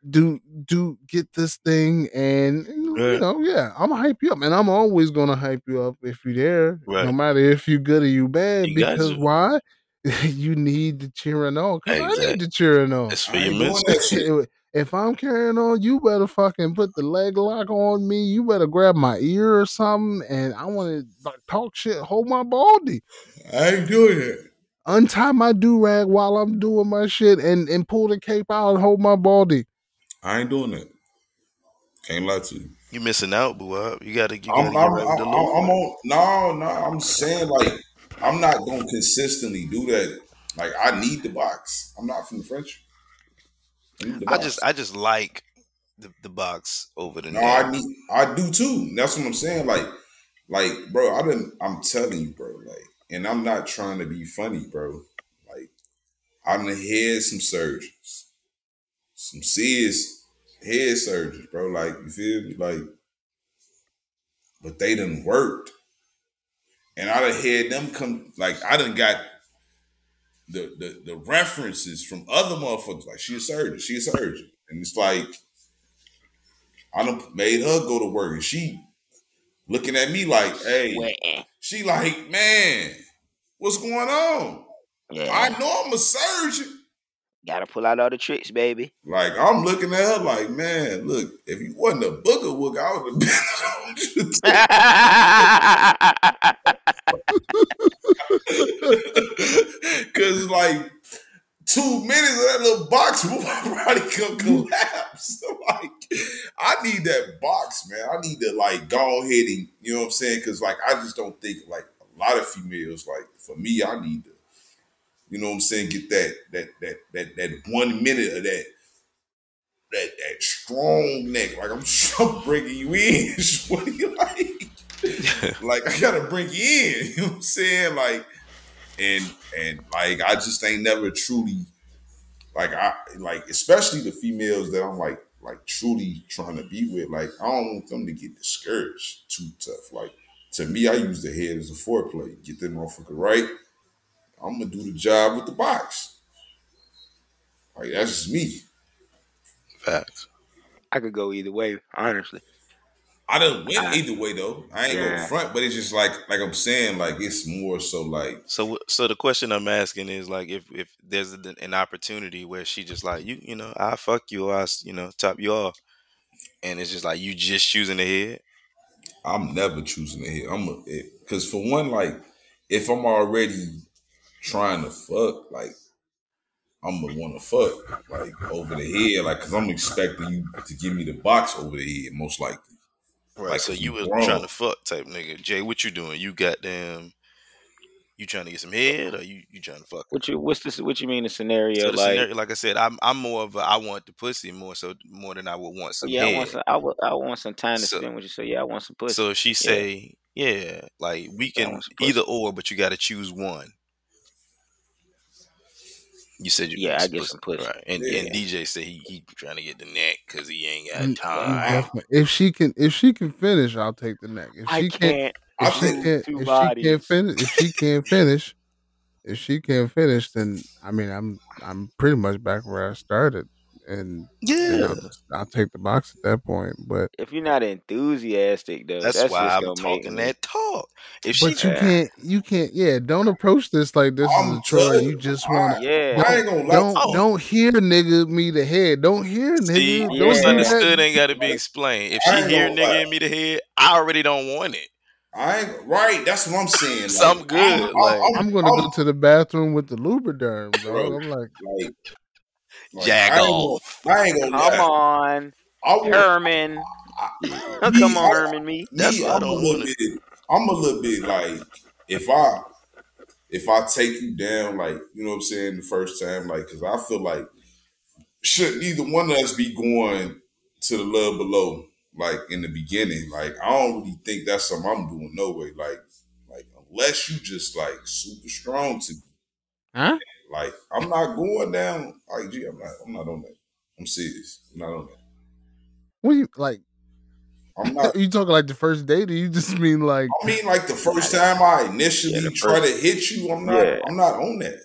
do do get this thing, and you know, yeah, I'm gonna hype you up, and I'm always gonna hype you up if you're there, no matter if you good or you bad. You because why? you need the cheering on. Cause I need the cheering on. That's for your ain't doing mental. that shit. if I'm carrying on, you better fucking put the leg lock on me. You better grab my ear or something, and I want to like talk shit. Hold my baldy, I ain't doing it. untie my do rag while I'm doing my shit, and and pull the cape out and hold my baldy. I ain't doing it. Can't lie to you. You missing out, boo. up. You gotta, you I'm, gotta I'm, get right with the I'm, I'm on. No, no. I'm saying like I'm not gonna consistently do that. Like I need the box. I'm not from the French. I need the I box. just, I just like the, the box over the no, neck. I need. I do too. That's what I'm saying. Like, like, bro. I've been. I'm telling you, bro. Like, and I'm not trying to be funny, bro. Like, I done had some surgeons, some serious head surgeons, bro. Like, you feel me? Like, but they done worked. And I done had them come, like, I done got the, the, the references from other motherfuckers. Like, she a surgeon, she a surgeon. And it's like, I done made her go to work and she looking at me like, hey, she like, man, what's going on? Yeah. I know I'm a surgeon. Gotta pull out all the tricks, baby. Like I'm looking at her like, man, look, if you wasn't a booger wook, I would have been. Cause like two minutes of that little box will probably come collapse. like, I need that box, man. I need to like go ahead and you know what I'm saying? Cause like I just don't think like a lot of females, like for me, I need to, you know what I'm saying, get that that that that that one minute of that that that strong neck. Like I'm, I'm bringing you in. what do you like? like I gotta bring you in. You know what I'm saying? Like and and like I just ain't never truly like I like especially the females that I'm like like truly trying to be with. Like I don't want them to get discouraged too tough. Like to me, I use the head as a foreplay. Get that motherfucker right. I'm gonna do the job with the box. Like that's just me. Facts. I could go either way, honestly. I done went I- either way though. I ain't Yeah. going front, but it's just like like I'm saying, like it's more so like So, so the question I'm asking is like, if if there's an an opportunity where she just like you, you know, I fuck you or I, s- you know, top you off, and it's just like you just choosing the head. I'm never choosing to hit. I'm a because for one, like if I'm already trying to fuck, like I'm gonna want to fuck like over the head, like because I'm expecting you to give me the box over the head, most likely. Right. Like, so you was trying to fuck type nigga. Jay, what you doing? You got them. You trying to get some head or you you trying to fuck? What you what's this? What you mean the scenario? So the like, scenario, like I said, I'm I'm more of a I want the pussy more so more than I would want some yeah, I want some. I, would, I want some time to So- spend with you. So yeah, I want some pussy. So she say, yeah, like we can want some pussy. either or, but you got to choose one. You said you Yeah, want I get some pussy. right? And Yeah. and DJ said he he trying to get the neck because he ain't got Mm, mm, time. If she can, if she can finish, I'll take the neck. If I she can't. If she can't, two if she can't finish, if she can't finish, if she can't finish, then I mean, I'm I'm pretty much back where I started, and Yeah, I'll, I'll take the box at that point. But If you're not enthusiastic though, that's, that's, why I'm gonna talking me. that talk. If she you Yeah. can't, you can't, yeah. Don't approach this like this is I'm a chore. You you, just want to. Yeah, I ain't gonna lie. Don't Oh. don't hear nigga me the head. Don't hear nigga. see, don't yeah. understood ain't got to be explained. If she hear nigga in me the head, I already don't want it. I ain't right. That's what I'm saying. So I'm Like, good, I'm, like- I'm, I'm gonna I'm- go to the bathroom with the Lubriderm. Bro. I'm like, like, like, Jag I ain't off. gonna, I ain't gonna come lie. on, I would, Herman. I- Come me, on, I- Herman. Me. That's me, I I'm a don't little want it. bit. I'm a little bit like if I if I take you down, like you know what I'm saying, the first time, like because I feel like should neither one of us be going to the love below, like in the beginning. Like I don't really think that's something I'm doing. No way. Like like unless you just like super strong to me. huh? Like I'm not going down. Like gee, I'm not. I'm not on that. I'm serious. I'm not on that. What you like? I'm not. you talking like the first date, or you just mean like? I mean, like the first time I initially Yeah, try to hit you, I'm not. Yeah. I'm not on that.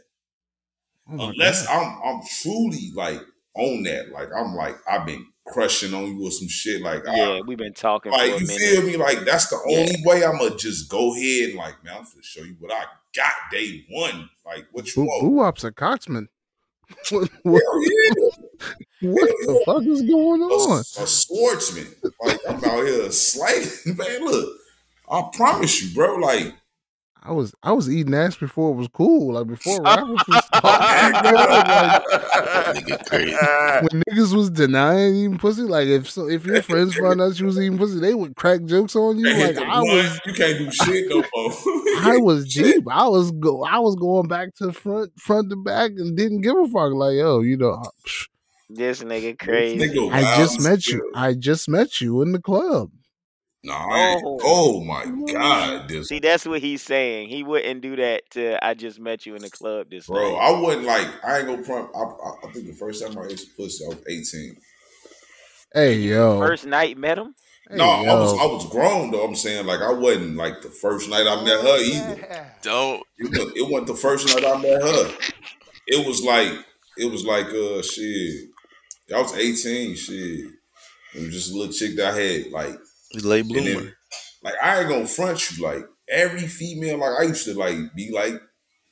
Oh Unless God. I'm. I'm truly like on that. Like I'm like I've been crushing on you or some shit. Like Yeah, I, we've been talking for like a you minute. feel me? Like that's the Yeah. only way I'm gonna just go ahead and like man, I'm gonna show you what I got day one. Like what you Boo want? Boo Wop's a coxman. What, what, yeah. what the fuck is going a, on? a swordsman. Like I'm out here slaying. Man, look, I promise you, bro. Like I was I was eating ass before it was cool. Like before rappers was talking, bro, like, when niggas was denying eating pussy. Like if so, if your friends found out you was eating pussy, they would crack jokes on you. Like I was you can't do shit no more. I was deep. I was go. I was going back to front, front to back, and didn't give a fuck. Like, yo, you know, psh, This nigga This crazy. nigga I just as met you. I just met you in the club. No, I. Oh. Oh my god, this See, that's what he's saying. He wouldn't do that to I just met you in the club this bro. night. I wasn't like I ain't gonna prom. I, I, I think the first time I ate pussy, I was eighteen. Hey, yo. First night met him? Hey, no, I was. I was grown though. I'm saying like I wasn't like the first night I met her either. Don't. It wasn't, it wasn't the first night I met her. It was like it was like uh shit. I was 18, shit. It was just a little chick that I had like Late And bloomer. then, like I ain't gonna front you. Like every female, like I used to like be like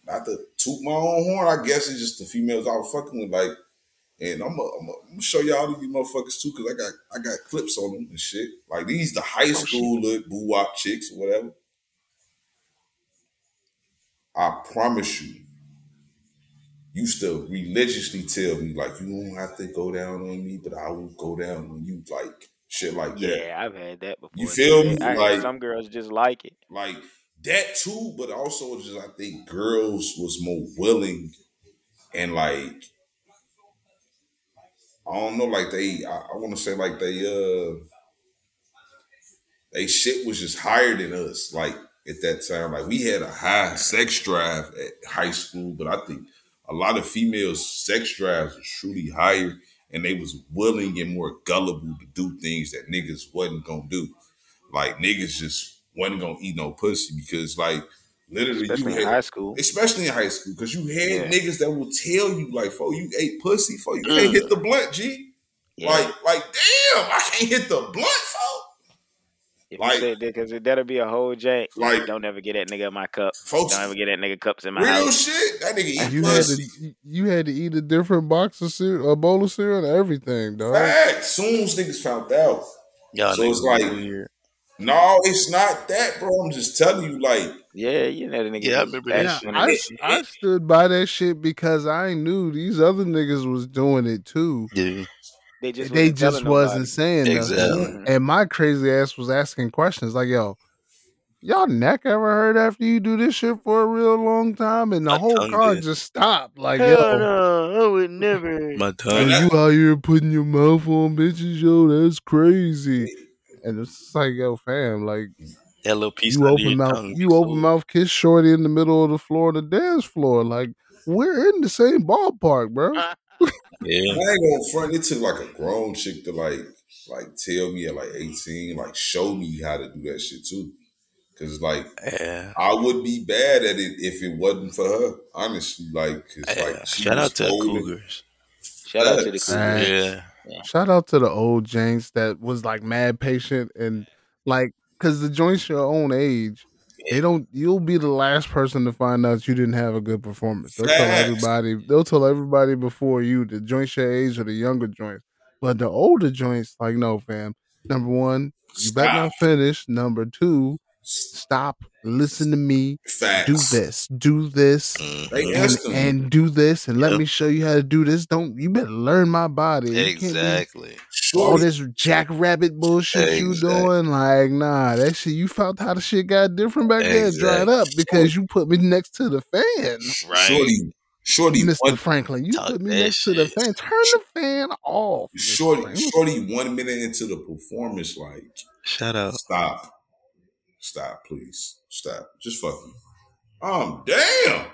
not to toot my own horn. I guess it's just the females I was fucking with, like. And I'm gonna show y'all these motherfuckers too, cause I got I got clips on them and shit. Like these the high oh, school little boo wop chicks or whatever. I promise you, used to religiously tell me like you don't have to go down on me, but I will go down on you, like shit like that. Yeah, I've had that before. You too. feel me? I Like some girls just like it. like that too, but also just I think girls was more willing and like I don't know, like they I, I want to say like they uh they shit was just higher than us. Like at that time, like we had a high sex drive at high school, but I think a lot of females' sex drives was truly higher, and they was willing and more gullible to do things that niggas wasn't gonna do. Like niggas just wasn't gonna eat no pussy because like literally Especially you in had, high school. especially in high school, because you had Yeah. niggas that will tell you like, "Fo, you ate pussy, for you can't Mm. hit the blunt, G." Yeah. Like, like, damn, I can't hit the blunt, fo. If like- you said that, because that'll be a whole jank. Like- don't ever get that nigga in my cup. Folks, Don't ever get that nigga cups in my real house. shit. That nigga eat You had pussy. to you had to eat a different box of cereal, a bowl of cereal, and everything, dog. Fact. Soon as niggas found out. Y'all So it's like- weird. No, it's not that, bro. I'm just telling you, like, Yeah, you know the nigga. Yeah, I remember that Yeah, I, I stood by that shit because I knew these other niggas was doing it too. Yeah, they just they just wasn't nobody. saying Exactly. nothing. Mhm. And my crazy ass was asking questions like, yo, y'all neck ever hurt after you do this shit for a real long time? And the My whole car did. just stopped. Like, Hell yo, no, I would never. my yo, tongue. you out here putting your mouth on bitches, yo, that's crazy. And it's just like, yo, fam, like That little piece you open your mouth, tongue. you open mouth kiss shorty in the middle of the floor of the dance floor. Like we're in the same ballpark, bro. Yeah, I ain't gonna front. It took like a grown chick to like, like tell me at like 18, like show me how to do that shit too. Cause like yeah. I would be bad at it if it wasn't for her. Honestly, like, cause yeah. like she Shout was out to the older. Cougars. Shout out to the Cougars. Yeah, Shout out to the old James that was like mad patient and like because the joints your own age. They don't. You'll be the last person to find out you didn't have a good performance. They'll tell everybody. They'll tell everybody before you the joints your age or the younger joints. But the older joints, like no, fam. Number one, you better not finish. Number two, stop. Listen to me. Facts. Do this. Do this. Mhm. And, and do this and let Yep. me show you how to do this. Don't you better learn my body. You be exactly. all this jackrabbit bullshit you doing, like, nah, that shit, you felt how the shit got different back then, dried up because you put me next to the fan. Right. Shorty, Shorty, Mr. one, Franklin, you Talk put me that next to the fan. Turn the fan off. Mr. Shorty, Franklin. Shorty, one minute into the performance, like, shut up. stop, stop, please, stop, just fuck me. Um, damn.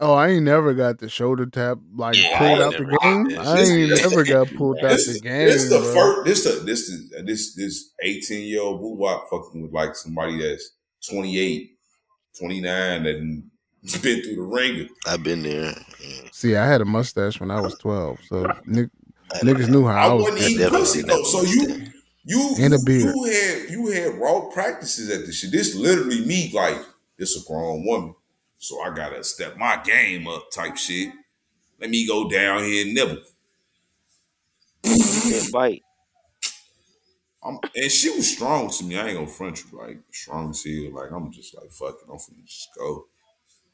Oh, I ain't never got the shoulder tap like Yeah, pulled out the game. did. I ain't This- never got pulled out the game. this the bro. first. This the this is this this eighteen year old boo wop fucking with like somebody that's 28, 29 and been through the ringer. I've been there. See, I had a mustache when I was twelve, so Nick, niggas knew how I I was. wasn't I eating pussy though. So you day. You And a you, beard. you had you had raw practices at this shit. This literally me like this a grown woman, so I gotta step my game up type shit. Let me go down here and nibble. That bite. I'm, and she was strong to me. I ain't gonna front you like strong as hell. Like I'm just like fucking. it. I'm finna just go.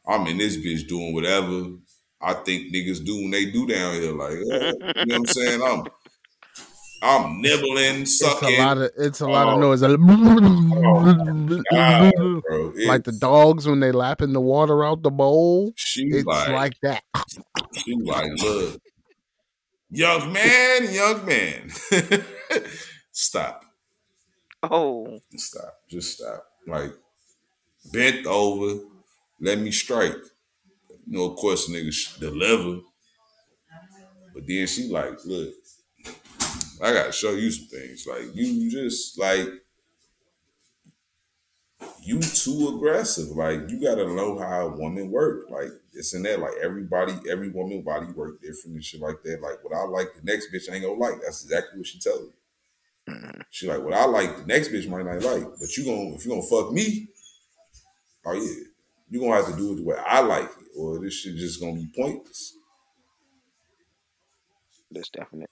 I'm in this bitch doing whatever I think niggas do when they do down here. Like uh, you know what I'm saying? I'm I'm nibbling, sucking. It's a lot of it's a lot of Oh. noise. Oh, God, bro. like the dogs when they lapping the water out the bowl. she It's like, like that. she like look, young man, young man. stop, Oh, stop, just stop. Like bent over, let me strike. You know, of course, niggas deliver. But then she like, look, I gotta show you some things. Like you just like you too aggressive. Like you gotta know how a woman work. Like it's in that. Like everybody, every woman body work different and shit like that. Like what I like, the next bitch ain't gonna like. That's exactly what she tell me. She like what I like, the next bitch might not like. But you gonna if you gonna fuck me, oh yeah, you gonna have to do it the way I like it. or this shit just gonna be pointless. That's definite.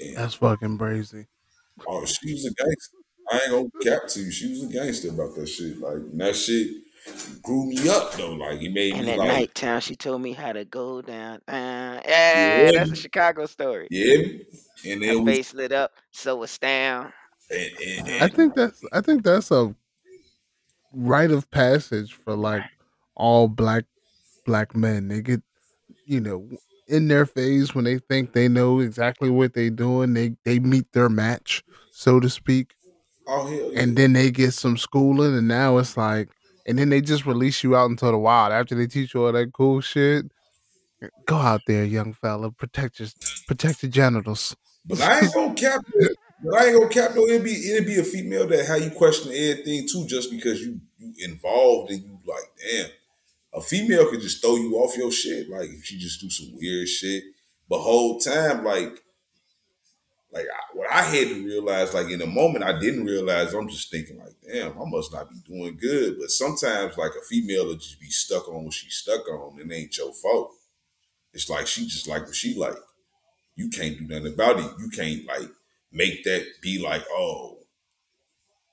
And That's fucking crazy. oh, she was a gangster. I ain't gonna cap to you. She was a gangster about that shit. Like and that shit grew me up though. Like he made And me at like nighttime, she told me how to go down. Uh, yeah, that's a Chicago story. yeah. And Her then we face lit up, so was down. and, and, I and think that's I think that's a rite of passage for like all black black men. They get you know in their phase when they think they know exactly what they're doing. They they meet their match, so to speak, oh hell yeah. and then they get some schooling, and now it's like, and then they just release you out into the wild after they teach you all that cool shit. Go out there, young fella. Protect your protect your genitals. But I ain't gonna cap it. But I ain't gonna cap no. It'd be it'd be a female that how you question everything too, just because you you involved and you like, damn. A female could just throw you off your shit, like if she just do some weird shit. But whole time, like, like I, what I had to realize, like in the moment, I didn't realize. I'm just thinking, like, damn, I must not be doing good. But sometimes, like a female will just be stuck on what she's stuck on, and it ain't your fault. It's like she just like what she like. You can't do nothing about it. You can't like make that be like, oh,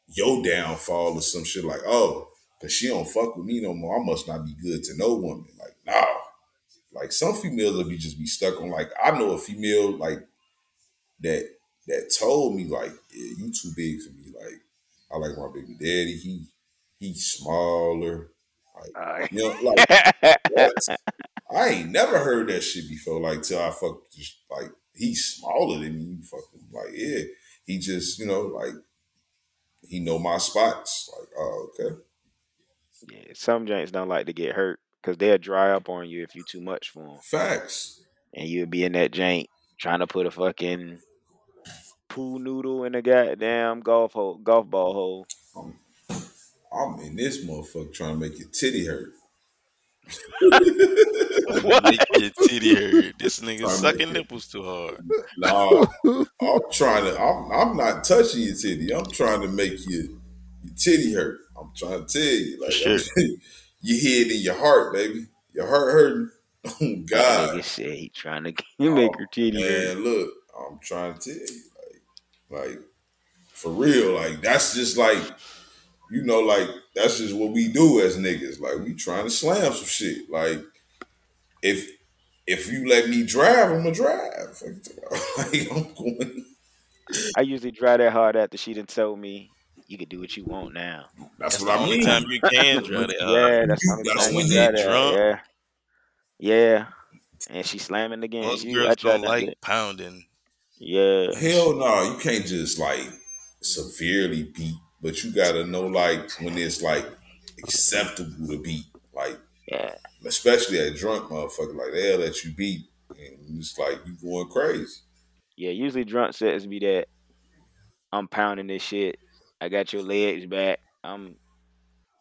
your downfall or some shit like, oh, cause she don't fuck with me no more. I must not be good to no woman. Like, nah. Like some females will be just be stuck on like I know a female like that that told me like, yeah, you too big for me. Like, I like my baby daddy. He he's smaller. Like, you know, like what? I ain't never heard that shit before. Like till I fuck just like he's smaller than me. You fucking like yeah. He just you know like he know my spots. Like oh okay. Yeah, some joints don't like to get hurt because they'll dry up on you if you too much for them. Facts. And you'll be in that jank trying to put a fucking pool noodle in a goddamn golf hole, golf ball hole. I'm, I'm in this motherfucker trying to make your titty hurt. Make your titty hurt. This nigga Trying to sucking it- nipples too hard. Nah, I'm trying to. I'm, I'm not touching your titty. I'm trying to make your your titty hurt. I'm trying to tell you, like Sure. hear it in your heart, baby. Your heart hurting. Oh God, nigga said he trying to you oh, make her titty man, look, I'm trying to tell you, like, like for real, like that's just like, you know, like that's just what we do as niggas. Like we trying to slam some shit. Like if if you let me drive, I'm gonna drive. Like I'm going. I usually drive that hard after she done told me you can do what you want now. That's, That's what the I only mean. time you can dry that. Uh, yeah, that's You- the only that's when you you dry drunk. Yeah, yeah. And she slamming again. Most You, girls don't not to- like pounding. Yeah, Hell no, you can't just like severely beat, but you gotta know like when it's like acceptable to beat, like yeah. especially a drunk motherfucker, like they'll let you beat, and it's like you going crazy. Yeah, usually drunk sets be that I'm pounding this shit. I got your legs back. I'm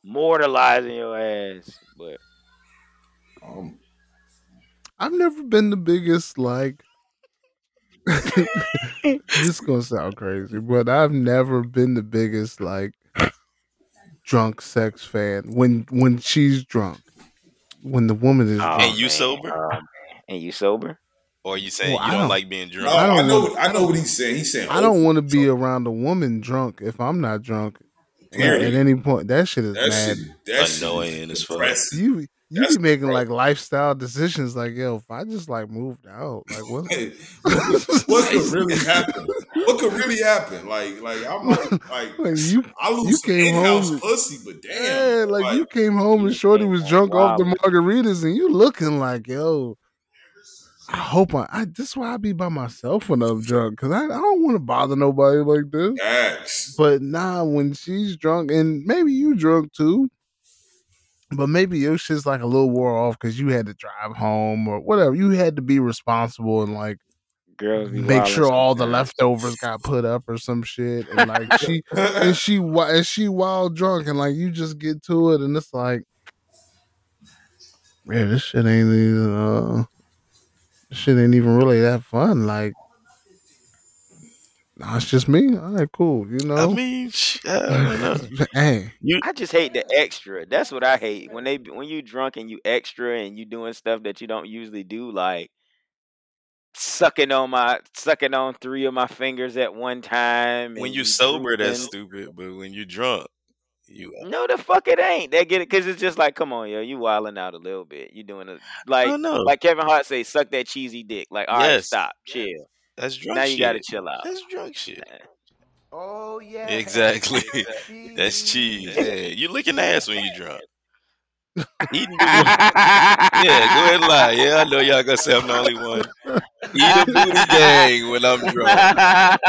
mortalizing your ass. But Um, I've never been the biggest like. this is gonna sound crazy, but I've never been the biggest like drunk sex fan. When when she's drunk, when the woman is oh, drunk, And you sober? oh. And you sober? Or you saying Well, I you don't, don't- like being drunk? I I, don't know, want- I know what he's saying. He's saying I don't oh, want to be so, around a woman drunk if I'm not drunk. At, Period. at any point, that shit is That mad. shit, that Annoying as fuck. You you That's be making gross. like lifestyle decisions. Like yo, if I just like moved out, like what? Hey, what, could, what could really happen? What could really happen? Like, like I'm like, like Like you, I lose you some came in-house home- pussy, but damn, yeah, like, you came home and Shorty was home drunk off the wild. margaritas, and you looking like yo. I hope I, I. This is why I be by myself when I'm drunk, cause I, I don't want to bother nobody like this. Facts. But nah, when she's drunk, and maybe you drunk too, but maybe your shit's like a little wore off because you had to drive home or whatever. You had to be responsible and like Girls make sure all the leftovers got put up or some shit. And like she and she and she wild drunk and like you just get to it and it's like, man, this shit ain't even uh, shit ain't even really that fun. Like Nah, it's just me. All right, cool. You know, I mean, sh- I don't know. hey, You I just hate the extra. That's what I hate when they when you drunk and you extra and you doing stuff that you don't usually do, like sucking on my sucking on three of my fingers at one time. when and you you sober, that's stupid. But when you drunk, you No, the fuck it ain't. They get it because it's just like, come on, yo, you wilding out a little bit. You doing it like I don't know. like Kevin Hart say, suck that cheesy dick. Like, all right, Yes. stop, chill. That's drunk Now shit. you gotta chill out. That's drunk shit. Oh yeah. Exactly. That's cheese. Yeah, you licking ass when you drunk. Eating booty. Yeah, go ahead and lie. Yeah, I know y'all gonna say I'm the only one. Eat a booty gang when I'm drunk.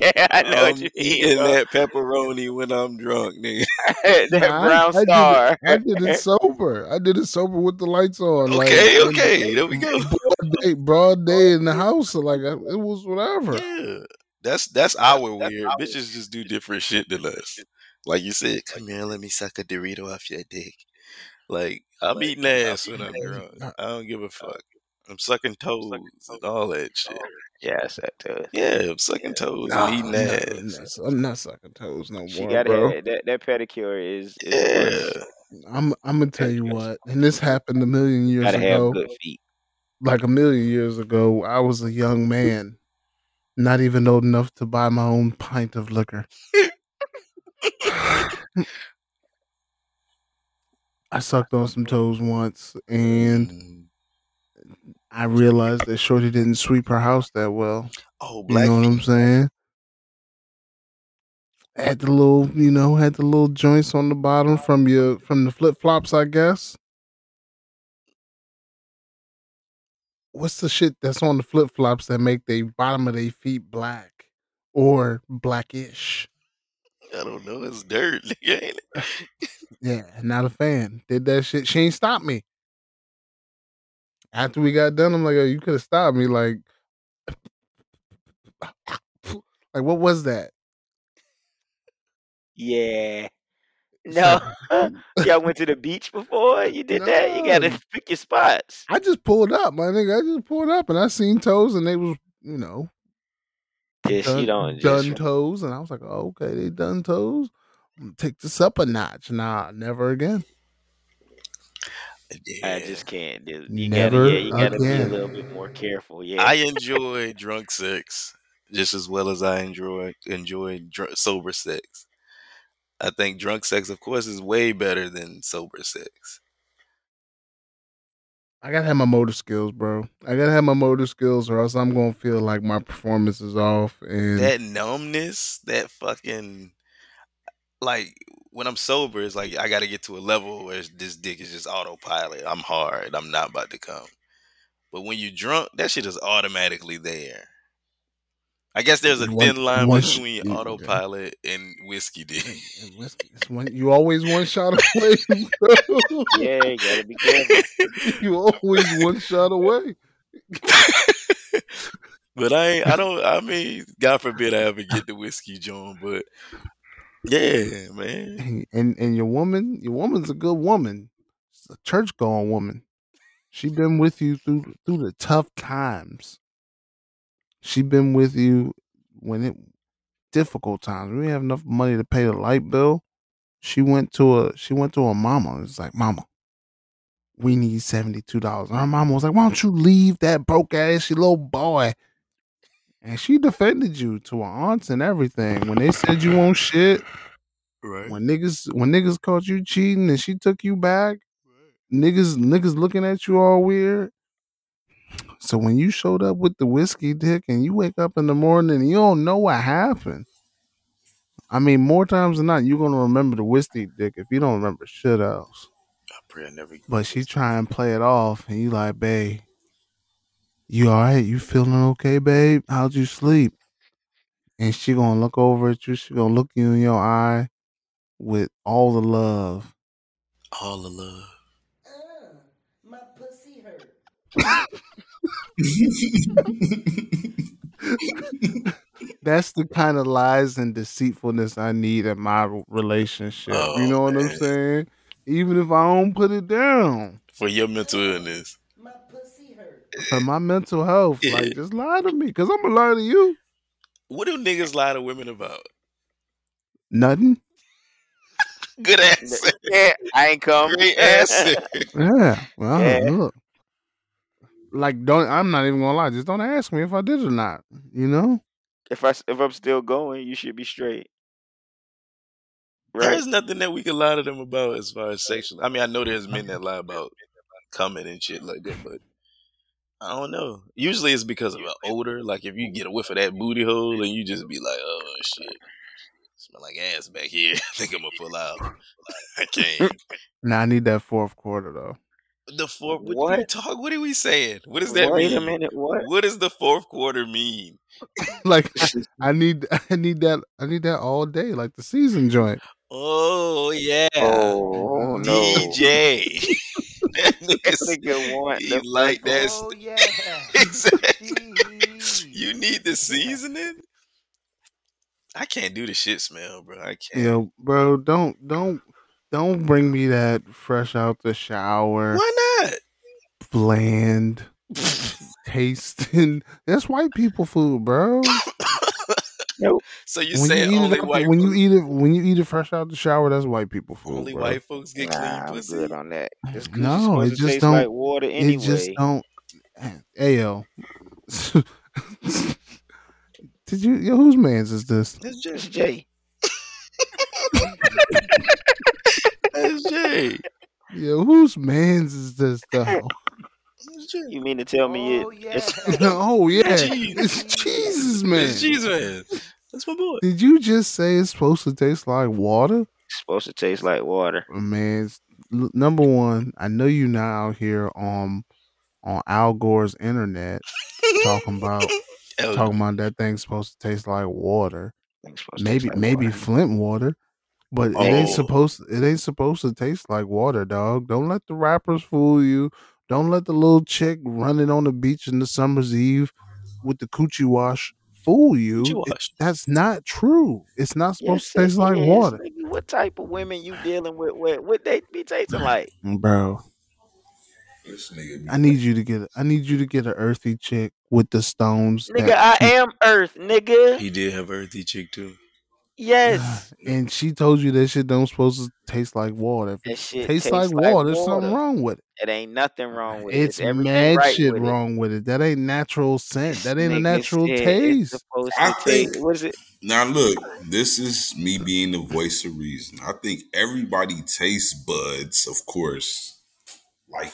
yeah, I know I'm what you eating mean. bro. that pepperoni when I'm drunk, nigga. that Nah, I- brown I, star. Did it, I did it sober. I did it sober with the lights on. Okay, like, okay, there we go. Broad day, broad day in the house. so, Like it was whatever. Yeah, that's that's our weird. Bitches just do different shit than us. Like you said, come here, let me suck a Dorito off your dick. Like I'm eating ass when I'm drunk. I don't give a fuck. I'm sucking toes and all that shit. Yeah, it's that too. Yeah, I'm sucking toes Nah, and eating no, ass. no, I'm not sucking toes no She more, got bro. That that pedicure is, is Yeah. I'm I'm gonna tell you what, and this happened a million years gotta have ago. good feet. Like a million years ago, I was a young man, not even old enough to buy my own pint of liquor. I sucked on some toes once, and Mm. I realized that Shorty didn't sweep her house that well. Oh, You know what I'm saying? Had the little, you know, had the little joints on the bottom from your from the flip flops, I guess. What's the shit that's on the flip flops that make the bottom of their feet black or blackish? I don't know. It's dirt, nigga, ain't it? Yeah, not a fan. Did that shit. She ain't stopped me. After we got done, I'm like, oh, you could have stopped me. Like, like what was that? Yeah. No. Y'all went to the beach before? You did that? You gotta No. pick your spots. I just pulled up, my nigga. I just pulled up and I seen toes and they was, you know, Yeah, she done, don't done just toes. And I was like, oh, okay, they done toes. Take this up a notch. Nah, never again. I just can't. dude. You Never gotta yeah, you gotta be a little bit more careful. Yeah. I enjoy drunk sex just as well as I enjoy enjoy dr- sober sex. I think drunk sex, of course, is way better than sober sex. I gotta have my motor skills, bro. I gotta have my motor skills, or else I'm gonna feel like my performance is off. And That numbness, that fucking like when I'm sober, it's like I got to get to a level where this dick is just autopilot. I'm hard. I'm not about to come. But when you're drunk, that shit is automatically there. I guess there's a One- thin line one sh- between yeah. autopilot and whiskey dick. and whiskey, it's one, you always one shot away, bro. yeah, you gotta be careful. you always one shot away. But I ain't, I don't I mean, God forbid I ever get the whiskey John, but yeah, man. And, and and your woman, your woman's a good woman. She's a church going woman. She been with you through through the tough times. She been with you when it difficult times. We didn't have enough money to pay the light bill. She went to a she went to her mama. It's like, Mama, we need seventy two dollars. And Her mama was like, Why don't you leave that broke ass little boy? And she defended you to her aunts and everything. When they said you won't shit, Right. when niggas when niggas caught you cheating and she took you back, niggas niggas looking at you all weird. So when you showed up with the whiskey dick and you wake up in the morning and you don't know what happened. I mean, more times than not, you're gonna remember the whiskey dick if you don't remember shit else. I pray I never But she try and play it off, and you like, babe, you all right? You feeling okay, babe? How'd you sleep? And she gonna look over at you. She gonna look you in your eye with all the love. all the love. my pussy hurt. That's the kind of lies and deceitfulness I need in my relationship. you Oh, know what I'm saying? Even if I don't put it down For your mental illness. My pussy hurt. for my mental health, Yeah. like just lie to me, cause I'm gonna lie to you. What do niggas lie to women about? Nothing. Good answer. Yeah, I ain't come. Great answer. Yeah. Well, Yeah. look. Like, don't. I'm not even gonna lie. Just don't ask me if I did or not. You know. if I if I'm still going, you should be straight. Right? There's nothing that we can lie to them about as far as sexual. I mean, I know there's men that lie about coming and shit like that, but I don't know. Usually it's because of an odor. Like if you get a whiff of that booty hole and you just be like, oh shit, smell like ass back here. I think I'm gonna pull out. I can't. Now I need that fourth quarter though. The fourth. What? What? What? Talk, what are we saying? What does that Wait mean? a minute, what? What does the fourth quarter mean? like I need I need that I need that all day, like the season joint. Oh yeah, Oh no. DJ. that nigga, Nigga want he the like that. Oh yeah. exactly. Jeez. You need the seasoning. I can't do the shit smell, bro. I can't. Yo, bro, don't don't don't bring me that fresh out the shower, Why not? bland tasting. That's white people food, bro. Nope. So you when saying you only it white the, when you eat it when you eat it fresh out the shower, that's white people food. only bro. white folks get clean Nah, I'm good on that. This coochie No, it to just don't- like water anyway. It just don't. Hey yo, did you? Yo, whose man's is this? It's just Jay. That's Jay. Yo, whose man's is this though? You mean to tell me Oh it, yeah. it's oh yeah, Cheese. it's Jesus man. That's Cheese man. That's my boy. Did you just say it's supposed to taste like water? It's supposed to taste like water? Oh, man, number one, I know you not out here on on Al Gore's internet talking about oh. talking about that thing's supposed to taste like water. It's supposed to taste Maybe like maybe water. Flint water, but it ain't Oh. supposed it ain't supposed to taste like water, dog. Don't let the rappers fool you. Don't let the little chick running on the beach in the summer's eve with the coochie wash fool you. Coochie It- that's not true. It's not supposed Yes, to taste like is. water, what type of women you dealing with? What what they be tasting like? bro. This nigga. I need you to get. A, I need you to get an earthy chick with the stones. Nigga, I am Earth, nigga. He did have earthy chick too. Yes. And she told you that shit don't supposed to taste like water. If That it shit tastes, tastes like, like water, there's something wrong with it. It ain't nothing wrong with it. It's mad right shit with it. wrong with it. That ain't natural scent. That ain't a natural taste. I to taste. think- What is it? Now look, this is me being the voice of reason. I think everybody tastes buds, of course, like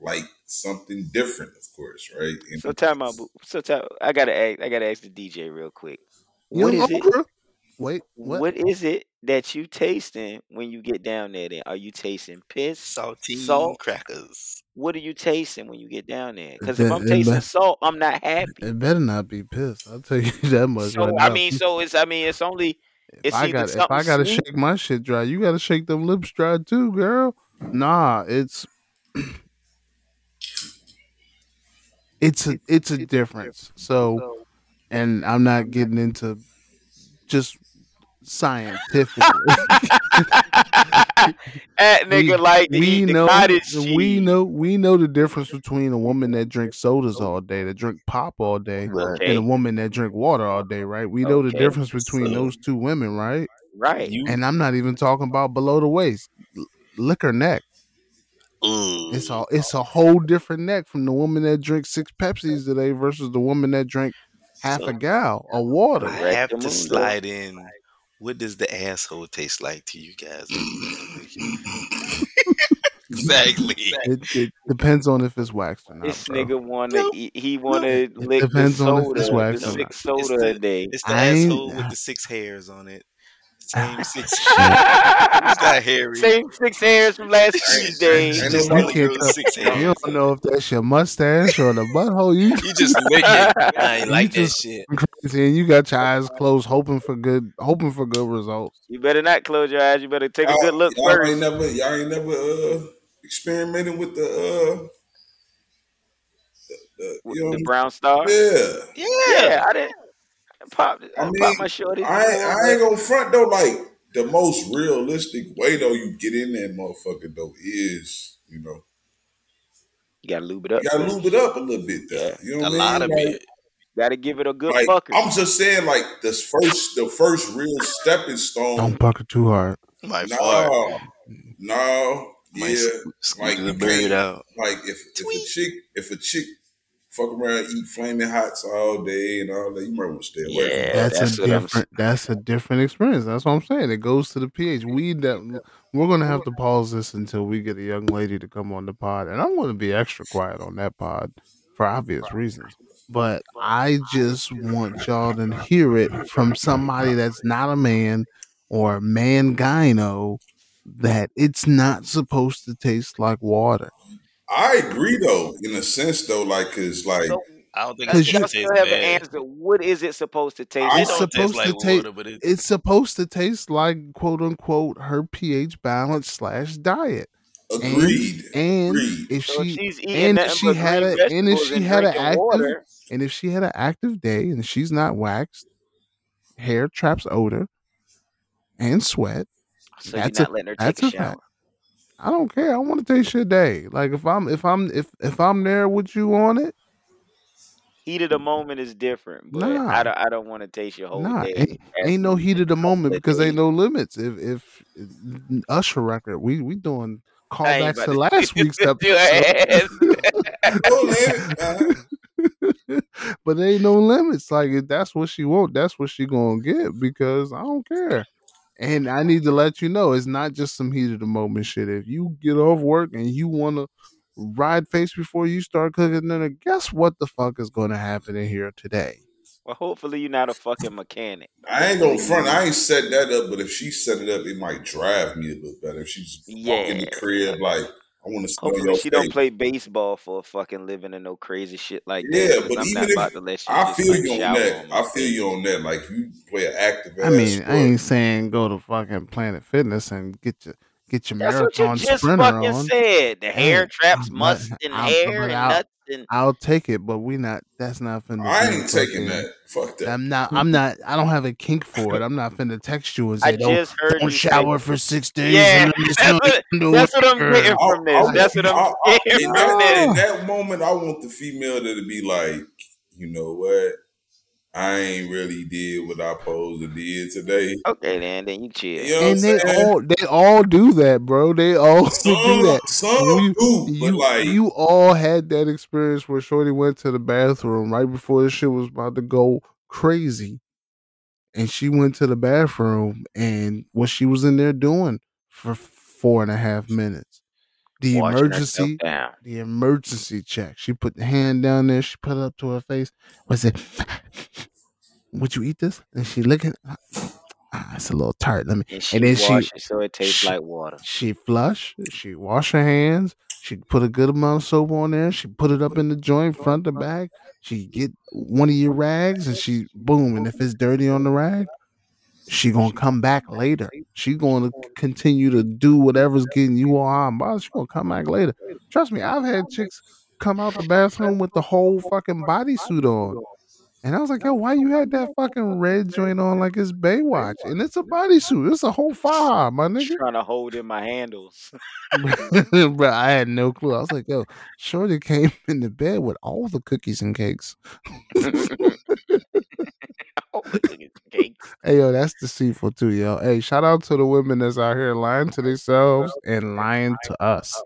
like something different, of course, right? And So time out. boo- So time, I gotta ask. I gotta ask the DJ real quick. Young What is it? Okra? Wait, what? what is it that you tasting when you get down there? Then are you tasting piss? Saltine Salt? crackers. What are you tasting when you get down there? Because if I'm tasting be- salt, I'm not happy. It better not be piss. I'll tell you that much. So right I now. mean, so it's I mean, it's only if it's I got if I gotta sweet- shake my shit dry, you gotta shake them lips dry too, girl. Nah, it's it's a it's a difference. So, and I'm not getting into just scientific. that nigga like to eat the cottage cheese. we know we know the difference between a woman that drinks sodas oh. all day, that drink pop all day, Okay. and a woman that drink water all day, right? We know the difference between So- those two women, right? right. And I'm not even talking about below the waist, L- liquor neck. Ugh. It's a it's a whole different neck from the woman that drinks six Pepsis today versus the woman that drank half So- a gal of water. I have to slide in. What does the asshole taste like to you guys? exactly. It, it depends on if it's waxed or not. This bro. nigga wanna No, eat, he wanna lick the depends on if it's the waxed or six not. It's soda a day. It's the I asshole with the six hairs on it. Same six. Who's got? Same six hairs from last Tuesday. It's Ain't just no all You can't girls tell- six You don't know if that's your mustache or the butthole. You You just lick it. I ain't like that shit. crazy, and you got your eyes closed, hoping for good, hoping for good results. You better not close your eyes. You better take a y'all, good look y'all ain't never y'all ain't never uh experimenting with the uh the, With you know, the brown star. yeah. Yeah, I didn't pop. I, I mean, pop my shorty. I ain't, I ain't gonna front though. Like the most realistic way though you get in that motherfucker though is you know You gotta lube it up. you gotta first. lube it up a little bit. Though, Yeah. you know A what I lot mean? of Like, it. Gotta give it a good Like fucker. I'm just saying, like the first, the first real stepping stone. Don't buck it too hard. Might fart. No, no, Might yeah, s- squeeze like the you bird can't- out. Like if if a chick if a chick fuck around eat flaming hots all day and all that, you might want to stay away Yeah, from that. That's, that's a what I'm different. That's a different experience. That's what I'm saying. It goes to the pH. We that we're gonna have to pause this until we get a young lady to come on the pod, and I'm gonna be extra quiet on that pod for obvious reasons. But I just want y'all to hear it from somebody that's not a man or man gyno that it's not supposed to taste like water. I agree though, in a sense though, like cause like So I don't think Cause it's you- still taste haven't bad. answered. What is it supposed to taste? It's don't taste supposed like to taste. water, but It's supposed to taste like quote unquote her pH balance slash diet. agreed, And agreed. if So she she's and nothing she had green a and if she and had an active water, and if she had an active day and she's not waxed, hair traps odor and sweat. so That's you're a- letting her that's take a a fact. Shower. I don't care. I want to taste your day. Like if I'm if I'm if if I'm there with you on it, Heat of the moment is different, but Nah. I don't. I don't want to taste your whole nah, day. ain't, ain't no heat of the moment because ain't no limits. If if Usher record, we we doing I ain't callbacks to to last week's do episode. No limit, but there ain't no limits. Like if that's what she want, that's what she gonna get because I don't care. And I need to let you know it's not just some heat of the moment shit. If you get off work and you wanna ride face before you start cooking dinner, guess what the fuck is gonna happen in here today? Well, hopefully you're not a fucking mechanic. I ain't gonna front. I ain't set that up, but if she set it up, it might drive me a little better. If she's walking the crib like I want to smell Hopefully your she don't play baseball for a fucking living and no crazy shit like Yeah, that. 'cause but I'm even not if about to let you I just feel like you on that, on I feel you on that. Like you play an active I ass mean, I ain't saying go to fucking Planet Fitness and get your get your That's what you marathon just sprinter fucking on. said. The hair traps, must and hair and I'll, nuts and I'll take it, but we not. That's not finna I ain't taking that. Fuck that. I'm not. I'm not. I don't have a kink for it. I'm not finna text you and I say, "Don't just heard don't you say shower for six days Yeah, and that's what, that's what I'm underwear." getting I, from this. I, That's what I'm I, I, getting in, from that, in that moment, I want the female to be like, you know what? I ain't really did what I supposed to did today. Okay, then, then you chill. You know And they saying? all they all do that, bro. They all do that. some You do, but you like you all had that experience where Shorty went to the bathroom right before the shit was about to go crazy, and she went to the bathroom, and what she was in there doing for four and a half minutes. The emergency, the emergency check. She put the hand down there. She put it up to her face. Was it? Would you eat this? And she looking. Ah, it's a little tart. Let me. And she And then she it so it tastes she- like water. she flush. She wash her hands. She put a good amount of soap on there. She put it up in the joint, front to back. She get one of your rags and she boom. And if it's dirty on the rag, she gonna come back later. She gonna continue to do whatever's getting you all on. But she gonna come back later. Trust me, I've had chicks come out the bathroom with the whole fucking bodysuit on. And I was like, yo, why you had that fucking red joint on like it's Baywatch? And it's a bodysuit. It's a whole fire, my nigga. Trying to hold in my handles. Bro, I had no clue. I was like, yo, Shorty came in the bed with all the cookies and cakes. Look at the cakes. Hey, yo, that's deceitful too, yo. Hey, shout out to the women that's out here lying to themselves and lying to us.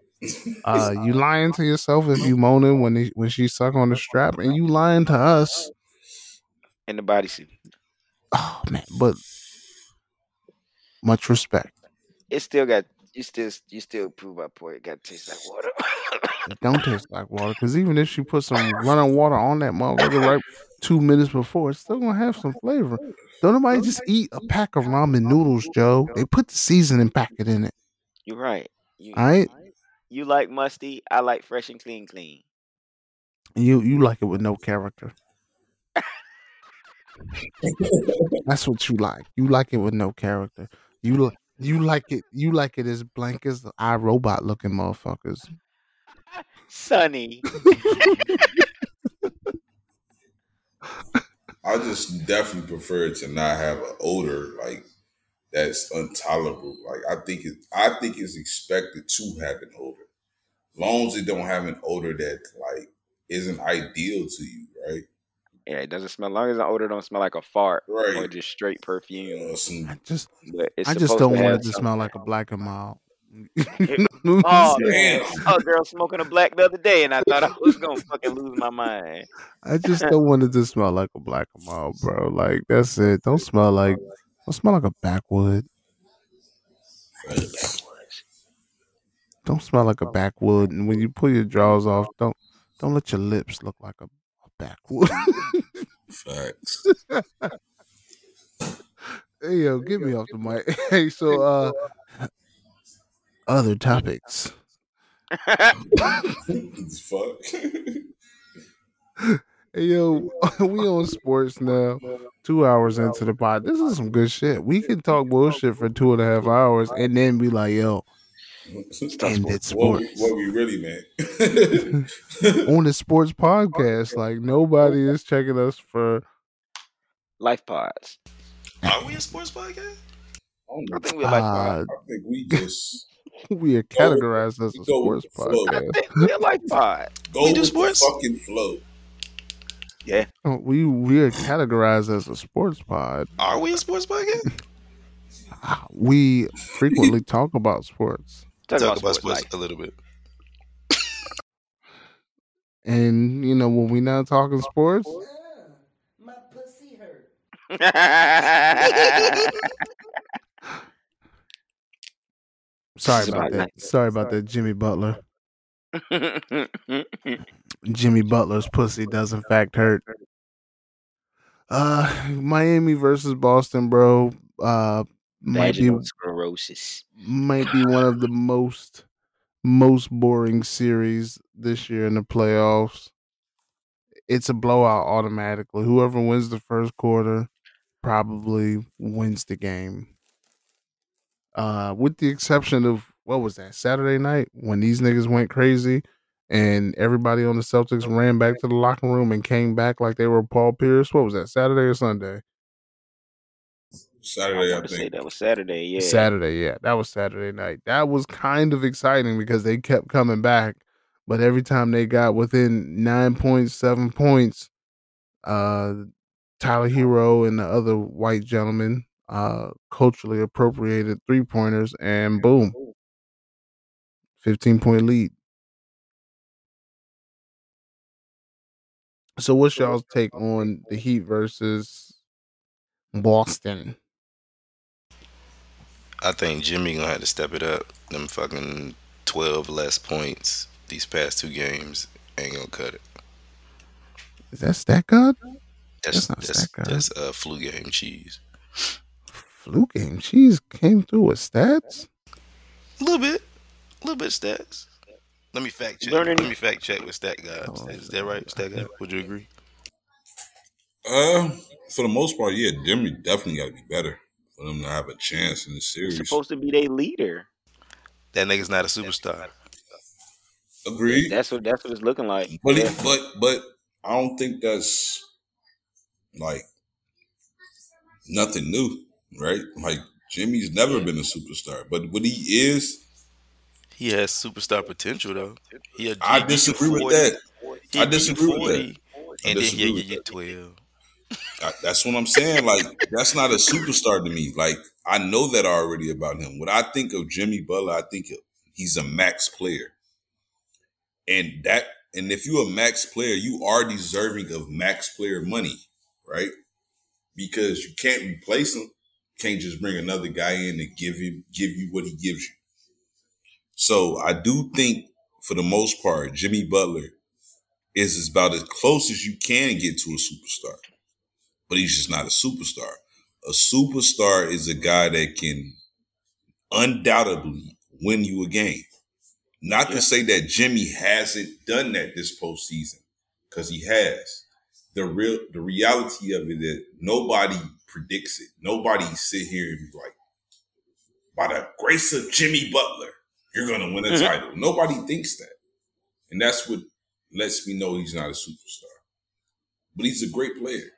Uh, you lying to yourself if you moaning when they, when she suck on the strap, and you lying to us. In the bodysuit. Oh man, but much respect. It still got you still you still prove my point. It got to taste like water. It don't taste like water because even if she put some running water on that motherfucker right two minutes before, it's still gonna have some flavor. Don't nobody just eat a pack of ramen noodles, Joe. They put the seasoning packet in it. You're right. You All right, you like musty. I like fresh and clean, clean. you you like it with no character. That's what you like. You like it with no character. You li- you like it. You like it as blank as the iRobot looking motherfuckers. Sunny. I just definitely prefer to not have an odor like that's intolerable. Like I think it, I think it's expected to have an odor, long as it don't have an odor that like isn't ideal to you, right? Yeah, it doesn't smell. As long as the odor don't smell like a fart or just straight perfume. I just it's I just don't want it to smell like a black and mild. Oh Damn. man, I girl smoking a black the other day, and I thought I was gonna fucking lose my mind. I just don't want it to smell like a black and mild, bro. Like that's it. Don't smell like don't smell like a backwood. Don't smell like a backwood. And when you pull your drawers off, don't don't let your lips look like a, a backwood. facts. hey yo, get me off the mic. Hey, so uh other topics. Fuck. Hey yo, we on sports now. Two hours into the pod. This is some good shit. We can talk bullshit for two and a half hours and then be like, yo, end it what, we, sports. what we really meant. on the sports podcast. Like nobody is checking us for Life pods. Are we a sports podcast? I don't know. I think we're life pods. uh, I think we just we are categorized as a sports the flow. I podcast. think we're a life pod. go We do sports? fucking flow. Yeah. Oh, We we are categorized as a sports pod. Are we a sports podcast? We frequently talk about sports. Talk, Talk about, sports. a little bit. And you know, when we not talking sports, my pussy hurt. sorry about about that. life. Sorry about that, Jimmy Butler. Jimmy Butler's pussy does in fact hurt. Uh Miami versus Boston, bro. Uh might be sclerosis. might be one of the most most boring series this year in the playoffs. It's a blowout automatically. Whoever wins the first quarter probably wins the game. Uh with the exception of what was that, Saturday night when these niggas went crazy and everybody on the Celtics ran back to the locker room and came back like they were Paul Pierce. What was that, Saturday or Sunday? I Saturday, I want to say think. that was Saturday. Yeah. Saturday, yeah. That was Saturday night. That was kind of exciting because they kept coming back. But every time they got within nine points, seven points, uh Tyler Herro and the other white gentleman uh culturally appropriated three pointers and boom. 15 point lead. So what's y'all's take on the Heat versus Boston? I think Jimmy gonna have to step it up. Them fucking twelve less points these past two games ain't gonna cut it. Is that stat god? That's That's not that's stat guard. that's uh, flu game cheese. Flu game. Cheese came through with stats. A little bit, a little bit stats. Let me fact check. Learning- Let me fact check with stat guy. Oh, Is that right, stat guy? Would you agree? Uh, for the most part, yeah, Jimmy definitely got to be better for them to have a chance in the series. He's supposed to be their leader. That nigga's not a superstar. Agreed. That's what that's what it's looking like. But Yeah. he, but but I don't think that's like nothing new, right? Like Jimmy's never been a superstar, but what he is, He has superstar potential though. He a, I he beat disagree with 40. that. He I beat you disagree with that. I And then disagree yeah, with twelve. That's what I'm saying. Like that's not a superstar to me. Like I know that already about him. When I think of Jimmy Butler, I think he's a max player, and that and if you're a max player, you are deserving of max player money, right? Because you can't replace him. Can't just bring another guy in to give him give you what he gives you. So I do think, for the most part, Jimmy Butler is about as close as you can get to a superstar but he's just not a superstar. A superstar is a guy that can undoubtedly win you a game. Not Yeah. to say that Jimmy hasn't done that this postseason, because he has. The real the reality of it is nobody predicts it. Nobody sit here and be like, by the grace of Jimmy Butler, you're gonna win a Mhm. title. Nobody thinks that. And that's what lets me know he's not a superstar. But he's a great player.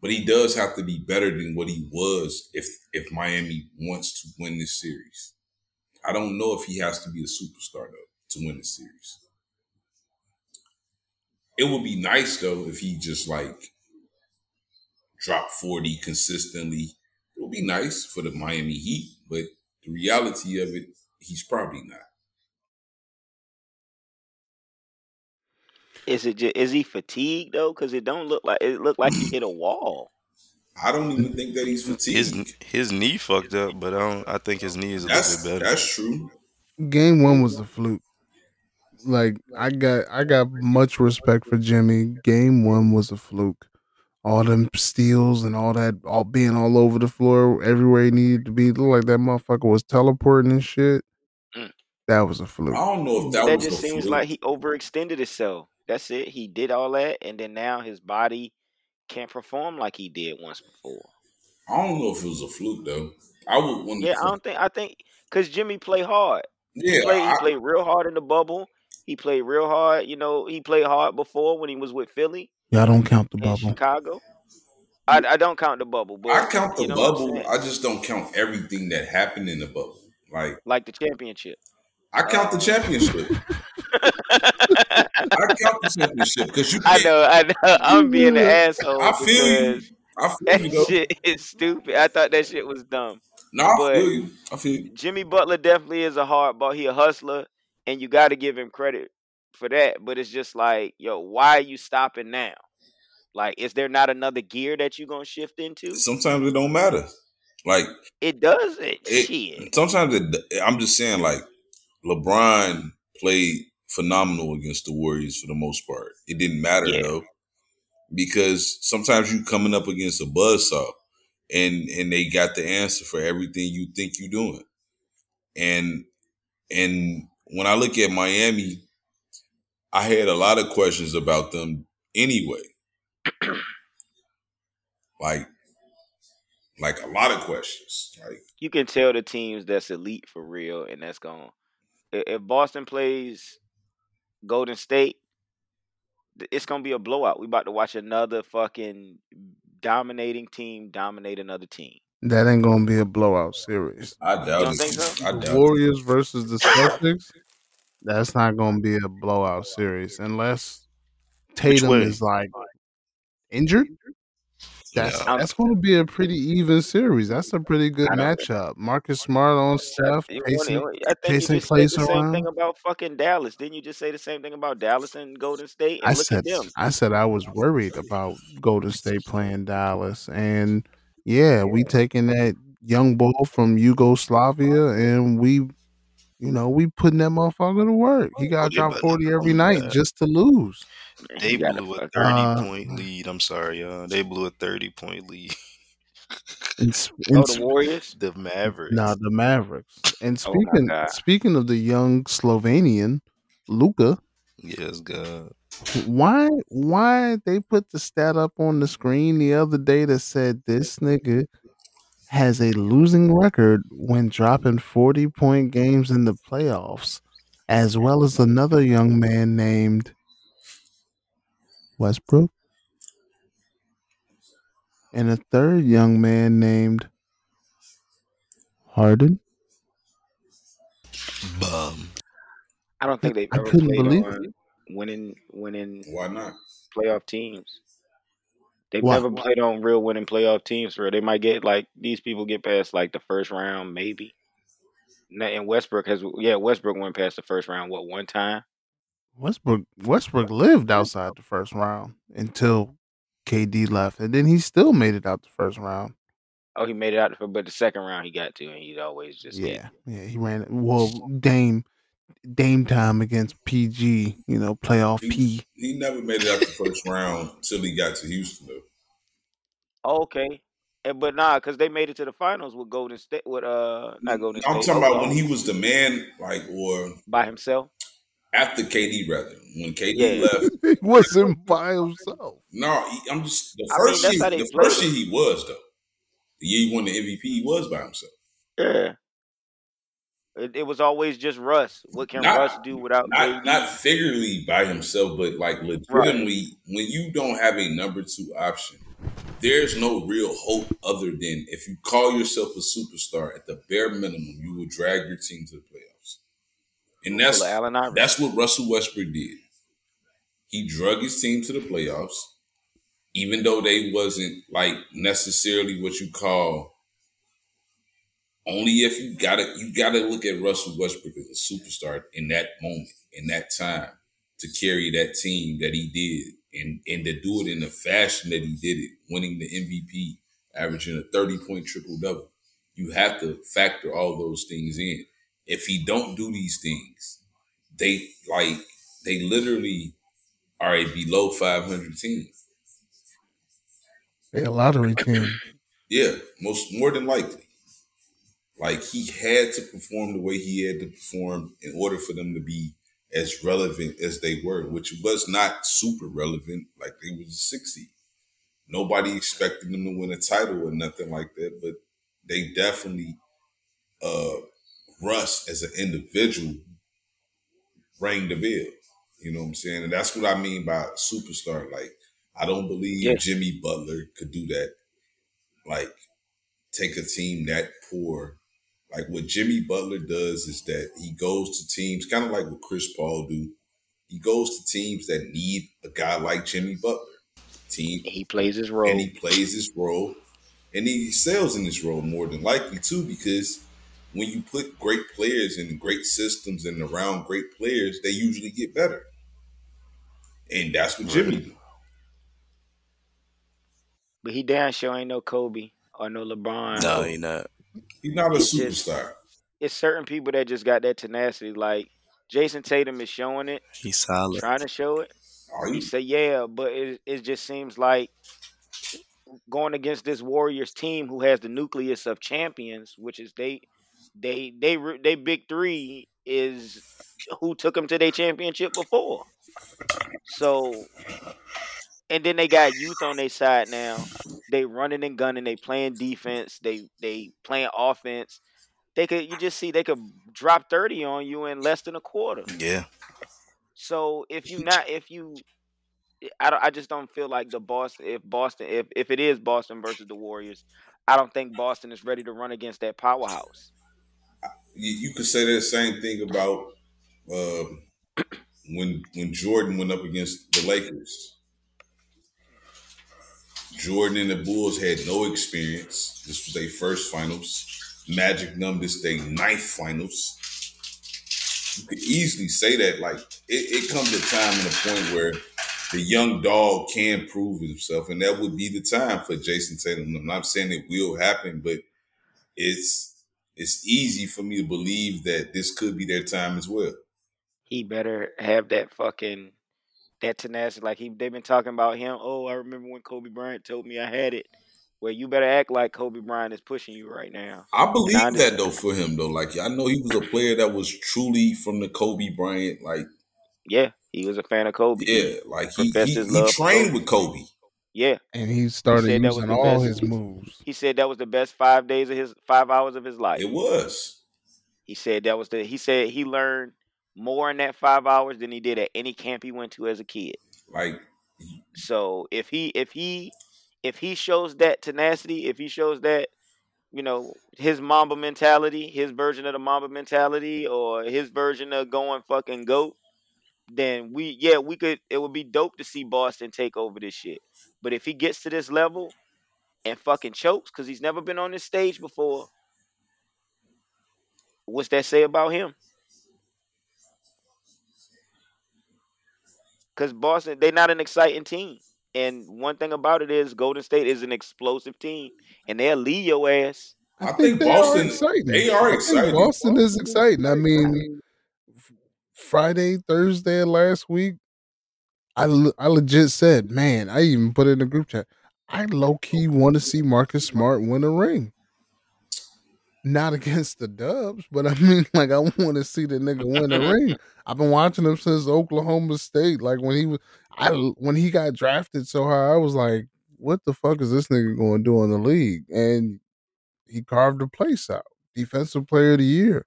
But he does have to be better than what he was if if Miami wants to win this series. I don't know if he has to be a superstar though to win the series. It would be nice though if he just like dropped 40 consistently. It would be nice for the Miami Heat, but the reality of it, he's probably not. Is it just, is he fatigued though? Because it don't look like it looked like he hit a wall. I don't even think that he's His fatigued. his his knee fucked up, but I don't. I think his knee is a That's little bit better. that's true. Game one was a fluke. Like I got I got much respect for Jimmy. Game one was a fluke. All them steals and all that, all being all over the floor, everywhere he needed to be. Looked like that motherfucker was teleporting and shit. Mm. That was a fluke. I don't know if that, That was just a seems fluke. like he overextended himself. That's it. He did all that, and then now his body can't perform like he did once before. I don't know if it was a fluke though. I would want Yeah. I don't think. I think because Jimmy play hard. He Yeah, played. He played real hard in the bubble. He played real hard. You know, he played hard before when he was with Philly Y'all don't count the bubble. Chicago. I, I don't count the bubble, but I count the you know bubble. I just don't count everything that happened in the bubble. Like Like the championship. I oh. count the championship. I count the championship because you I know. I know. I'm being an asshole I feel you. I feel that you though. shit is stupid. I thought that shit was dumb. No, I But feel you. I feel you. Jimmy Butler definitely is a hard ball. He a hustler, and you got to give him credit for that. But it's just like, yo, why are you stopping now? Like, is there not another gear that you're gonna shift into? Sometimes it don't matter. Like It doesn't. it. Shit. Sometimes it. I'm just saying. Like LeBron played phenomenal against the Warriors for the most part. It didn't matter Yeah. though because sometimes you coming up against a buzzsaw and and they got the answer for everything you think you're doing. And and when I look at Miami, I had a lot of questions about them anyway. like like a lot of questions. Like You can tell the teams that's elite for real, and that's going. To If Boston plays Golden State, it's gonna be a blowout. We about to watch another fucking dominating team dominate another team. That ain't gonna be a blowout series. I doubt don't it. think so? I The doubt it. Warriors versus the Celtics. That's not gonna be a blowout series unless Tatum is like injured. That's Yeah. I'm, that's going to be a pretty even series. That's a pretty good matchup. Marcus Smart on Steph, Pacing, want Jason it- I think you Jason just said Clay's the same thing about fucking Dallas. Didn't you just say the same thing about Dallas and Golden State? I And look said at them. I said I was worried about Golden State playing Dallas, and yeah, we taking that young ball from Yugoslavia, and we, you know, we putting that motherfucker to work. He got to drop forty every oh night God, just to lose. They you blew a thirty Uh, point lead. I'm sorry, y'all. They blew a thirty point lead. and, s- Oh, the Warriors. The Mavericks. Nah, the Mavericks. And Oh speaking god. speaking of the young Slovenian Luka, Yes, God. why why they put the stat up on the screen the other day that said this nigga has a losing record when dropping 40 point games in the playoffs, as well as another young man named Westbrook and a third young man named Harden. Bum. I don't think they've I couldn't played believe it. winning winning Why not? playoff teams. They've never played on real winning playoff teams bro. they might get like these people get past like the first round, maybe. And Westbrook has yeah, Westbrook went past the first round what one time? Westbrook Westbrook lived outside the first round until KD left, and then he still made it out the first round. Oh, he made it out, but the second round he got to, and he'd always just Yeah, yeah, he ran. Well, Dame Dame time against PG, you know, playoff He P. he never made it out the first round till he got to Houston though. Okay. And, but nah, because they made it to the finals with Golden State, with uh, not Golden State. I'm talking about when he was the man, like or by himself. after KD rather. When KD Yeah. left, he wasn't by himself. no, he, I'm just the I mean, first year. The first year he was though. The year he won the MVP, he was by himself. Yeah. It, it was always just Russ. What can Not Russ do without not not figuratively by himself, but like Right. when you don't have a number two option, there's no real hope other than if you call yourself a superstar, at the bare minimum, you will drag your team to the playoffs. And that's that's what Russell Westbrook did. He drug his team to the playoffs, even though they wasn't like necessarily what you call only if you gotta you gotta look at Russell Westbrook as a superstar in that moment, in that time, to carry that team that he did and and to do it in the fashion that he did it, winning the MVP, averaging a 30 point triple double. You have to factor all those things in. If he don't do these things, they like they literally are a below 500 team. They a lottery team. Yeah, most more than likely. Like he had to perform the way he had to perform in order for them to be as relevant as they were, which was not super relevant. Like they was a six seed. Nobody expected them to win a title or nothing like that, but they definitely uh Russ as an individual rang the bell. You know what I'm saying? And that's what I mean by superstar. Like, I don't believe Yeah. Jimmy Butler could do that. Like, take a team that poor. Like what Jimmy Butler does is that he goes to teams, kind of like what Chris Paul do. He goes to teams that need a guy like Jimmy Butler. Team He plays his role. and he plays his role and he excels in this role more than likely too because when you put great players in great systems and around great players they usually get better and that's what jimmy do but he damn sure ain't no Kobe or no LeBron. No, he not. He's not a It's just- superstar It's certain people that just got that tenacity. Like Jayson Tatum is showing it, He's solid. trying to show it. Are He you? say yeah, but it it just seems like going against this Warriors team who has the nucleus of champions, which is they they they re- they big three is who took them to their championship before. So and then they got youth on their side now. They running and gunning. They playing defense. They they playing offense. They could you just see they could drop thirty on you in less than a quarter. Yeah. So if you not if you I don't, I just don't feel like the Boston if Boston if, if it is Boston versus the Warriors, I don't think Boston is ready to run against that powerhouse. you, you could say that same thing about um, when when jordan went up against the lakers jordan and the bulls had no experience this was their first finals magic numbers their ninth finals you could easily say that like it, it comes a time and a point where the young dog can prove himself, and that would be the time for Jayson Tatum. I'm not saying it will happen, but it's it's easy for me to believe that this could be their time as well. He better have that fucking that tenacity. Like he they've been talking about him. Oh, I remember when Kobe Bryant told me I had it. Well, you better act like Kobe Bryant is pushing you right now. I believe I that though for him though. Like I know he was a player that was truly from the Kobe Bryant. Like Yeah, he was a fan of Kobe. yeah, like he Professed he, he trained Kobe. with Kobe. Yeah, And he started said that was using all best. his moves. he said that was the best five days of his five hours of his life. It was. He said that was the he said he learned more in that five hours than he did at any camp he went to as a kid. Like So if he if he if he shows that tenacity, if he shows that you know his Mamba mentality, his version of the Mamba mentality, or his version of going fucking goat, then we yeah we could it would be dope to see Boston take over this shit. But if he gets to this level and fucking chokes because he's never been on this stage before, what's that say about him? Because Boston, they're not an exciting team. And one thing about it is Golden State is an explosive team, and they'll lead your ass. I think they Boston- are exciting. they are exciting. Boston is exciting. I mean, Friday, Thursday last week, I I legit said, man, I even put it in the group chat. I low key want to see Marcus Smart win a ring. Not against the Dubs, but I mean, like I want to see the nigga win the ring. I've been watching him since Oklahoma State. Like when he was, I when he got drafted so high, I was like, what the fuck is this nigga going to do in the league? And he carved a place out. Defensive player of the year.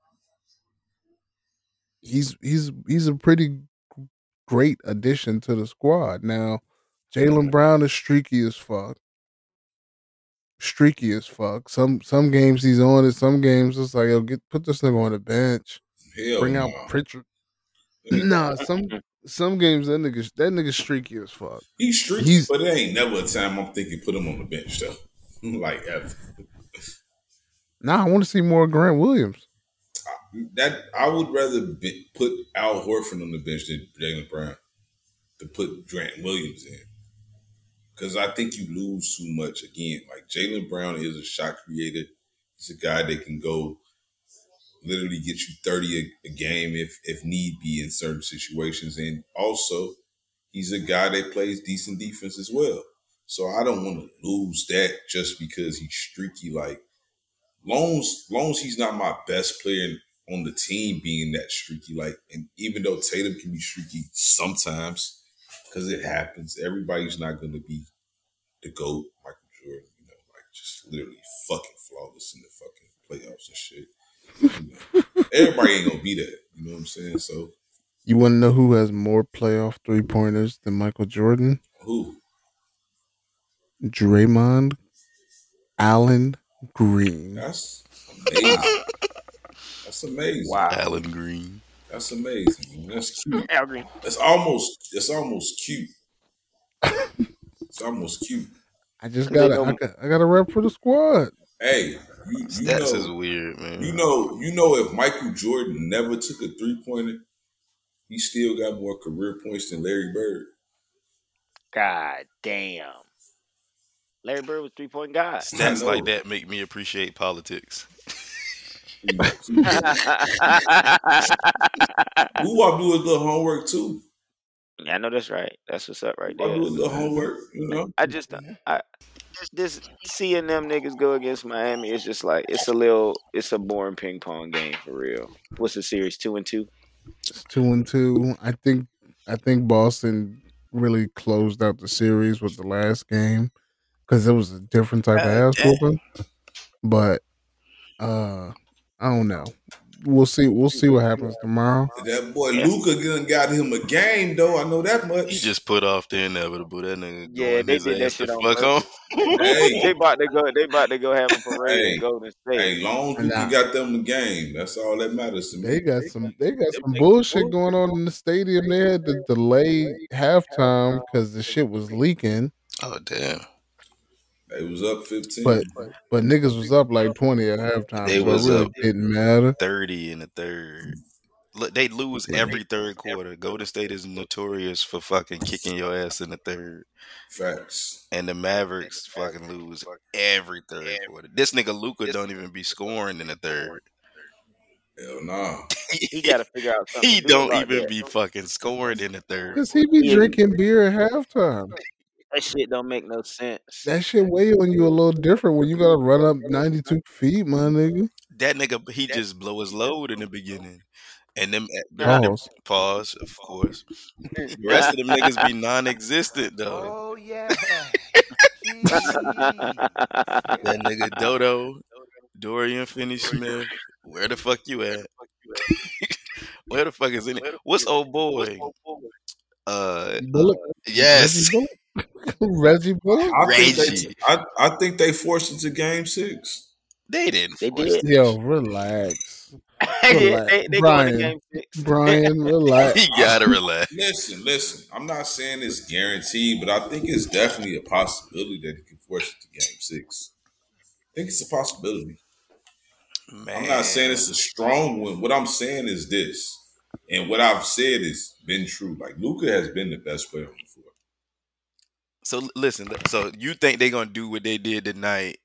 He's he's he's a pretty great addition to the squad. Now, Jaylen Brown is streaky as fuck. Streaky as fuck. Some some games he's on it. Some games it's like, yo, get put this nigga on the bench. hell Bring out no. Pritchard. Nah, some some games that nigga that nigga streaky as fuck. He's streaky, He's- but it ain't never a time I'm thinking put him on the bench though. like ever. Nah, I want to see more Grant Williams. That I would rather be, put Al Horford on the bench than Jaylen Brown to put Grant Williams in. Because I think you lose too much again. Like Jaylen Brown is a shot creator. He's a guy that can go literally get you 30 a, a game if if need be in certain situations. And also, he's a guy that plays decent defense as well. So I don't want to lose that just because he's streaky. Like Loans, Loans, he's not my best player on the team being that streaky. Like, and even though Tatum can be streaky sometimes, because it happens, everybody's not going to be the GOAT, Michael Jordan, you know, like just literally fucking flawless in the fucking playoffs and shit. You know, everybody ain't going to be that. You know what I'm saying? So, You want to know who has more playoff three pointers than Michael Jordan? who? Draymond Allen Green. That's amazing. That's amazing. Wow. Alan Green. That's amazing. man. That's cute. Al Green. That's almost. It's almost cute. It's almost cute. I just got to I got I got to rep for the squad. Hey, you, you Stats is weird, man. you know, you know, if Michael Jordan never took a three pointer, he still got more career points than Larry Bird. God damn. Larry Bird was three point guy. Stats like that make me appreciate politics. Who I do his little homework too. Yeah, I know that's right. That's what's up right there. I there. do his little homework. You know, I just I this seeing them niggas go against Miami is just like it's a little it's a boring ping pong game for real. What's the series? Two and two? It's two and two. I think I think Boston really closed out the series with the last game because it was a different type of ass whooping. But uh I don't know. We'll see. We'll see what happens tomorrow. that boy Luka done got him a game though. I know that much. He just put off the inevitable. That nigga Yeah, they his did that ass the shit on fuck purpose. on. they hey, about to go they about to go have a parade Hey, in Golden State. hey, long as Nah. Luka got them the game. That's all that matters to me. They got some. They got some bullshit going on in the stadium. They had to delay halftime because the shit was leaking. Oh damn. They was up fifteen. But but niggas was up like twenty at halftime, They so was it really up. didn't matter. Thirty in the third. Look, they lose every third quarter. Golden State is notorious for fucking kicking your ass in the third. Facts. And the Mavericks fucking lose every third quarter. This nigga Luka don't even be scoring in the third. Hell nah. He gotta figure out something. He do don't even that. be fucking scoring in the third. Cause he be drinking beer at halftime. That shit don't make no sense. That shit weigh on you a little different when you gotta run up ninety two feet, my nigga. That nigga, he just blow his load in the beginning. And them, the, the- Pause. pause, of course. The rest of them niggas be non-existent though. Oh yeah. That nigga Dodo, Dorian Finney-Smith, where the fuck you at? where the fuck is any? What's old boy? Uh, Bullock, yes, Reggie Bullock. Reggie I think, they, I, I think they forced it to game six. they didn't. They did. it. Yo, relax, they, Relax. they, they Brian. game six. Brian. Relax. You gotta relax. Listen, listen. I'm not saying it's guaranteed, but I think it's definitely a possibility that he can force it to game six. I think it's a possibility. Man, I'm not saying it's a strong one. What I'm saying is this, and what I've said has been true. Like Luka has been the best player on the floor. So listen. So you think they're gonna do what they did tonight?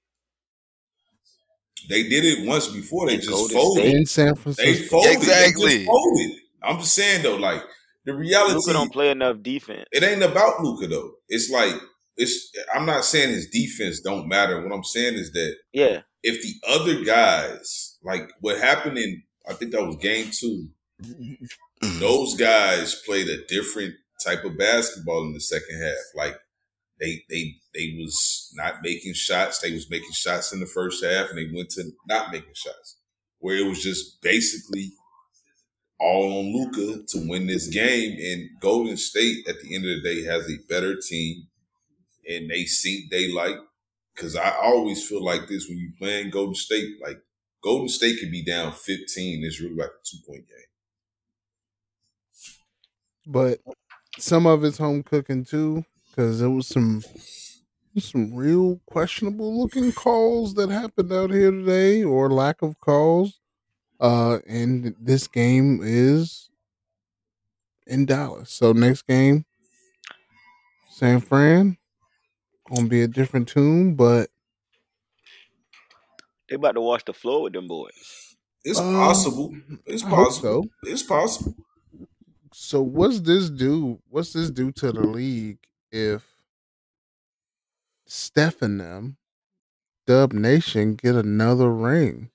They did it once before. They In just Golden folded. In San Francisco. They Francisco. folded. They Exactly. just folded. I'm just saying though, like the reality. Luka don't play enough defense. it ain't about Luka though. It's like it's. I'm not saying his defense don't matter. What I'm saying is that Yeah. if the other guys, like what happened in, I think that was game two, Mm-hmm. those guys played a different type of basketball in the second half. Like they they they was not making shots. They was making shots in the first half, and they went to not making shots, where it was just basically all on Luka to win this game. And Golden State, at the end of the day, has a better team, and they see daylight. Because I always feel like this when you playing Golden State, like Golden State could be down 15. It's really like a two point game. but some of it's home cooking too, because there was some some real questionable looking calls that happened out here today, or lack of calls. Uh, and this game is in Dallas. So next game, San Fran, gonna be a different tune, but They about to wash the floor with them boys. It's Um, possible. It's I hope possible. so. It's possible. So what's this do? What's this do to the league if Steph and them, Dub Nation, get another ring?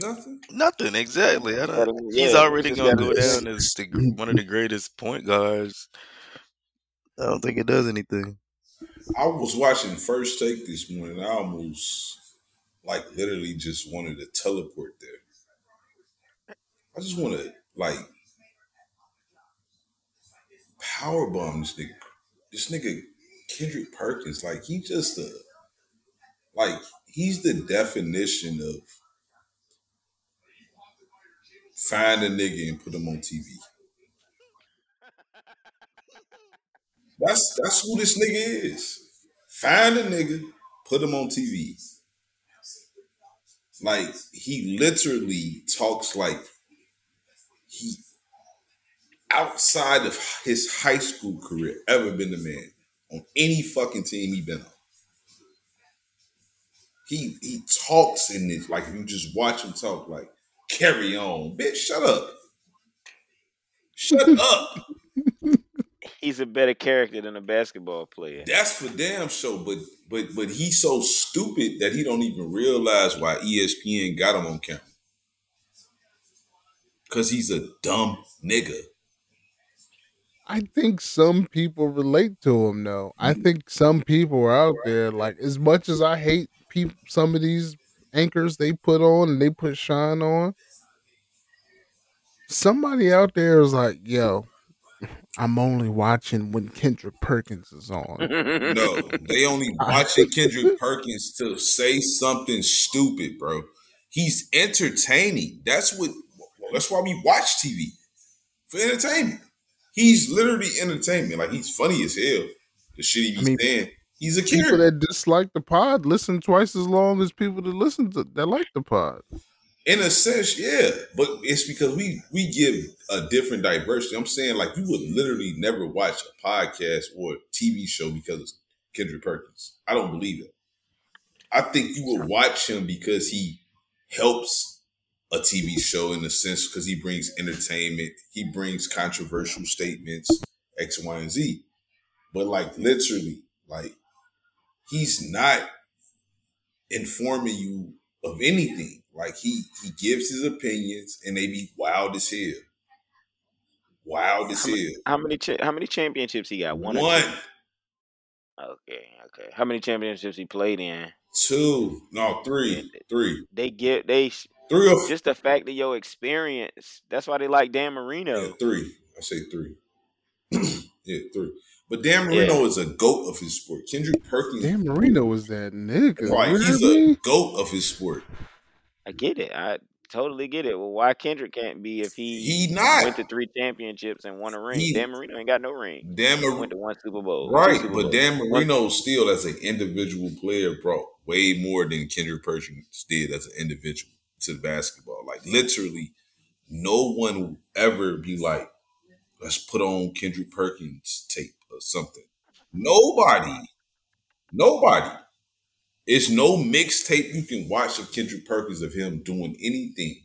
Nothing. Nothing exactly. I don't, he's yeah, already just gonna go down as the, one of the greatest point guards. I don't think it does anything. I was watching First Take this morning. I almost, like, literally just wanted to teleport there. I just want to, like, power bomb this nigga. This nigga Kendrick Perkins, like, he just a, like, he's the definition of find a nigga and put him on TV. That's that's who this nigga is. Find a nigga, put him on TV. Like he literally talks like he outside of his high school career ever been the man on any fucking team he been on. He he talks in this like you just watch him talk like carry on, bitch. Shut up. Shut up. He's a better character than a basketball player. That's for damn sure, but but but he's so stupid that he don't even realize why ESPN got him on camera. Cause he's a dumb nigga. I think some people relate to him though. I mm-hmm. think some people are out there like as much as I hate people some of these anchors they put on and they put shine on. Somebody out there is like, yo, I'm only watching when Kendrick Perkins is on. No, they only watching Kendrick Perkins to say something stupid, bro. He's entertaining. That's what. That's why we watch TV for entertainment. He's literally entertainment. Like he's funny as hell. The shit he be I mean, saying. He's a kid. People that dislike the pod listen twice as long as people that listen to that like the pod. In a sense, yeah, but it's because we we give a different diversity. I'm saying like you would literally never watch a podcast or a TV show because of Kendrick Perkins. I don't believe it. I think you would watch him because he helps a TV show in a sense because he brings entertainment, he brings controversial statements, X, Y, and Z. But like literally, like he's not informing you of anything. Like he he gives his opinions and they be wild as hell. Wild as How many, hell. how many cha- how many championships he got? One, One. Okay, okay. How many championships he played in? two, no, three, three, they get they three or just the fact of your experience. That's why they like Dan yeah, Marino. three. I say three. yeah, three. But Dan Yeah, Marino is a goat of his sport. Kendrick Perkins, Dan Marino was that nigga. right? You He's a goat of his sport. I get it. I totally get it. Well, why Kendrick can't be if he He not went to three championships and won a ring? He Dan Marino ain't got no ring. Dan Marino went to one Super Bowl, right, Super but Bowls. Dan One Marino still as an individual player brought way more than Kendrick Perkins did as an individual to basketball. Like literally, no one will ever be like, let's put on Kendrick Perkins tape or something. Nobody, nobody. It's no mixtape you can watch of Kendrick Perkins of him doing anything.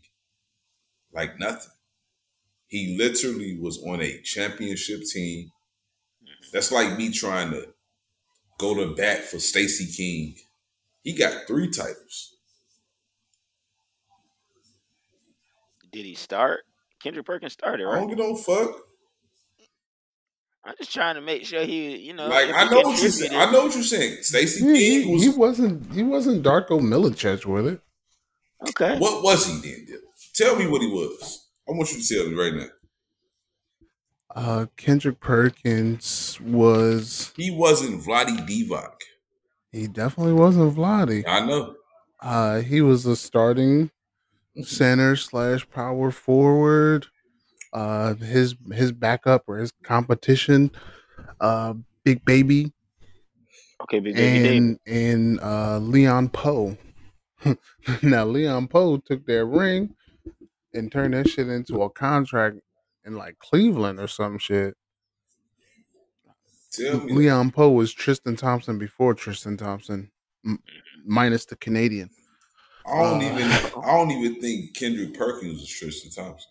Like nothing. He literally was on a championship team. That's like me trying to go to bat for Stacey King. He got three titles. Did he start? Kendrick Perkins started, right? I don't give no fuck. I'm just trying to make sure he, you know, Like I know what you saying. I know what you're saying. Stacey Yeah, he, King he was wasn't he wasn't Darko Milicic with it. Okay. what was he then? Dip? Tell me what he was. I want you to tell me right now. Uh Kendrick Perkins was He wasn't Vlade Divac. he definitely wasn't Vlade. I know. Uh he was a starting center slash power forward. Uh, his his backup or his competition, uh, Big Baby Okay, Big Baby Davis. and and uh, Leon Powe. now Leon Powe took their ring and turned that shit into a contract in like Cleveland or some shit. Leon Powe was Tristan Thompson before Tristan Thompson, m- minus the Canadian. I don't Uh, even I don't even think Kendrick Perkins was Tristan Thompson.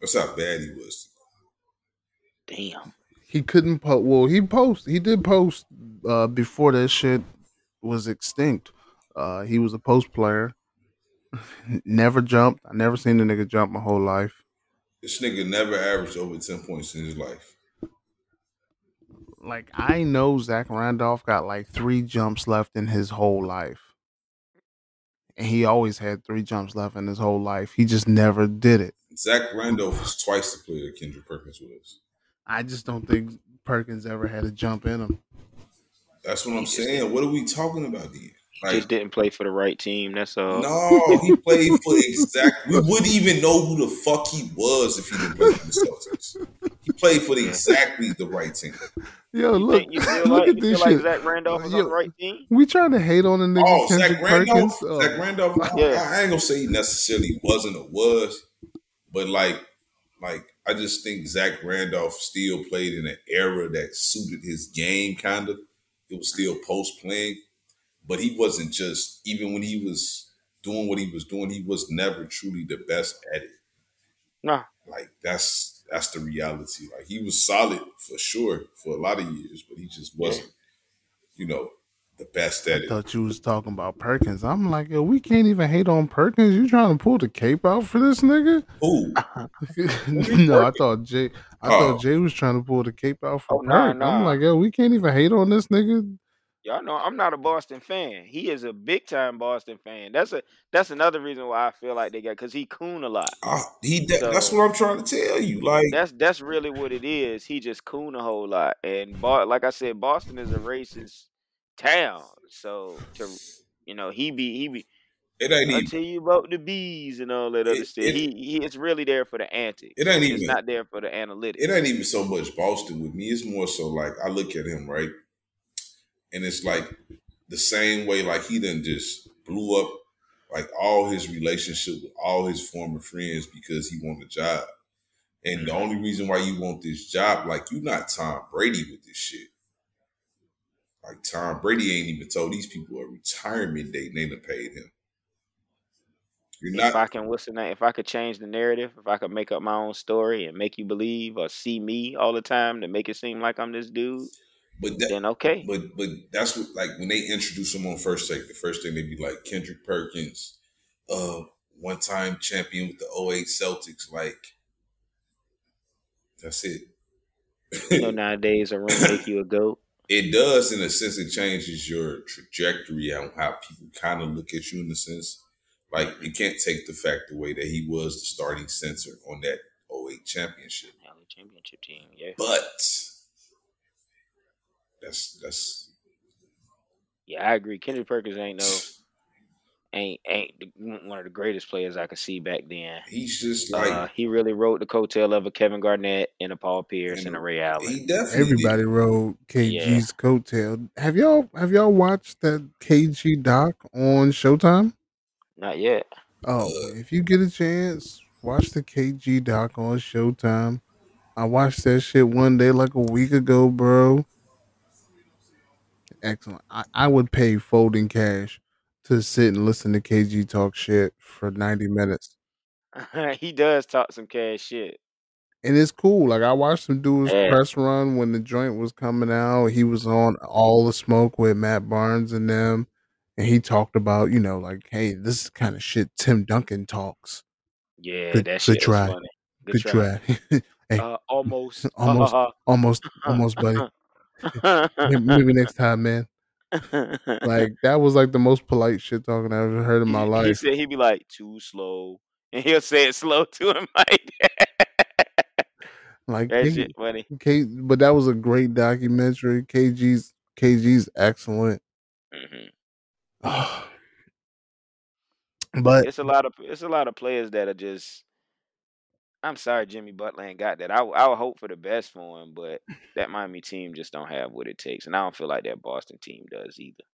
That's how bad he was. Damn. he couldn't post. Well, he post. He did post uh, before that shit was extinct. Uh, he was a post player. never jumped. I never seen the nigga jump my whole life. This nigga never averaged over ten points in his life. Like I know Zach Randolph got like three jumps left in his whole life. And he always had three jumps left in his whole life. He just never did it. Zach Randolph is twice the player that Kendrick Perkins was. I just don't think Perkins ever had a jump in him. That's what I'm saying. What are we talking about here? Like, Just didn't play for the right team. That's all. no, he played for exact. We wouldn't even know who the fuck he was if he didn't play for the Celtics. He played for the exactly the right team. Yo, look, you feel look at you this feel like shit. Zach Randolph was on the right team? We trying to hate on the nigga Oh, Kendrick Zach Randolph. Perkins. Oh, Zach Randolph. I, Yeah. I ain't gonna say he necessarily wasn't or was, but like, like I just think Zach Randolph still played in an era that suited his game. Kind of, it was still post playing, but he wasn't just even when he was doing what he was doing. He was never truly the best at it. Nah. Like that's that's the reality. Like he was solid for sure for a lot of years, but he just wasn't, you know, the best at I it. thought you was talking about Perkins. I'm like, yo, we can't even hate on Perkins. You trying to pull the cape out for this nigga? Ooh. no, I thought Jay. I Oh. thought Jay was trying to pull the cape out for Oh, nah, Perk. nah. I'm like, yo, we can't even hate on this nigga. Y'all know I'm not a Boston fan. He is a big time Boston fan. That's a that's another reason why I feel like they got because he coon a lot. I, he that, that's So- what I'm trying to tell you. Like That's that's really what it is. He just coon a whole lot. And Bo- like I said, Boston is a racist town. So to you know, he be he be it ain't I even tell you about the bees and all that other stuff. it- he, he it's really there for the antics. It ain't It's even- not there for the analytics. it ain't even so much Boston with me. It's more so like I look at him right, and it's like the same way like he done just blew up like all his relationship with all his former friends because he want a job. And the mm-hmm. only reason why you want this job, like you're not Tom Brady with this shit. Like Tom Brady ain't even told these people a retirement date and they done paid him. You're not, if I can what's the name? If I could change the narrative, if I could make up my own story and make you believe or see me all the time to make it seem like I'm this dude, but that, then okay. But but that's what like when they introduce him on first take, the first thing they be like Kendrick Perkins, uh, one time champion with the 08 Celtics, like that's it. You know nowadays a ring make you a goat. it does in a sense it changes your trajectory on how people kind of look at you in a sense. Like you can't take the fact away that he was the starting center on that 08 championship. Championship team, yeah. But that's that's Yeah, I agree. Kendrick Perkins ain't no ain't ain't one of the greatest players I could see back then. he's just like Uh, he really wrote the coattail of a Kevin Garnett and a Paul Pierce and, And a Ray Allen. he definitely did. Everybody rode KG's coattail. Have y'all have y'all watched that KG doc on Showtime? Not yet. Oh, Uh, if you get a chance, watch the KG doc on Showtime. I watched that shit one day like a week ago, bro. Excellent. I, I would pay folding cash to sit and listen to KG talk shit for 90 minutes. he does talk some cash shit. And it's cool. Like I watched him do his Yeah. press run when the joint was coming out. He was on all the smoke with Matt Barnes and them. And he talked about, you know, like, hey, this is kind of shit Tim Duncan talks. Yeah, Good- that shit was try. funny. Good try. hey, Uh, almost. Almost. almost, almost, buddy. Maybe, next time, man. Like that was like the most polite shit talking I've ever heard in my he, he life. said he'd be like too slow, and he'll say it slow to him like that. Like that K- shit funny. K, but that was a great documentary. KG's KG's excellent. hmm But it's a lot of it's a lot of players that are just. I'm sorry, Jimmy Butler ain't got that. I I would hope for the best for him, but that Miami team just don't have what it takes, and I don't feel like that Boston team does either.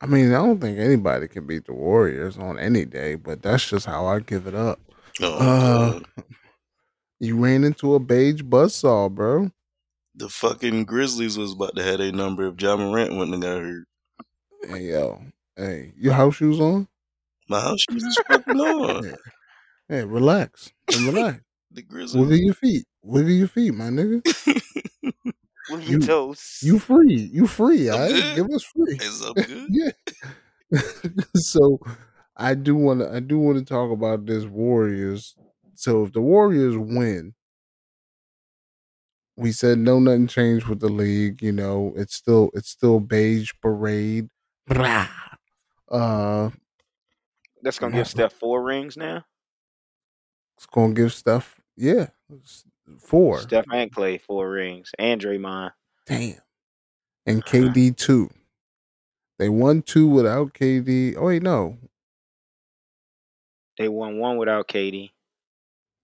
I mean, I don't think anybody can beat the Warriors on any day, but that's just how I give it up. Oh, Uh, you ran into a beige buzzsaw, bro. The fucking Grizzlies was about to have a number if Ja Morant wouldn't have got hurt. Hey yo, hey, your house shoes on? My house shoes is fucking on. Yeah. Hey, relax and relax. The Wiggle Grizzlies. your feet. Wiggle your feet, my nigga. With your toes. You free. You free. I'm All right? good. Give us free. Is up good? yeah. so I do want to I do want to talk about this Warriors. So if the Warriors win, we said no nothing changed with the league, you know, it's still it's still beige parade. Blah. Uh That's gonna give Steph four rings now. it's gonna give stuff yeah. Four. Steph and Clay four rings, and Draymond. Damn. And KD two. They won two without KD. Oh wait, no. They won one without KD.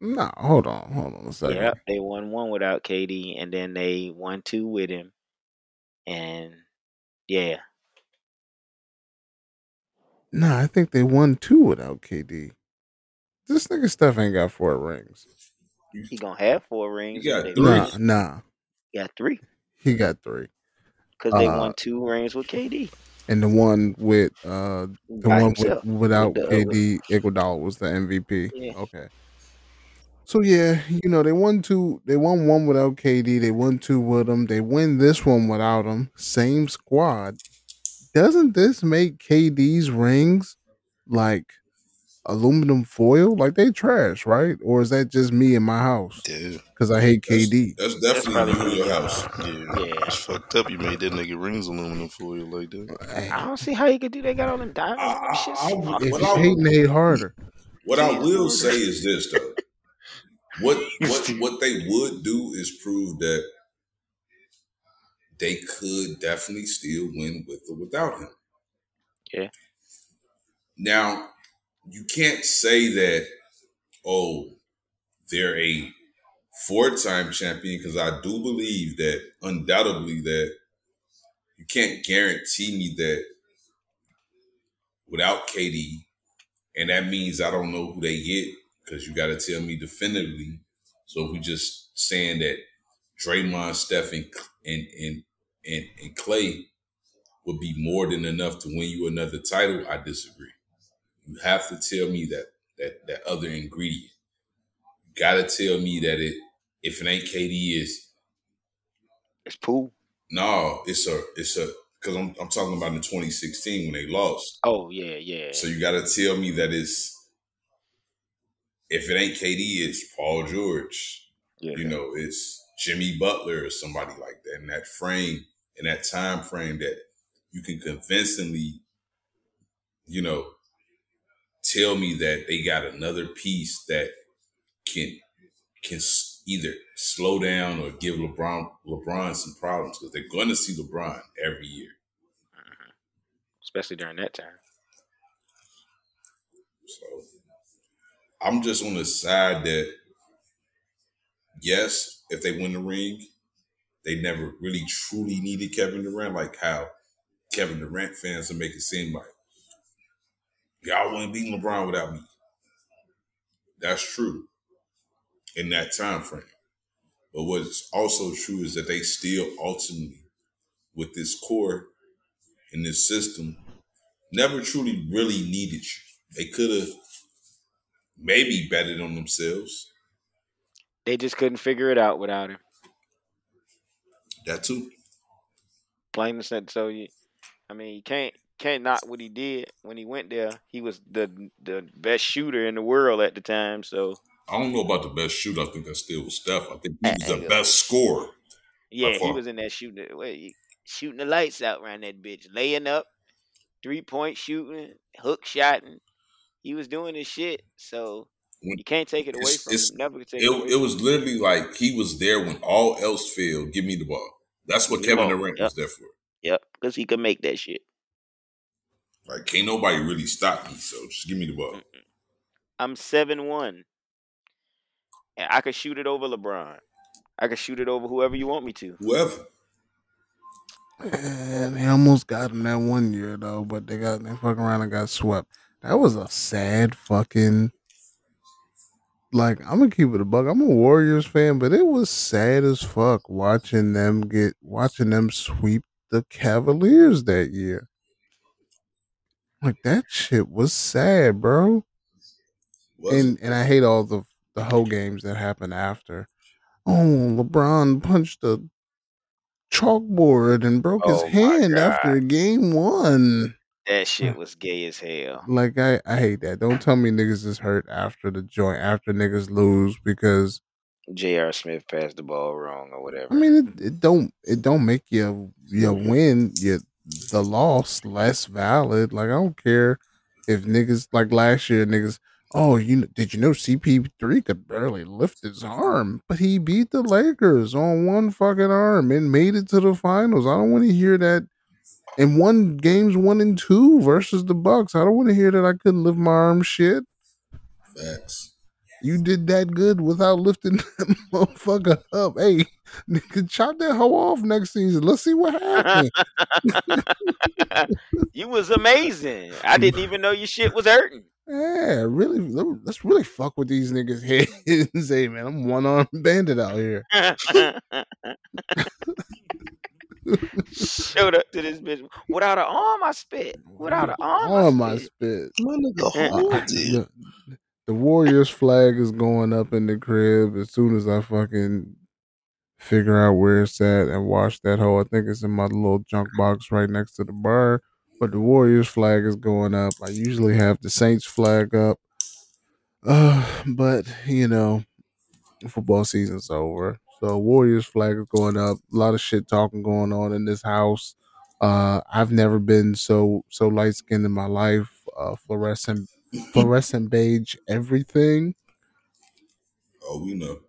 No, hold on, hold on a second. Yeah, they won one without KD, and then they won two with him. And yeah, Nah, I think they won two without KD. This nigga Steph ain't got four rings. He gonna have four rings. got three. Nah, nah. He got three He got three. because they Uh, won two rings with KD. And the one with uh the By one with, without With the- KD, Iguodala was the MVP. Yeah. Okay. So yeah, you know they won two. They won one without KD. They won two with him. They win this one without him. Same squad. Doesn't this make KD's rings like aluminum foil? Like they trash, right? Or is that just me in my house? Yeah. Because I hate That's, KD. that's That's definitely probably you in your house. Yeah. Yeah. It's fucked up. You made that nigga rings aluminum foil like that. I don't see how you could do. They got all them diamonds. I- I- shit. I- Fuck. if What you I- hating, hate harder. What I will say is this though. What what what they would do is prove that they could definitely still win with or without him. Yeah. Now, you can't say that, oh, they're a four-time champion, because I do believe that undoubtedly that you can't guarantee me that without KD, and that means I don't know who they get because you got to tell me definitively. So if we just saying that Draymond, Steph, and and and and, and Clay would be more than enough to win you another title, I disagree. You have to tell me that that that other ingredient. You got to tell me that it if it ain't KD is It's pool. no, it's a it's a because I'm I'm talking about in 2016 when they lost. Oh yeah, yeah. So you got to tell me that it's if it ain't KD, it's Paul George. yeah. You know, it's Jimmy Butler or somebody like that in that frame, in that time frame that you can convincingly, you know, tell me that they got another piece that can can either slow down or give LeBron LeBron some problems because they're going to see LeBron every year. Mm-hmm. especially during that time. So I'm just on the side that yes, if they win the ring, they never really truly needed Kevin Durant, like how Kevin Durant fans are making it seem like y'all wouldn't beat LeBron without me. That's true in that time frame. But what's also true is that they still ultimately, with this core and this system, never truly really needed you. They could have maybe betted on themselves. They just couldn't figure it out without him. That too. Plain and simple. So you, I mean, you can't can't knock what he did when he went there. He was the the best shooter in the world at the time. So I don't know about the best shooter. I think that still was Steph. I think he was the best scorer. yeah, he was in that shooting wait, shooting the lights out around that bitch, laying up, three point shooting, hook shotting. He was doing his shit. So When- you can't take it away from him. Never take it, away. It, it was literally like he was there when all else failed. Give me the ball. That's what Kevin. Durant Yep. was there for. Yep, because he could make that shit. Like, can't nobody really stop me. So just give me the ball. I'm seven one, and I could shoot it over LeBron. I could shoot it over whoever you want me to. Whoever. And they almost got him that one year though, but they got they fucking around and got swept. That was a sad fucking. Like I'm gonna keep it a buck. I'm a Warriors fan, but it was sad as fuck watching them get watching them sweep the Cavaliers that year. Like that shit was sad, bro. Was and and I hate all the the whole games that happen after. Oh, LeBron punched the chalkboard and broke his Oh my hand after game one. That shit was gay as hell. Like I, I hate that. Don't tell me niggas is hurt after the joint after niggas lose because J.R. Smith passed the ball wrong or whatever. I mean it, it don't it don't make your your win your the loss less valid. Like I don't care if niggas like last year niggas. Oh, you did you know CP3 could barely lift his arm, but he beat the Lakers on one fucking arm and made it to the finals. I don't want to hear that. And won games one and two versus the Bucks. I don't want to hear that I couldn't lift my arm. Shit, Facts. You did that good without lifting that motherfucker up. Hey, nigga, chop that hoe off next season. Let's see what happens. you was amazing. I didn't even know your shit was hurting. Yeah, really. Let's really fuck with these niggas' heads and say, man, I'm one armed bandit out here. Showed up to this bitch without an arm. I spit. Without an arm, arm I on my spit. spit. My nigga, Yeah. hold it. The, Warriors flag is going up in the crib as soon as I fucking figure out where it's at and wash that hole. I think it's in my little junk box right next to the bar. But the Warriors flag is going up. I usually have the Saints flag up. Uh, but you know, football season's over. So Warriors flag is going up. A lot of shit talking going on in this house. Uh, I've never been so so light skinned in my life. Uh, fluorescent fluorescent beige everything. Oh, we know.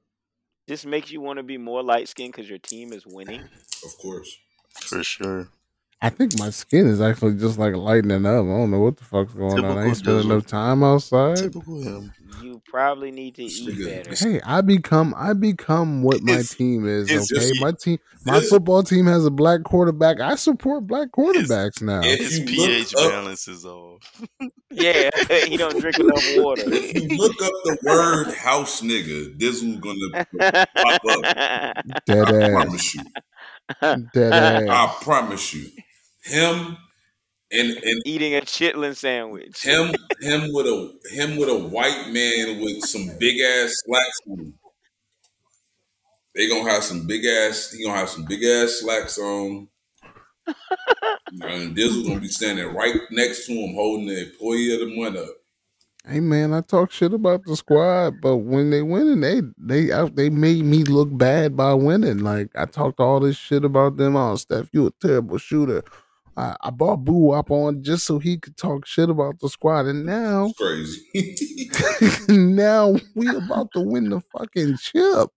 This makes you want to be more light skinned because your team is winning. Of course. For sure. I think my skin is actually just like lightening up. I don't know what the fuck's going on. I ain't spending Dizzle. enough time outside. Typical him. You probably need to This eat nigga- better. Hey, I become I become what my It's- team is. Okay, just- my team, my football team has a black quarterback. I support black quarterbacks now. If His you look pH up- balance is off. Yeah, he don't drink enough water. If you look up the word house nigga, Dizzle gonna pop up. Dead I ass, promise you. dead ass. I promise you. Him and and Eating a chitlin sandwich. him him with a him with a white man with some big ass slacks on. They gonna have some big ass. He gonna have some big ass slacks on. and Dizzle gonna be standing right next to him, holding the employee of the month up. Hey man, I talk shit about the squad, but when they winning, they they out they made me look bad by winning. Like I talked all this shit about them. Oh, Steph, you a terrible shooter. I, I bought Boo Wop on just so he could talk shit about the squad, and now crazy. now we about to win the fucking chip.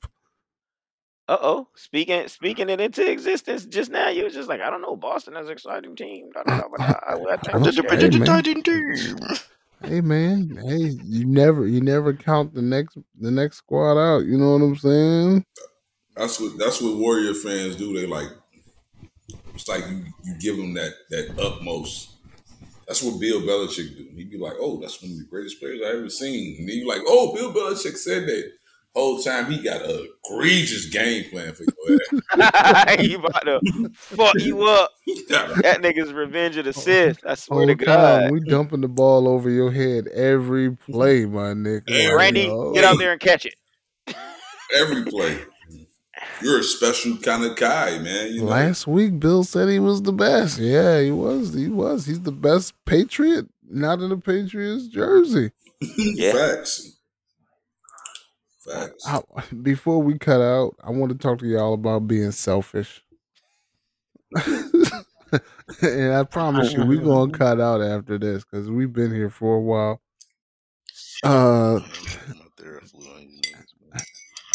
Uh oh. Speaking speaking it into existence just now, you was just like, I don't know, Boston has an exciting team. Da, da, da, da, da. I, I think Okay, they're- man. Hey man, hey, you never you never count the next the next squad out. You know what I'm saying? That's what that's what Warrior fans do. They like it's like you, you give them that that utmost. That's what Bill Belichick do. He'd be like, "Oh, that's one of the greatest players I ever seen," and then you like, "Oh, Bill Belichick said that." Whole time he got a egregious game plan for your ass. he about to fuck you up. He got a- That nigga's revenge of the Sith. I swear Whole to time God. we dumping the ball over your head every play, my nigga. Hey, Randy, yo, get out there and catch it. every play. You're a special kind of guy, man. You know, Last week, Bill said he was the best. Yeah, he was. He was. He's the best Patriot, not in the Patriots jersey. Yeah. facts. Facts. I, before we cut out, I want to talk to y'all about being selfish. and I promise you, we're gonna cut out after this because we've been here for a while. Uh, I'm,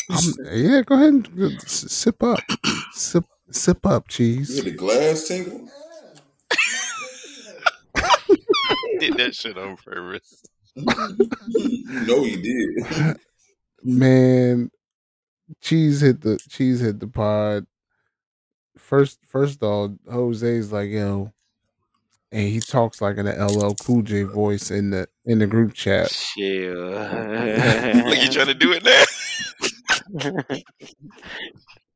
yeah, go ahead and sip up, sip, sip up, You hear cheese. the glass tingle? did that shit on purpose. you know he did. Man, cheese hit the cheese hit the pod. First, first off, Jose's like, yo, and he talks like an LL Cool J voice in the in the group chat. Chill. Like you trying to do it now?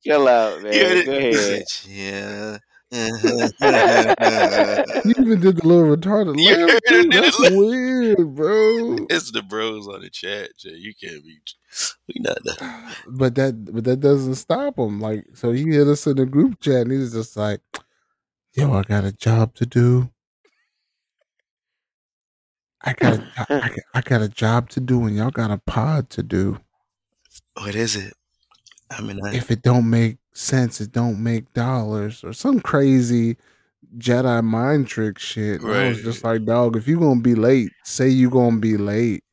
Chill out, man. You heard it? Go ahead. yeah. You even did the little retarded You laugh. heard too. That's it? weird, bro. it's the bros on the chat, Jay. You can't be. We not that. But that but that doesn't stop him. Like so he hit us in the group chat and he's just like, Yo, I got a job to do. I got a, I, got, I got a job to do and y'all got a pod to do. What is it? I mean, I, If it don't make sense, it don't make dollars or some crazy Jedi mind trick shit. And I was just like, dog, if you gonna be late, say you gonna be late.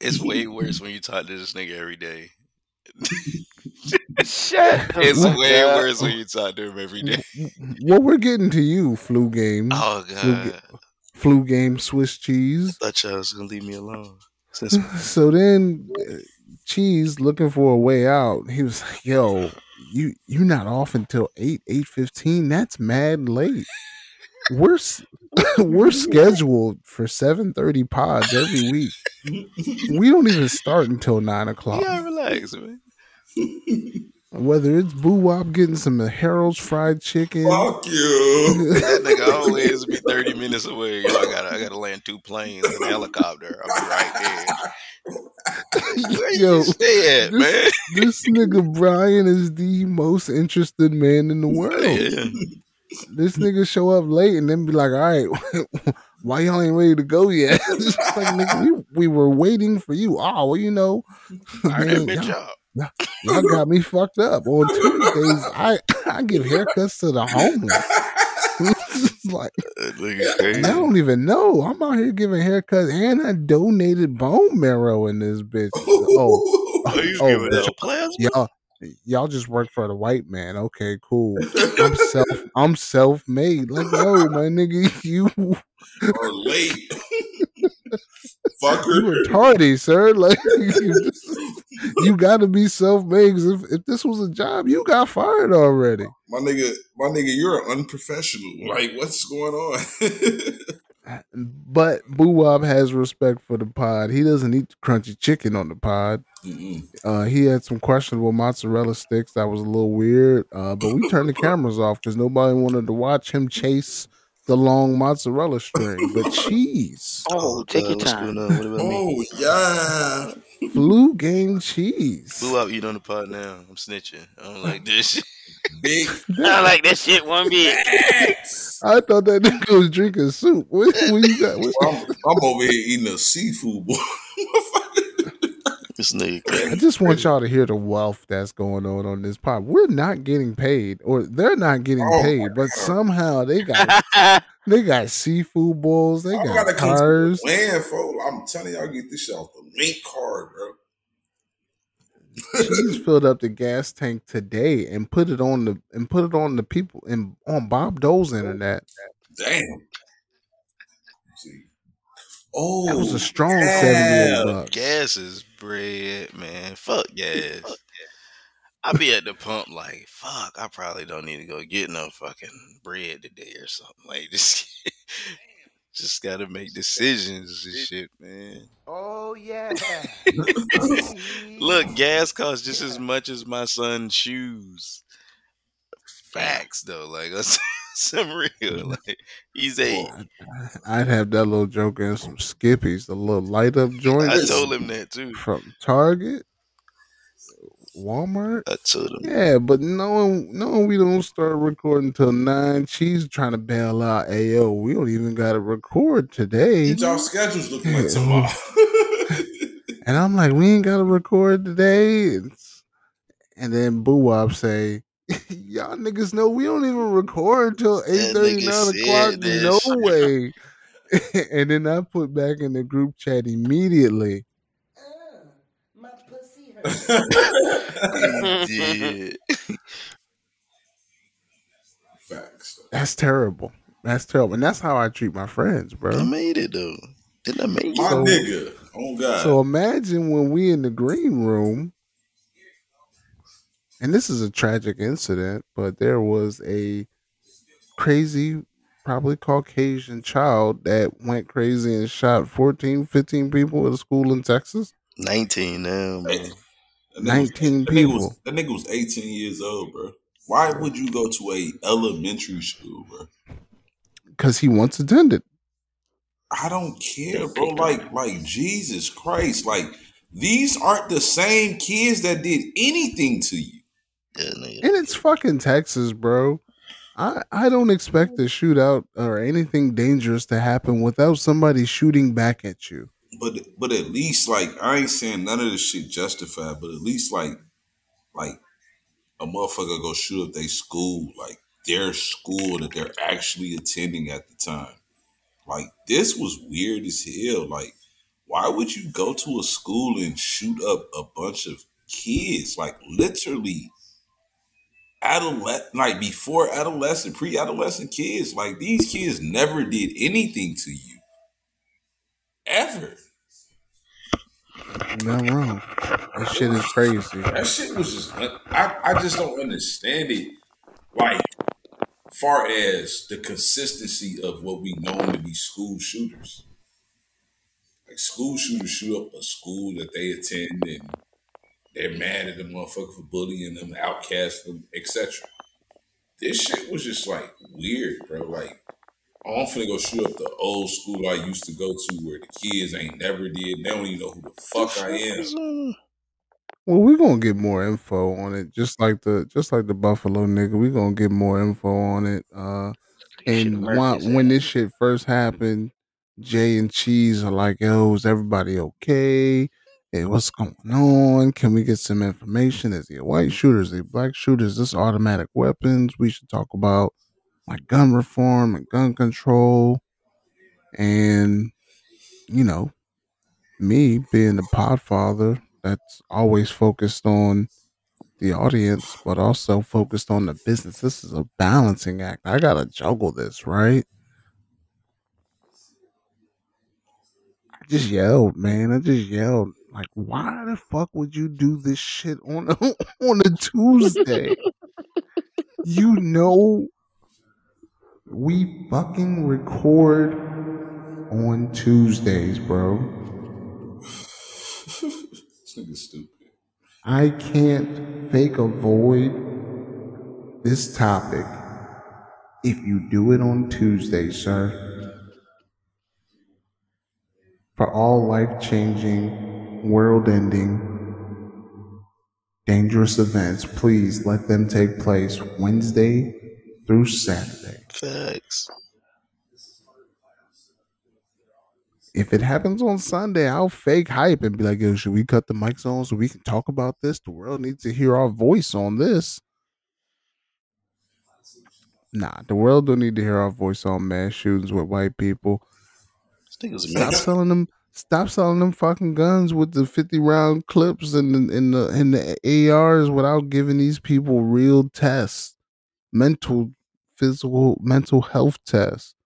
it's way worse when you talk to this nigga every day. The It's fuck way up. worse when you talk to him every day. Well, we're getting to you, flu game. Oh Flu, god, ga- flu game Swiss cheese. thought y'all was gonna leave me alone. Since So then, uh, Cheese looking for a way out. He was like, "Yo, you you not off until eight eight fifteen. That's mad late. We're we're scheduled for seven thirty pods every week. We don't even start until nine o'clock. gotta relax, man. Whether it's Boo Wop getting some Harold's fried chicken, Fuck you. That nigga always be thirty minutes away. Yo, I gotta, I gotta land two planes and a helicopter. I'll be right there. Yo, you stay at, this- man? this nigga Brian is the most interested man in the world. Yeah. this nigga show up late and then be like, all right, why y'all ain't ready to go yet? Like, nigga, we, we were waiting for you. Oh, well, you know, I did a man, good y'all, job. Y'all got me fucked up. On Tuesdays, I, I give haircuts to the homeless. Like, That nigga crazy. I don't even know. I'm out here giving haircuts and I donated bone marrow in this bitch. Oh, oh, giving but out plasma? y'all y'all just work for the white man. Okay, cool. I'm self I'm self made. Like, no, my nigga, you are late. you Fucker. retarded, sir. Like you, you gotta be self made. If, if this was a job, you got fired already. My nigga, my nigga, you're unprofessional. Like, what's going on? But Boo Wop has respect for the pod. He doesn't eat crunchy chicken on the pod. Uh, he had some questionable mozzarella sticks that was a little weird. Uh, but we turned the cameras off because nobody wanted to watch him chase the long mozzarella string. But cheese, Oh, oh take your time. What about me? oh yeah. blue game cheese. Blew out eat on the pod now. I'm snitching. I don't like this shit. Big I like that shit one bit. I thought that nigga was drinking soup. What, what you got? What- I'm, I'm over here eating a seafood boy. This nigga I just want y'all to hear the wealth that's going on on this pod. We're not getting paid, or they're not getting Oh paid, but God. somehow they got they got seafood bowls, they I got gotta cars. the land, folks. I'm telling y'all, get this shit off the link card, bro. Cheese filled up the gas tank today and put it on the and put it on the people and on Bob Dole's internet. Damn. See. Oh, That was a oh, strong yeah. seventy eight bucks. Gas is bread, man. Fuck gas. I be at the pump like, fuck, I probably don't need to go get no fucking bread today or something. Like just just gotta make decisions and shit, man. Oh yeah. Look, gas costs just as much as my son's shoes. Facts though, like that's some real. Like he's eight. I'd have that little joke and some skippies, the little light up joint I told him that too. from Target, Walmart. I told him. Yeah, but knowing knowing we don't start recording till nine, she's trying to bail out. Ayo, we don't even got to record today. What y'all schedules looking like tomorrow? And I'm like, we ain't got to record today. It's, and then Boo Wop say, y'all niggas know we don't even record until eight thirty, nigga nine o'clock. No way. and then I put back in the group chat immediately. Uh, my pussy hurts. Did. Facts. That's terrible. That's terrible. And that's how I treat my friends, bro. I made it though. Didn't I make My it? So- nigga. Oh God. So imagine when we in the green room, and this is a tragic incident, but there was a crazy, probably Caucasian child that went crazy and shot 14, 15 people at a school in Texas. 19 now, man. that nigga was- 19 that nigga was- people. that nigga was 18 years old, bro. Why would you go to a elementary school, bro? Because he once attended. I don't care, bro. Like, like Jesus Christ, like these aren't the same kids that did anything to you. Yeah, nigga. And it's fucking Texas, bro. I, I don't expect a shootout or anything dangerous to happen without somebody shooting back at you. But but at least like I ain't saying none of this shit justified, but at least like like a motherfucker go shoot up their school, like their school that they're actually attending at the time. Like this was weird as hell. Like, why would you go to a school and shoot up a bunch of kids? Like literally adolescent like before adolescent, pre-adolescent kids. Like these kids never did anything to you. Ever. You're not wrong. That shit is crazy. That shit was just I, I just don't understand it. Like far as the consistency of what we know to be school shooters. Like school shooters shoot up a school that they attend and they're mad at the motherfucker for bullying them, outcast them, etc. This shit was just like weird, bro. Like I'm finna go shoot up the old school I used to go to where the kids ain't never did. They don't even know who the fuck I am. Well, we're gonna get more info on it, just like the just like the Buffalo nigga. We're gonna get more info on it. Uh and when, when this shit first happened, Jay and Cheese are like, yo, is everybody okay? Hey, what's going on? Can we get some information? Is he a white shooter? Is he a black shooter? Is this automatic weapons? We should talk about like gun reform and gun control. And, you know, me being the podfather that's always focused on the audience, but also focused on the business. This is a balancing act. I gotta juggle this, right? I just yelled, man. I just yelled. Like, why the fuck would you do this shit on a, on a Tuesday? you know, we fucking record on Tuesdays, bro. This nigga's stupid. I can't fake avoid this topic if you do it on Tuesday, sir. For all life changing, world ending, dangerous events, please let them take place Wednesday through Saturday. Thanks. If it happens on Sunday, I'll fake hype and be like, yo, should we cut the mics on so we can talk about this? The world needs to hear our voice on this. Nah, the world don't need to hear our voice on mass shootings with white people. Stop selling them. Stop selling them fucking guns with the fifty round clips and the in the in the ARs without giving these people real tests, mental, physical, mental health tests.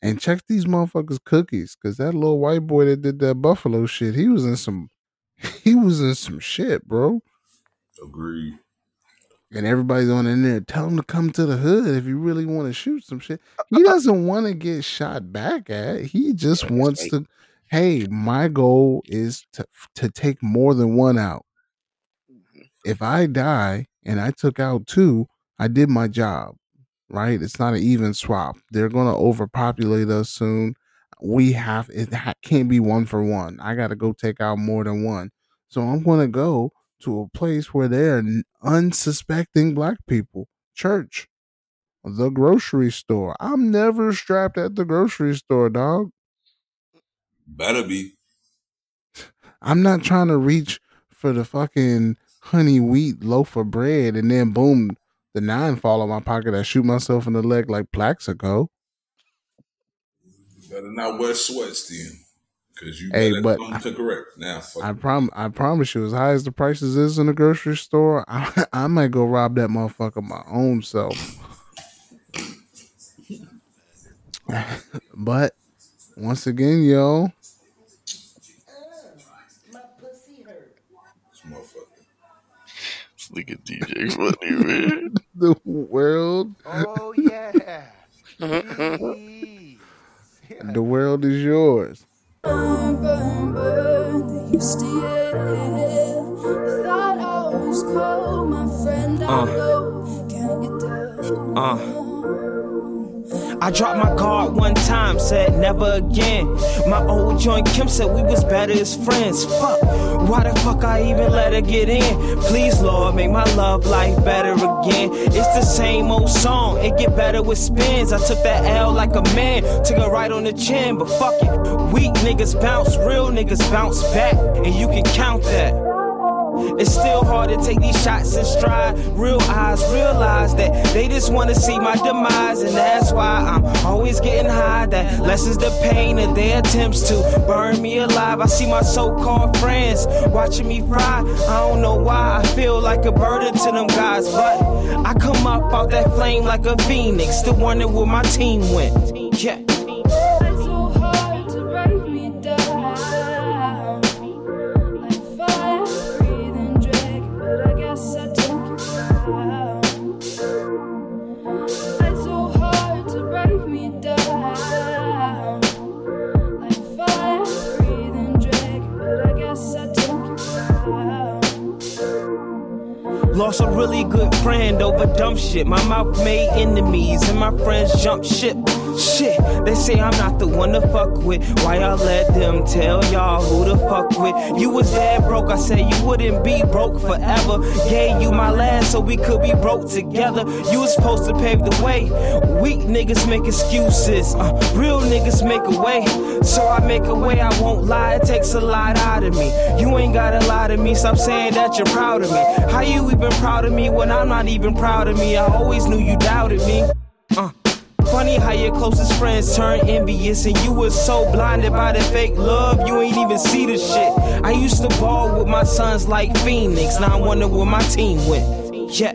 And check these motherfuckers' cookies, cause that little white boy that did that Buffalo shit, he was in some, he was in some shit, bro. Agreed. And everybody's on in there. Tell him to come to the hood if you really want to shoot some shit. Uh, he uh, uh. doesn't want to get shot back at. He just wants to. Hey, my goal is to to take more than one out. Mm-hmm. If I die and I took out two, I did my job. Right? It's not an even swap. They're gonna overpopulate us soon. We have it can't be one for one. I got to go take out more than one. So I'm gonna go to a place where there are unsuspecting black people. Church, the grocery store. I'm never strapped at the grocery store, dog. Better be. I'm not trying to reach for the fucking honey wheat loaf of bread and then boom, the nine fall in my pocket. I shoot myself in the leg like Plaxico. Better not wear sweats then. Cause you Hey, but come to correct. Now I prom I promise you, as high as the prices is in the grocery store, I, I might go rob that motherfucker my own self. But once again, yo, This nigga DJ funny, man. the world, Oh yeah. The world is yours. burn, burn, burn. They used to yell. You thought I was cold, my friend. I Uh. know. Can't get. Uh. I dropped my guard one time, said never again. My old joint Kim said we was better as friends. Fuck, why the fuck I even let her get in? Please, Lord, make my love life better again. It's the same old song, it get better with spins. I took that L like a man, took it right on the chin, but fuck it. Weak niggas bounce, real niggas bounce back, and you can count that. It's still hard to take these shots in stride. Real eyes realize that they just wanna see my demise, and that's why I'm always getting high. That lessens the pain of their attempts to burn me alive. I see my so-called friends watching me fry. I don't know why I feel like a burden to them guys, but I come up out that flame like a phoenix. Still wondering where my team went. Yeah. Lost a really good friend over dumb shit. My mouth made enemies and my friends jumped ship. Shit, they say I'm not the one to fuck with. Why y'all let them tell y'all who to fuck with? You was dead broke, I said you wouldn't be broke forever. Gave you my last so we could be broke together. You was supposed to pave the way. Weak niggas make excuses, uh, real niggas make a way. So I make a way, I won't lie, it takes a lot out of me. You ain't gotta lie to me, stop saying that you're proud of me. How you even proud of me when I'm not even proud of me? I always knew you doubted me. Funny how your closest friends turn envious and you were so blinded by the fake love you ain't even see the shit. I used to ball with my sons like Phoenix, now I wonder where my team went. Yeah.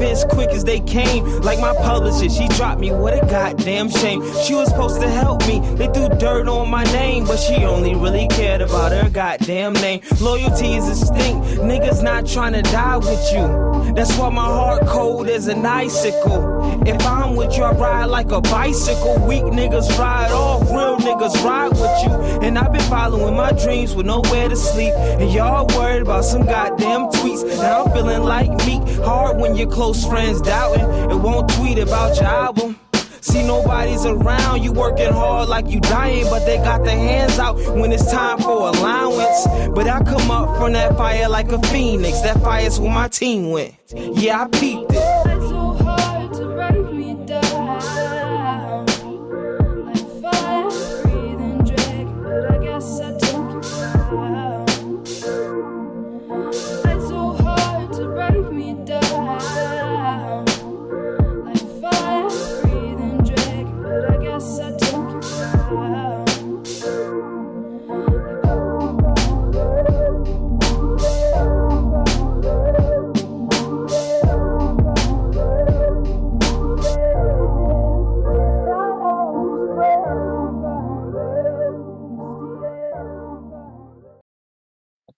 As quick as they came. Like my publisher, she dropped me. What a goddamn shame. She was supposed to help me. They threw dirt on my name, but she only really cared about her goddamn name. Loyalty is instinct. Niggas not trying to die with you. That's why my heart cold as an icicle. If I'm with you, I ride like a bicycle. Weak niggas ride off, real niggas ride with you. And I've been following my dreams with nowhere to sleep. And y'all worried about some goddamn tweets. Now I'm feeling like Meek. Hard when your close friends doubting and won't tweet about your album. See nobody's around, you working hard like you dying, but they got their hands out when it's time for allowance. But I come up from that fire like a phoenix. That fire's where my team went. Yeah, I peeped it.